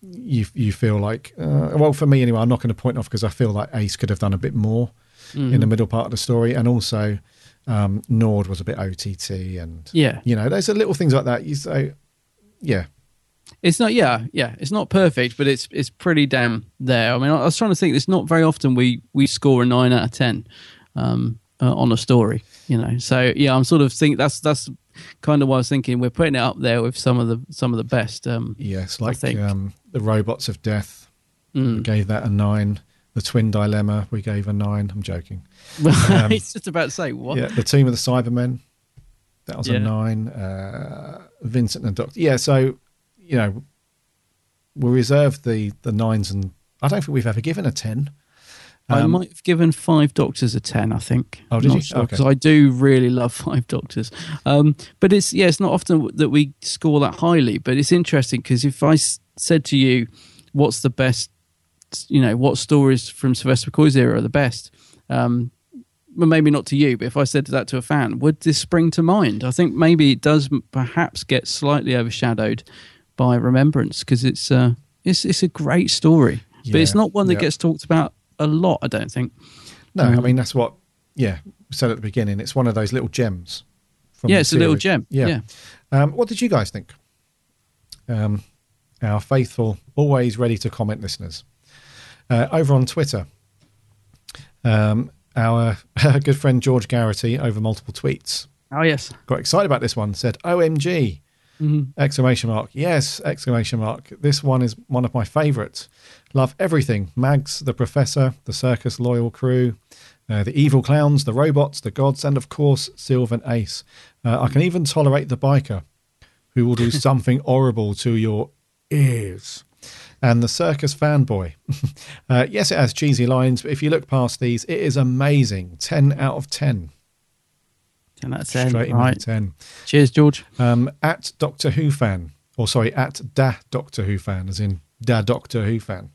you you feel like uh, well for me anyway i'm not going to point off because i feel like ace could have done a bit more in the Mhm. middle part of the story and also um nord was a bit ott and Yeah. you know there's a little things like that you say yeah It's not, yeah, yeah. It's not perfect, but it's it's pretty damn there. I mean, I was trying to think. It's not very often we we score a nine out of ten um, uh, on a story, you know. So yeah, I'm sort of think that's that's kind of what I was thinking. We're putting it up there with some of the some of the best. Um, yes like um the robots of death Mm. we gave that a nine the twin dilemma we gave a nine i'm joking Um, it's just about to say what. Yeah, the Tomb of the Cybermen. That was a nine. Uh, Vincent and Doctor. Yeah, so you know, we reserved the the nines, and I don't think we've ever given a ten. I Um, might have given Five Doctors a ten. I think. Oh, did Not you? sure, Okay. 'cause I do really love Five Doctors. Um, but it's yeah, it's not often that we score that highly. But it's interesting because if I s- said to you, "What's the best?" You know, what stories from Sylvester McCoy's era are the best? Um, well, maybe not to you, but if I said that to a fan, would this spring to mind? I think maybe it does perhaps get slightly overshadowed by Remembrance because it's uh, it's it's a great story, but it's not one that yeah. gets talked about a lot. I don't think. No, I Um, mean that's what. Yeah, said at the beginning. It's one of those little gems. From Yeah, it's a little series. gem, yeah. Um, what did you guys think? Um, our faithful, always ready to comment listeners uh, over on Twitter. Um, our good friend George Garrity over multiple tweets Oh yes, got excited about this one. Said "OMG!" Mhm. exclamation mark. Yes, exclamation mark. This one is one of my favourites. Love everything: Mags, the Professor, the Circus Loyal Crew, uh, the evil clowns, the robots, the gods, and of course Sylvan Ace. Uh, I can even tolerate the biker, who will do something horrible to your ears. And the circus fanboy. uh, yes, it has cheesy lines, but if you look past these, it is amazing. 10 out of 10. Out of ten. Straight in right. with 10. Cheers, George. Um, at Doctor Who fan, or sorry, at Da Doctor Who fan, as in Da Doctor Who fan.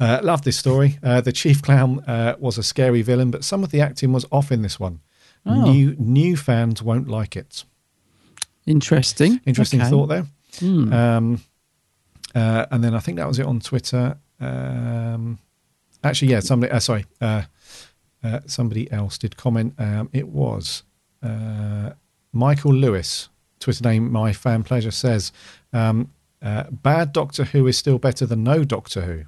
Uh, love this story. Uh, the chief clown uh, was a scary villain, but some of the acting was off in this one. Oh. New new fans won't like it. Interesting. Interesting Okay. thought there. Hmm. Um, uh, and then I think that was it on Twitter. Um, actually, yeah, somebody. Uh, sorry, uh, uh, somebody else did comment. Um, it was uh, Michael Lewis. Twitter name my fan pleasure says, um, uh, "Bad Doctor Who is still better than no Doctor Who."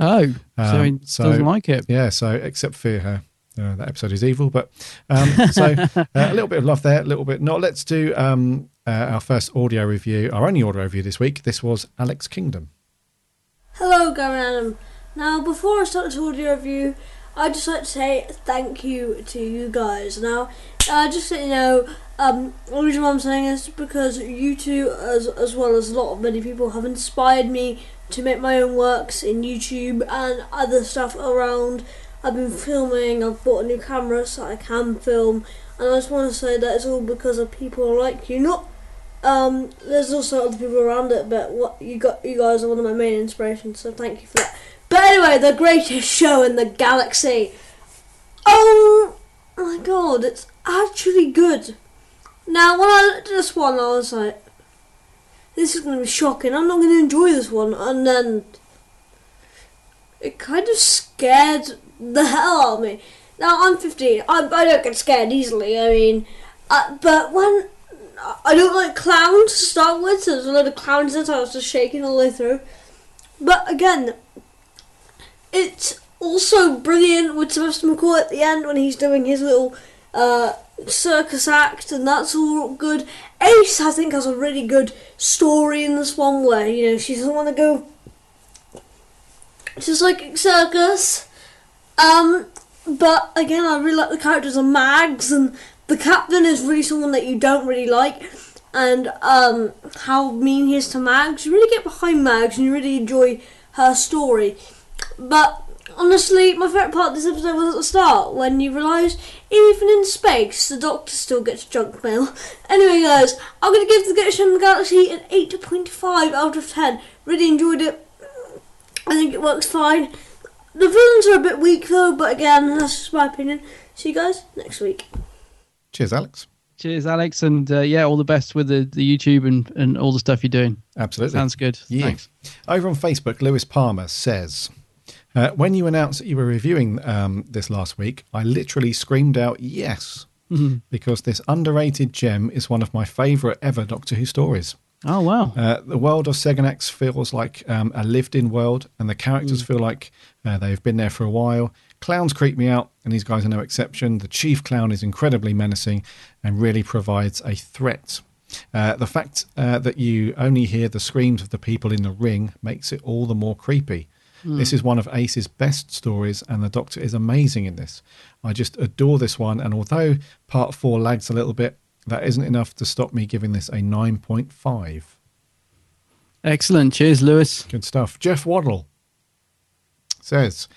Oh, so Um, he doesn't like it. Yeah, so except for her. Uh, that episode is evil, but um, so uh, a little bit of love there, a little bit not. Let's do um, uh, our first audio review, our only audio review this week. This was Alex Kingdom. Hello, Gavin Adam. Now, before I start this audio review, I'd just like to say thank you to you guys. Now, uh, just so you know, um, the reason why I'm saying this is because you two, as, as well as a lot of many people, have inspired me to make my own works in YouTube and other stuff around. I've been filming, I've bought a new camera so I can film, and I just want to say that it's all because of people like you. Not um, there's also other people around it, but what you got, you guys are one of my main inspirations. So thank you for that. But anyway, the greatest show in the galaxy. Oh my god, it's actually good. Now, when I looked at this one, I was like, "This is going to be shocking. I'm not going to enjoy this one." And then it kind of scared the hell out of me. Now I'm 15. I, I don't get scared easily. I mean, uh, but when I don't like clowns to start with, so there's a lot of clowns. So I was just shaking all the way through. But again, it's also brilliant with Sylvester McCoy at the end when he's doing his little uh, circus act, and that's all good. Ace, I think, has a really good story in this one where you know she doesn't want to go to psychic circus. Um, but again, I really like the characters of Mags, and the captain is really someone that you don't really like. And um, how mean he is to Mags, you really get behind Mags, and you really enjoy her story. But honestly, my favourite part of this episode was at the start when you realise even in space, the Doctor still gets junk mail. Anyway, guys, I'm going to give The Greatest Show in the Galaxy an 8.5 out of 10. Really enjoyed it. I think it works fine. The villains are a bit weak though, but again, that's just my opinion. See you guys next week. Cheers, Alex. Cheers, Alex, and uh, yeah, all the best with the, the YouTube and, and all the stuff you're doing. Absolutely. Sounds good. Yeah. Thanks. Over on Facebook, Lewis Palmer says, uh, When you announced that you were reviewing um, this last week, I literally screamed out yes, Mhm. because this underrated gem is one of my favourite ever Doctor Who stories. Oh wow! Uh, the world of Segonax feels like um, a lived-in world, and the characters Mm. feel like uh, they've been there for a while. Clowns creep me out, and these guys are no exception. The chief clown is incredibly menacing and really provides a threat. Uh, the fact uh, that you only hear the screams of the people in the ring makes it all the more creepy. Mm. This is one of Ace's best stories, and the Doctor is amazing in this. I just adore this one, and although part four lags a little bit, that isn't enough to stop me giving this a 9.5. Excellent. Cheers, Lewis. Good stuff. Jeff Waddle says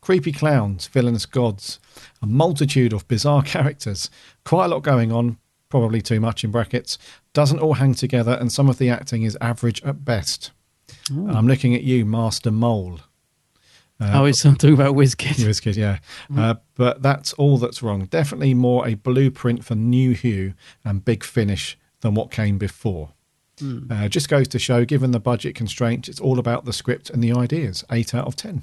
creepy clowns, villainous gods, a multitude of bizarre characters, quite a lot going on, probably too much in brackets, doesn't all hang together, and some of the acting is average at best. Oh. I'm looking at you, Master Mole. Uh, oh, it's something about Whizzkid. Whizzkid, yeah. Uh, but that's all that's wrong. Definitely more a blueprint for New Who and Big Finish than what came before. Mm. Uh, just goes to show, given the budget constraints, it's all about the script and the ideas. Eight out of ten.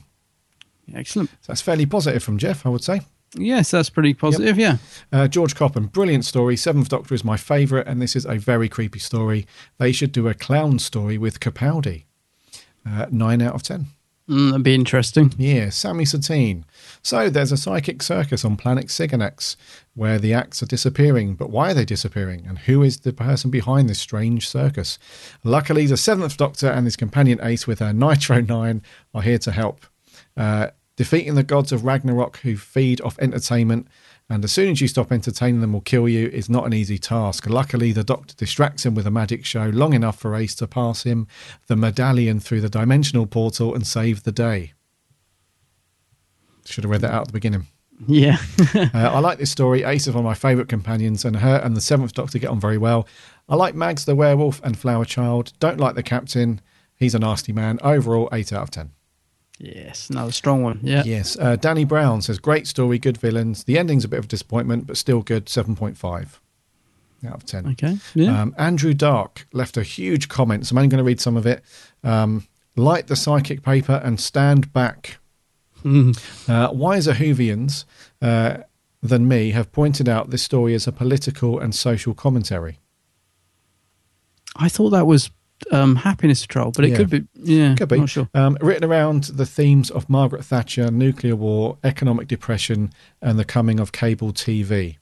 Excellent. So that's fairly positive from Jeff, I would say. Yes, that's pretty positive. Yeah. Uh, George Coppen, brilliant story. Seventh Doctor is my favourite, and this is a very creepy story. They should do a clown story with Capaldi. Uh, nine out of ten. Mm, that'd be interesting. Yeah, Sammy Satine. So there's a psychic circus on planet Segonax where the acts are disappearing. But why are they disappearing? And who is the person behind this strange circus? Luckily, the seventh Doctor and his companion Ace with her Nitro 9 are here to help. Uh, defeating the gods of Ragnarok who feed off entertainment and as soon as you stop entertaining them will kill you is not an easy task. Luckily, the Doctor distracts him with a magic show long enough for Ace to pass him the medallion through the dimensional portal and save the day. Should have read that out at the beginning. Yeah. uh, I like this story. Ace is one of my favourite companions, and her and the Seventh Doctor get on very well. I like Mags the werewolf and Flower Child. Don't like the captain. He's a nasty man. Overall, 8 out of 10. Yes, another strong one. Yeah. Yes. Uh, Danny Brown says, great story, good villains. The ending's a bit of a disappointment, but still good, 7.5 out of 10. Okay. Yeah. Um, Andrew Dark left a huge comment, so I'm only going to read some of it. Um, Light the psychic paper and stand back. Uh, wiser Whovians uh, than me have pointed out this story as a political and social commentary. I thought that was um, Happiness Patrol, but it Yeah. could be. Yeah. Could be. Not sure. Um, written around the themes of Margaret Thatcher, nuclear war, economic depression, and the coming of cable TV.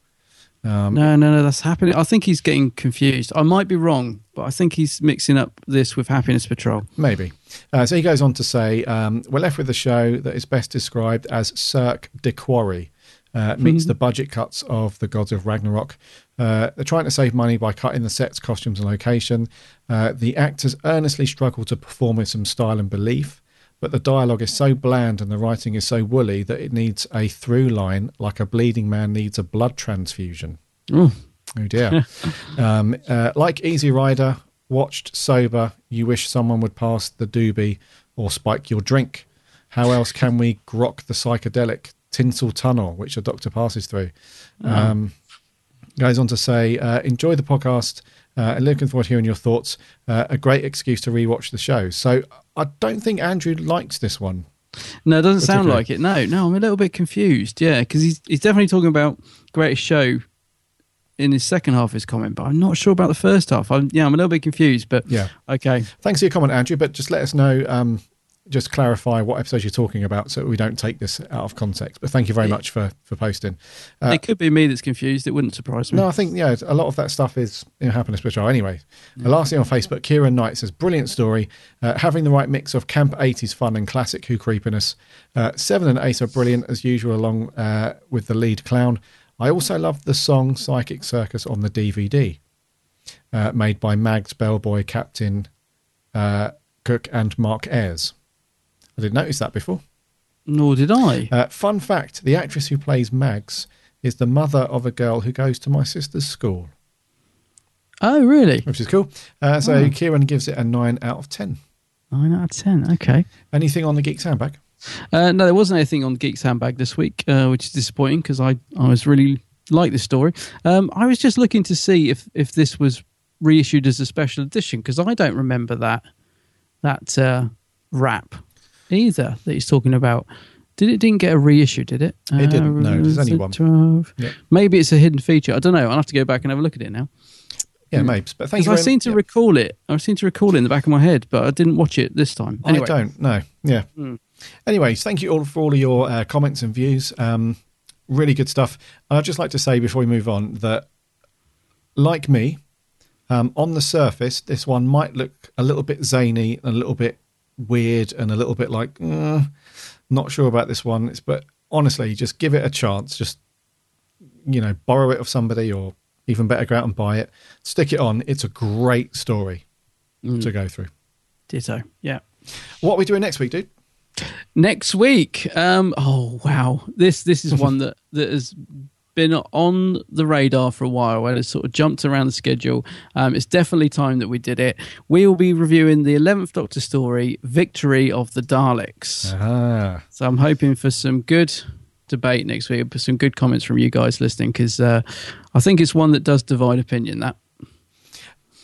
Um, no, no, no, that's happening. I think he's getting confused. I might be wrong, but I think he's mixing up this with Happiness Patrol. Maybe. Uh, so he goes on to say, um, we're left with a show that is best described as Cirque de Quarry. Uh, meets Mhm. the budget cuts of the Gods of Ragnarok. Uh, they're trying to save money by cutting the sets, costumes, and location. Uh, the actors earnestly struggle to perform with some style and belief, but the dialogue is so bland and the writing is so woolly that it needs a through line like a bleeding man needs a blood transfusion. Ooh. Oh dear. um, uh, like Easy Rider, watched sober, you wish someone would pass the doobie or spike your drink. How else can we grok the psychedelic tinsel tunnel, which the doctor passes through? Oh. Um, goes on to say, uh, enjoy the podcast. Uh, and looking forward to hearing your thoughts. Uh, a great excuse to rewatch the show. So I don't think Andrew likes this one. No, it doesn't sound like it. No, no, I'm a little bit confused. Yeah, because he's he's definitely talking about greatest show in his second half of his comment, but I'm not sure about the first half. I'm, yeah, I'm a little bit confused. But Yeah. okay, Thanks for your comment, Andrew. But just let us know. Um, just clarify what episodes you're talking about, so we don't take this out of context. But thank you very much for for posting. Uh, it could be me that's confused. It wouldn't surprise me. No, I think yeah, a lot of that stuff is you know, happiness patrol. Anyway, the last thing on Facebook, Kieran Knight says, "Brilliant story, uh, having the right mix of camp '80s fun and classic Who creepiness. Uh, seven and eight are brilliant as usual, along uh, with the lead clown. I also love the song Psychic Circus on the DVD, uh, made by Mags Bellboy, Captain uh, Cook, and Mark Ayres. I didn't notice that before. Nor did I. Uh, fun fact: the actress who plays Mags is the mother of a girl who goes to my sister's school, Oh, really? which is cool. Uh, so Oh. Kieran gives it a nine out of ten. Nine out of ten. Okay. Anything on the Geeks Handbag? Uh, no, there wasn't anything on the Geeks Handbag this week, uh, which is disappointing because I, I was really like this story. Um, I was just looking to see if, if this was reissued as a special edition because I don't remember that that uh, rap either that he's talking about. Did it didn't get a reissue? Did it? It didn't, no, there's only one. 12? Yeah. Maybe it's a hidden feature. I don't know. I'll have to go back and have a look at it now. Yeah, maybe. But thank you. I seem to yeah. recall it. I seem to recall it in the back of my head, but I didn't watch it this time. Anyway, I don't know. Yeah. Mm. Anyways, thank you all for all of your uh, comments and views. Um, really good stuff. And I'd just like to say before we move on that, like me, um, on the surface, this one might look a little bit zany, a little bit weird, and a little bit like, uh, not sure about this one. It's, but honestly, just give it a chance. Just you know, borrow it of somebody, or even better, go out and buy it. Stick it on. It's a great story to go through. ditto. Yeah. What are we doing next week, dude? next week um oh wow this this is one that that has been on the radar for a while and it's sort of jumped around the schedule um it's definitely time that we did it we will be reviewing the 11th doctor story victory of the daleks Ah. so i'm hoping for some good debate next week some good comments from you guys listening because uh i think it's one that does divide opinion that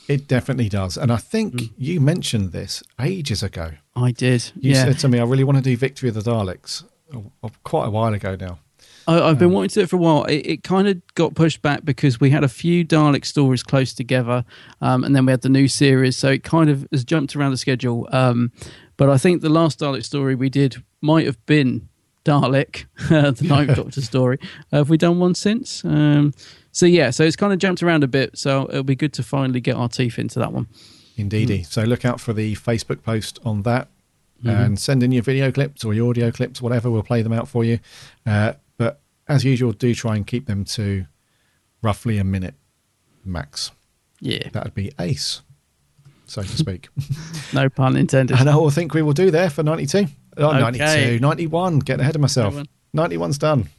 It definitely does. And I think you mentioned this ages ago. i did You yeah said to me, I really want to do Victory of the Daleks oh, quite a while ago now. I, I've been wanting to do it for a while. It, it kind of got pushed back because we had a few Dalek stories close together, um, and then we had the new series, so it kind of has jumped around the schedule. Um, but I think the last Dalek story we did might have been Dalek, the Ninth Doctor story. Uh, have we done one since? Um, so yeah, so it's kind of jumped around a bit. So it'll be good to finally get our teeth into that one. Indeedy. So look out for the Facebook post on that Mhm. and send in your video clips or your audio clips, whatever. We'll play them out for you. Uh, as usual, do try and keep them to roughly a minute max. Yeah. That'd be ace, so to speak. No pun intended. and I will think we will do there for 92. Oh, Okay. 92, 91. Getting ahead of myself. 91's done.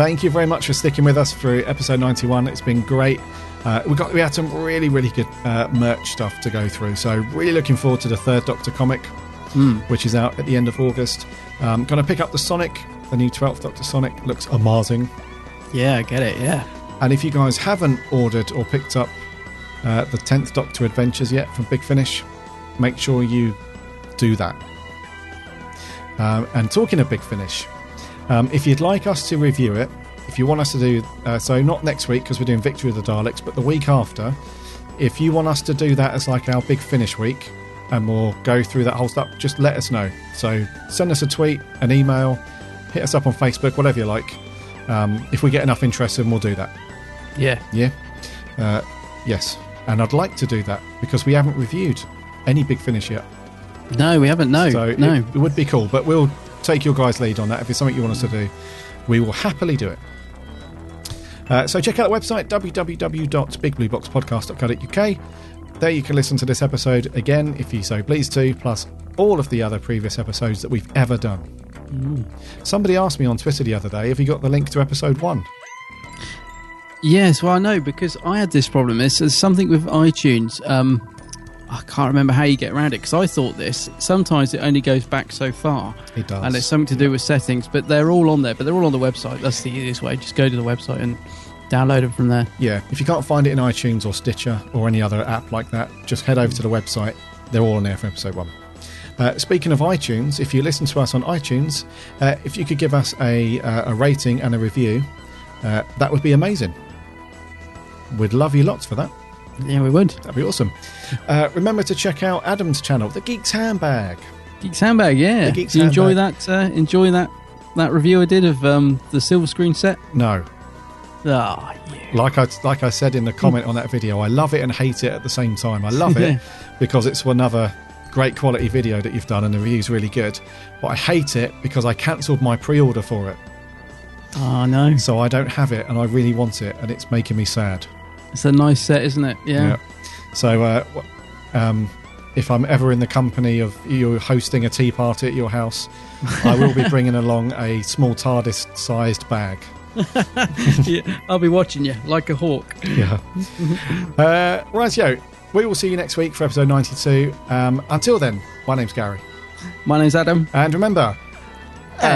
Thank you very much for sticking with us through episode 91. It's been great. Uh, we got we had some really really good uh, merch stuff to go through. So really looking forward to the third Doctor comic, which is out at the end of August. Um, going to pick up the Sonic, the new 12th Doctor Sonic. Looks amazing. Yeah, I get it. Yeah. And if you guys haven't ordered or picked up uh, the 10th Doctor Adventures yet from Big Finish, make sure you do that. Um, and talking of Big Finish, um, if you'd like us to review it, if you want us to do uh, so, not next week because we're doing Victory of the Daleks, but the week after, if you want us to do that as like our Big Finish week, and we'll go through that whole stuff, just let us know. So send us a tweet, an email, hit us up on Facebook, whatever you like. Um, if we get enough interest, then we'll do that. Yeah. Yeah. Uh, yes. And I'd like to do that because we haven't reviewed any Big Finish yet. No, we haven't. No. So no. it, it would be cool, but we'll take your guys' lead on that. If it's something you want us to do, we will happily do it. Uh, so check out the website www.bigblueboxpodcast.co.uk. There you can listen to this episode again if you so please to, plus all of the other previous episodes that we've ever done. Somebody asked me on Twitter the other day, have you got the link to episode one? Yes, well, I know because I had this problem. It's, it's something with iTunes. Um, I can't remember how you get around it because I thought this. Sometimes it only goes back so far. It does. And it's something to do with settings, but they're all on there. But they're all on the website. That's the easiest way. Just go to the website and download them from there. Yeah, if you can't find it in iTunes or Stitcher or any other app like that, just head over to the website. They're all on there for episode one. Uh, speaking of iTunes, if you listen to us on iTunes, uh, if you could give us a, uh, a rating and a review, uh, that would be amazing. We'd love you lots for that. Yeah, we would. That'd be awesome. Uh, remember to check out Adam's channel, The Geek's Handbag. Geeks handbag, yeah. The Geeks Did you enjoy Handbag. that? Uh, enjoy that that review I did of um, the silver screen set? No, Ah, like I like I said in the comment on that video, I love it and hate it at the same time. I love it Yeah. because it's another great quality video that you've done and the review's really good. But I hate it because I cancelled my pre-order for it. Oh no! So I don't have it and I really want it and it's making me sad. It's a nice set, isn't it? Yeah. So uh, um, if I'm ever in the company of you hosting a tea party at your house, I will be bringing along a small TARDIS-sized bag. yeah. I'll be watching you like a hawk. Yeah. Uh, right, yo. We will see you next week for episode 92. Um, until then, my name's Gary. My name's Adam. And remember, Uh,